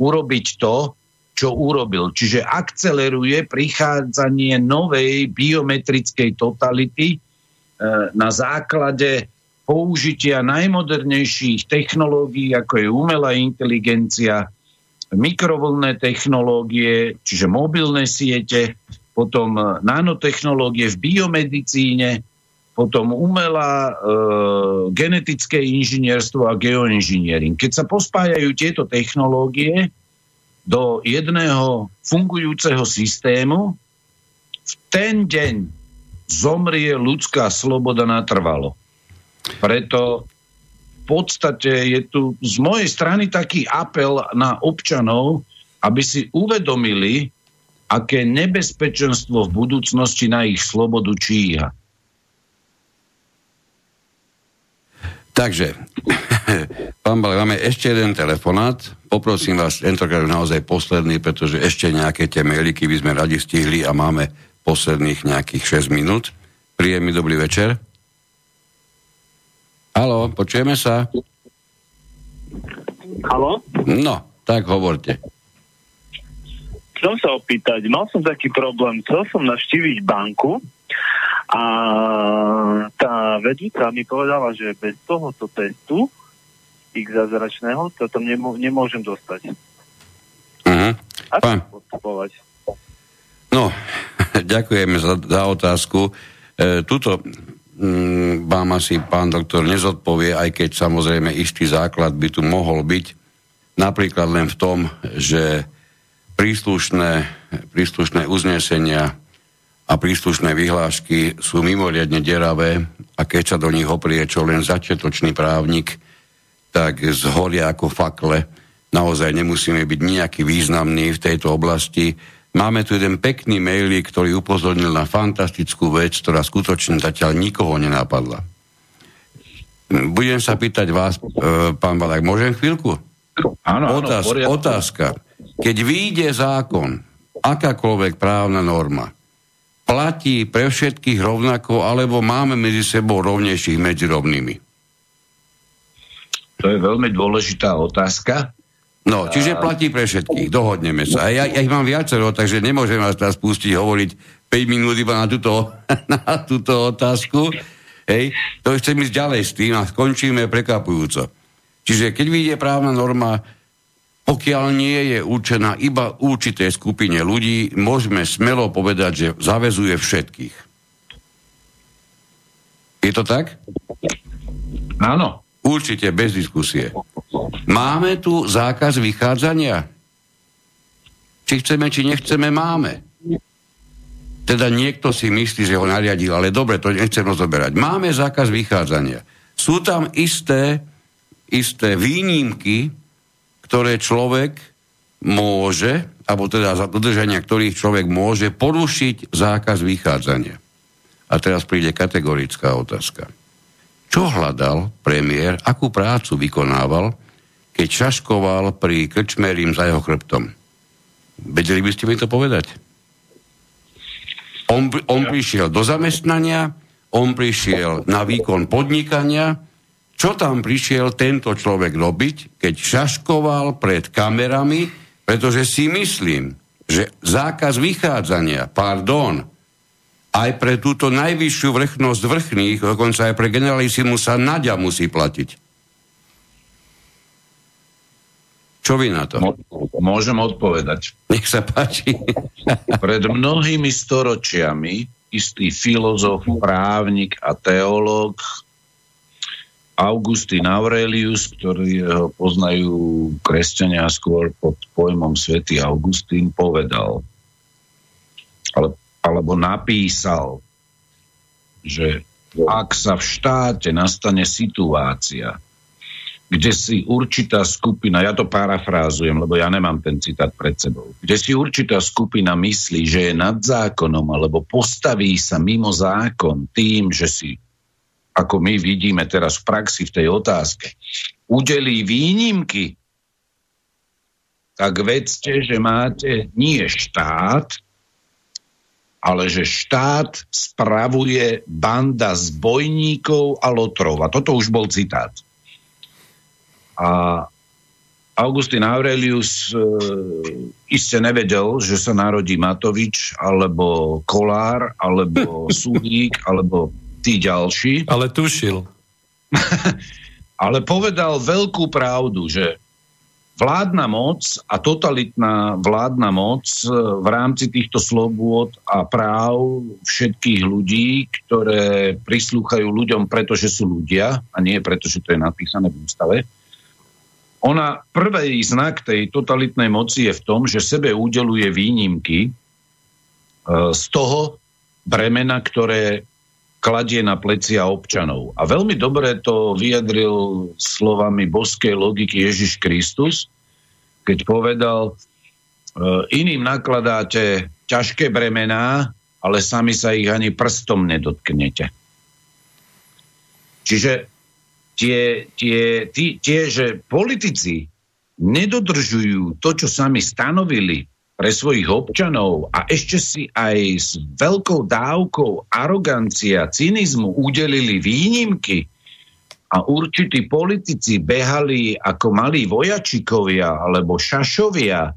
urobiť to, čo urobil. Čiže akceleruje prichádzanie novej biometrickej totality e, na základe použitia najmodernejších technológií, ako je umelá inteligencia, mikrovlnné technológie, čiže mobilné siete, potom e, nanotechnológie v biomedicíne, potom umelá e, genetické inžinierstvo a geoinžiniering. Keď sa pospájajú tieto technológie do jedného fungujúceho systému, v ten deň zomrie ľudská sloboda natrvalo. Preto v podstate je tu z mojej strany taký apel na občanov, aby si uvedomili, aké nebezpečenstvo v budúcnosti na ich slobodu číha. Takže, pán Balek, máme ešte jeden telefonát. Poprosím vás, tentokrát naozaj posledný, pretože ešte nejaké tie mailiky by sme radi stihli a máme posledných nejakých 6 minút. Príjemný dobrý večer. Haló, počujeme sa? Halo? No, tak hovorte. Chcem sa opýtať, mal som taký problém, chcel som navštíviť banku a tá vedúca mi povedala, že bez tohoto testu ich zázračného to tam nemô- nemôžem dostať. Uh-huh. Ako Pán, no, ďakujeme za, za otázku. E, tuto mm, vám asi pán doktor nezodpovie, aj keď samozrejme istý základ by tu mohol byť. Napríklad len v tom, že príslušné, príslušné uznesenia a príslušné vyhlášky sú mimoriadne deravé a keď sa do nich oprie čo len začiatočný právnik, tak zhoria ako fakle. Naozaj nemusíme byť nejaký významný v tejto oblasti. Máme tu jeden pekný mailík, ktorý upozornil na fantastickú vec, ktorá skutočne zatiaľ nikoho nenapadla. Budem sa pýtať vás, e, pán Balák, môžem chvíľku? Áno, Otáz, otázka. Keď vyjde zákon, akákoľvek právna norma, platí pre všetkých rovnako, alebo máme medzi sebou rovnejších medzi rovnými? To je veľmi dôležitá otázka. No, čiže platí pre všetkých, dohodneme sa. A ja, ja ich mám viacero, takže nemôžem vás teraz pustiť hovoriť 5 minút iba na túto, na túto otázku. Hej, to chcem ísť ďalej s tým a skončíme prekapujúco. Čiže keď vyjde právna norma, pokiaľ nie je určená iba určitej skupine ľudí, môžeme smelo povedať, že zavezuje všetkých. Je to tak? Áno. Určite, bez diskusie. Máme tu zákaz vychádzania? Či chceme, či nechceme, máme. Teda niekto si myslí, že ho nariadil, ale dobre, to nechcem rozoberať. Máme zákaz vychádzania. Sú tam isté, isté výnimky, ktoré človek môže, alebo teda za dodržania ktorých človek môže porušiť zákaz vychádzania. A teraz príde kategorická otázka. Čo hľadal premiér, akú prácu vykonával, keď šaškoval pri krčmerím za jeho chrbtom? Vedeli by ste mi to povedať? On, on prišiel do zamestnania, on prišiel na výkon podnikania. Čo tam prišiel tento človek robiť, keď šaškoval pred kamerami, pretože si myslím, že zákaz vychádzania, pardon, aj pre túto najvyššiu vrchnosť vrchných, dokonca aj pre generalisimu sa naďa musí platiť. Čo vy na to? Môžem odpovedať. Nech sa páči. Pred mnohými storočiami istý filozof, právnik a teológ Augustín Aurelius, ktorý ho poznajú kresťania skôr pod pojmom Svetý Augustín, povedal, ale, alebo napísal, že ak sa v štáte nastane situácia, kde si určitá skupina, ja to parafrázujem, lebo ja nemám ten citát pred sebou, kde si určitá skupina myslí, že je nad zákonom, alebo postaví sa mimo zákon tým, že si, ako my vidíme teraz v praxi v tej otázke, udelí výnimky, tak vedzte, že máte nie štát, ale že štát spravuje banda zbojníkov a lotrov. A toto už bol citát. A Augustín Aurelius e, iste nevedel, že sa narodí Matovič, alebo Kolár, alebo Sulík, alebo tí ďalší. Ale tušil. Ale povedal veľkú pravdu, že vládna moc a totalitná vládna moc e, v rámci týchto slobôd a práv všetkých ľudí, ktoré prislúchajú ľuďom, pretože sú ľudia a nie preto, že to je napísané v ústave, ona, prvý znak tej totalitnej moci je v tom, že sebe udeluje výnimky e, z toho bremena, ktoré kladie na plecia občanov. A veľmi dobre to vyjadril slovami boskej logiky Ježiš Kristus, keď povedal, e, iným nakladáte ťažké bremená, ale sami sa ich ani prstom nedotknete. Čiže tie, tie, tie, tie, že politici nedodržujú to, čo sami stanovili pre svojich občanov a ešte si aj s veľkou dávkou arogancia, cynizmu udelili výnimky a určití politici behali ako malí vojačikovia alebo šašovia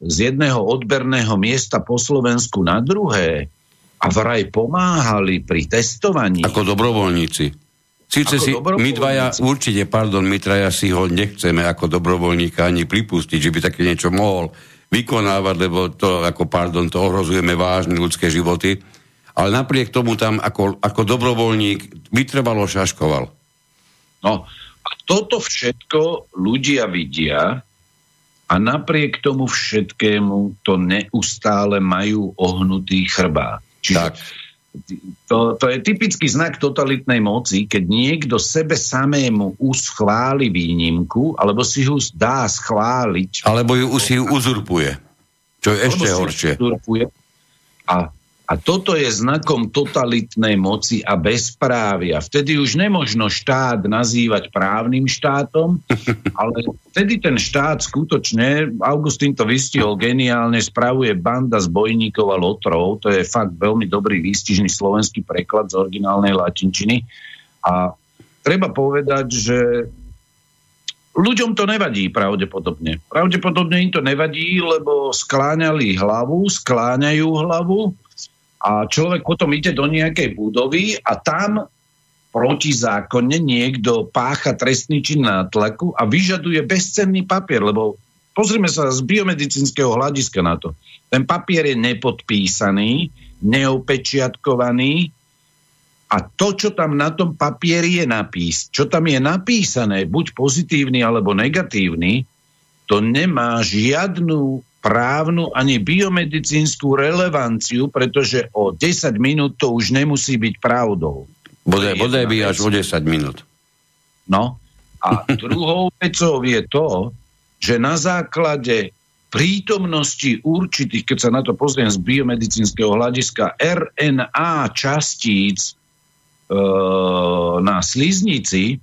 z jedného odberného miesta po Slovensku na druhé a vraj pomáhali pri testovaní. Ako dobrovoľníci. Sice si my dvaja, určite, pardon, my traja si ho nechceme ako dobrovoľníka ani pripustiť, že by také niečo mohol vykonávať, lebo to, ako pardon, to ohrozujeme vážne ľudské životy. Ale napriek tomu tam ako, ako dobrovoľník vytrvalo šaškoval. No a toto všetko ľudia vidia a napriek tomu všetkému to neustále majú ohnutý chrbát. Čiže tak to, to je typický znak totalitnej moci, keď niekto sebe samému uschváli výnimku, alebo si ju dá schváliť. Alebo ju si ju uzurpuje. Čo je ešte horšie. Uzurpuje. A a toto je znakom totalitnej moci a bezprávia. Vtedy už nemožno štát nazývať právnym štátom, ale vtedy ten štát skutočne, Augustín to vystihol geniálne, spravuje banda zbojníkov a lotrov. To je fakt veľmi dobrý výstižný slovenský preklad z originálnej latinčiny. A treba povedať, že ľuďom to nevadí pravdepodobne. Pravdepodobne im to nevadí, lebo skláňali hlavu, skláňajú hlavu, a človek potom ide do nejakej budovy a tam protizákonne niekto pácha trestný čin tlaku a vyžaduje bezcenný papier, lebo pozrime sa z biomedicínskeho hľadiska na to. Ten papier je nepodpísaný, neopečiatkovaný a to, čo tam na tom papieri je napís, čo tam je napísané, buď pozitívny alebo negatívny, to nemá žiadnu právnu ani biomedicínsku relevanciu, pretože o 10 minút to už nemusí byť pravdou. Bodaj, bodaj by až o 10 minút. No a druhou vecou je to, že na základe prítomnosti určitých, keď sa na to pozriem z biomedicínskeho hľadiska, RNA častíc e, na sliznici,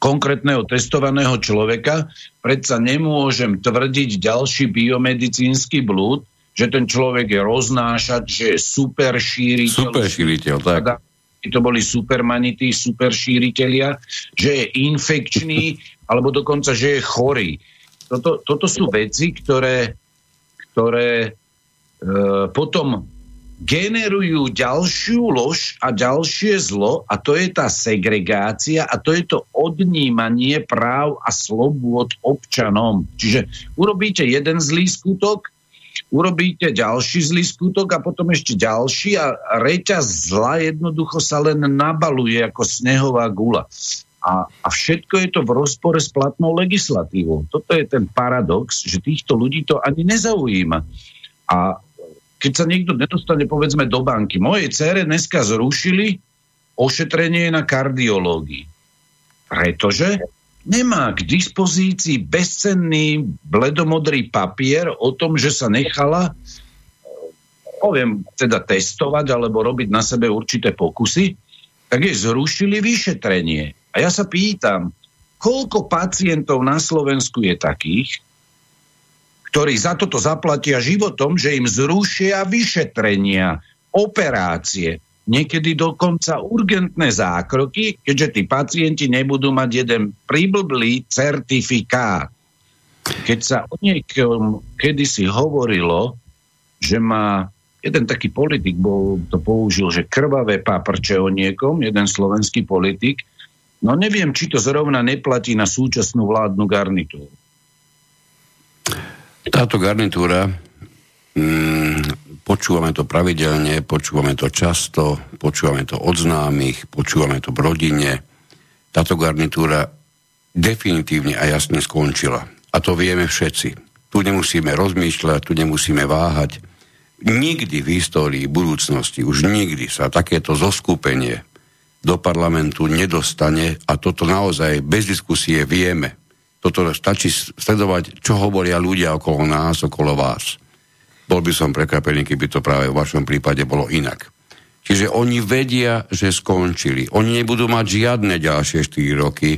konkrétneho testovaného človeka, predsa nemôžem tvrdiť ďalší biomedicínsky blúd, že ten človek je roznášať, že je super šíriteľ. Super šíriteľ, tak. To boli supermanity, super šíriteľia, že je infekčný, alebo dokonca, že je chorý. Toto, toto sú veci, ktoré, ktoré e, potom generujú ďalšiu lož a ďalšie zlo a to je tá segregácia a to je to odnímanie práv a slobôd občanom. Čiže urobíte jeden zlý skutok, urobíte ďalší zlý skutok a potom ešte ďalší a reťaz zla jednoducho sa len nabaluje ako snehová gula. A, a všetko je to v rozpore s platnou legislatívou. Toto je ten paradox, že týchto ľudí to ani nezaujíma. A keď sa niekto nedostane, povedzme, do banky. Mojej cere dneska zrušili ošetrenie na kardiológii. Pretože nemá k dispozícii bezcenný bledomodrý papier o tom, že sa nechala poviem teda testovať alebo robiť na sebe určité pokusy, tak jej zrušili vyšetrenie. A ja sa pýtam, koľko pacientov na Slovensku je takých, ktorí za toto zaplatia životom, že im zrušia vyšetrenia, operácie, niekedy dokonca urgentné zákroky, keďže tí pacienti nebudú mať jeden priblblý certifikát. Keď sa o niekom kedysi hovorilo, že má jeden taký politik bol, to použil, že krvavé paprče o niekom, jeden slovenský politik, no neviem, či to zrovna neplatí na súčasnú vládnu garnitúru. Táto garnitúra, mm, počúvame to pravidelne, počúvame to často, počúvame to od známych, počúvame to v rodine. Táto garnitúra definitívne a jasne skončila. A to vieme všetci. Tu nemusíme rozmýšľať, tu nemusíme váhať. Nikdy v histórii budúcnosti, už nikdy sa takéto zoskupenie do parlamentu nedostane a toto naozaj bez diskusie vieme. Toto stačí sledovať, čo hovoria ľudia okolo nás, okolo vás. Bol by som prekvapený, keby to práve v vašom prípade bolo inak. Čiže oni vedia, že skončili. Oni nebudú mať žiadne ďalšie 4 roky.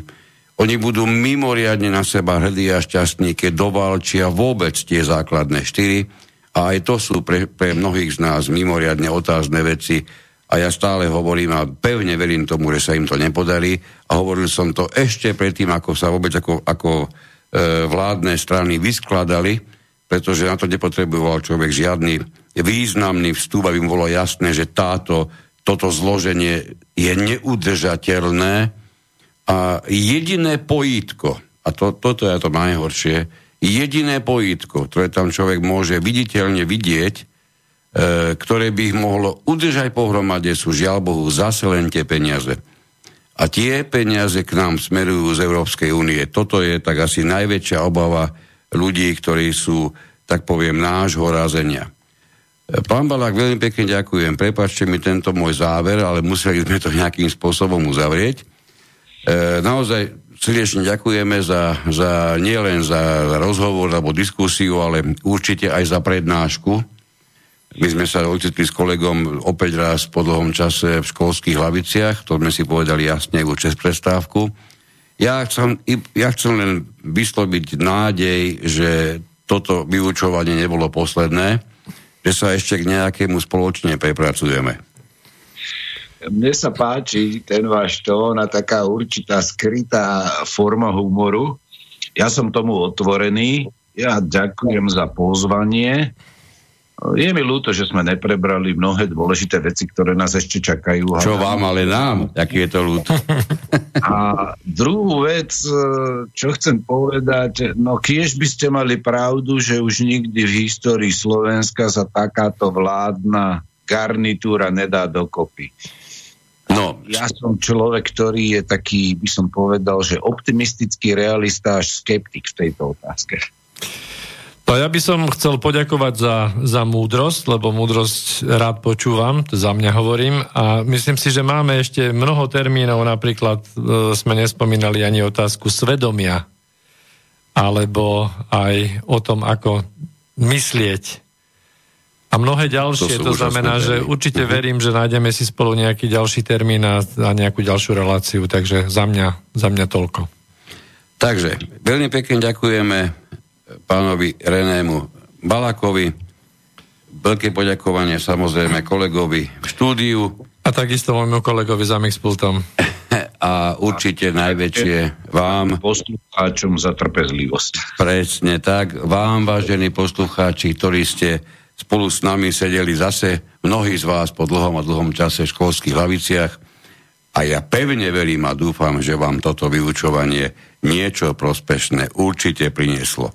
Oni budú mimoriadne na seba hrdí a šťastní, keď dovalčia vôbec tie základné 4. A aj to sú pre, pre mnohých z nás mimoriadne otázne veci, a ja stále hovorím a pevne verím tomu, že sa im to nepodarí. A hovoril som to ešte predtým, ako sa vôbec ako, ako e, vládne strany vyskladali, pretože na to nepotreboval človek žiadny významný vstup, aby mu bolo jasné, že táto, toto zloženie je neudržateľné. A jediné pojítko, a to, toto je to najhoršie, jediné pojítko, ktoré tam človek môže viditeľne vidieť, ktoré by ich mohlo udržať pohromade, sú žiaľ Bohu zase len tie peniaze. A tie peniaze k nám smerujú z Európskej únie. Toto je tak asi najväčšia obava ľudí, ktorí sú, tak poviem, nášho razenia. E, pán Balák, veľmi pekne ďakujem. Prepačte mi tento môj záver, ale museli sme to nejakým spôsobom uzavrieť. E, naozaj srdečne ďakujeme za, za nielen za rozhovor alebo diskusiu, ale určite aj za prednášku my sme sa ocitli s kolegom opäť raz po dlhom čase v školských hlaviciach, to sme si povedali jasne už cez prestávku. Ja chcem, ja chcem len vysloviť nádej, že toto vyučovanie nebolo posledné, že sa ešte k nejakému spoločne prepracujeme. Mne sa páči ten váš tón a taká určitá skrytá forma humoru. Ja som tomu otvorený. Ja ďakujem za pozvanie je mi ľúto, že sme neprebrali mnohé dôležité veci, ktoré nás ešte čakajú. Čo vám, ale nám, aký je to ľúto. A druhú vec, e, čo chcem povedať, no kiež by ste mali pravdu, že už nikdy v histórii Slovenska sa takáto vládna garnitúra nedá dokopy. No. Ja som človek, ktorý je taký, by som povedal, že optimistický realista až skeptik v tejto otázke. No ja by som chcel poďakovať za, za múdrosť, lebo múdrosť rád počúvam, to za mňa hovorím a myslím si, že máme ešte mnoho termínov, napríklad e, sme nespomínali ani otázku svedomia, alebo aj o tom, ako myslieť. A mnohé ďalšie, to, to znamená, že určite uh-huh. verím, že nájdeme si spolu nejaký ďalší termín a, a nejakú ďalšiu reláciu, takže za mňa, za mňa toľko. Takže, veľmi pekne ďakujeme pánovi Renému Balakovi. veľké poďakovanie samozrejme kolegovi v štúdiu. A takisto môjmu kolegovi za Mixpultom. A určite najväčšie vám... Poslucháčom za trpezlivosť. Presne tak. Vám, vážení poslucháči, ktorí ste spolu s nami sedeli zase, mnohí z vás po dlhom a dlhom čase v školských laviciach. A ja pevne verím a dúfam, že vám toto vyučovanie niečo prospešné určite prinieslo.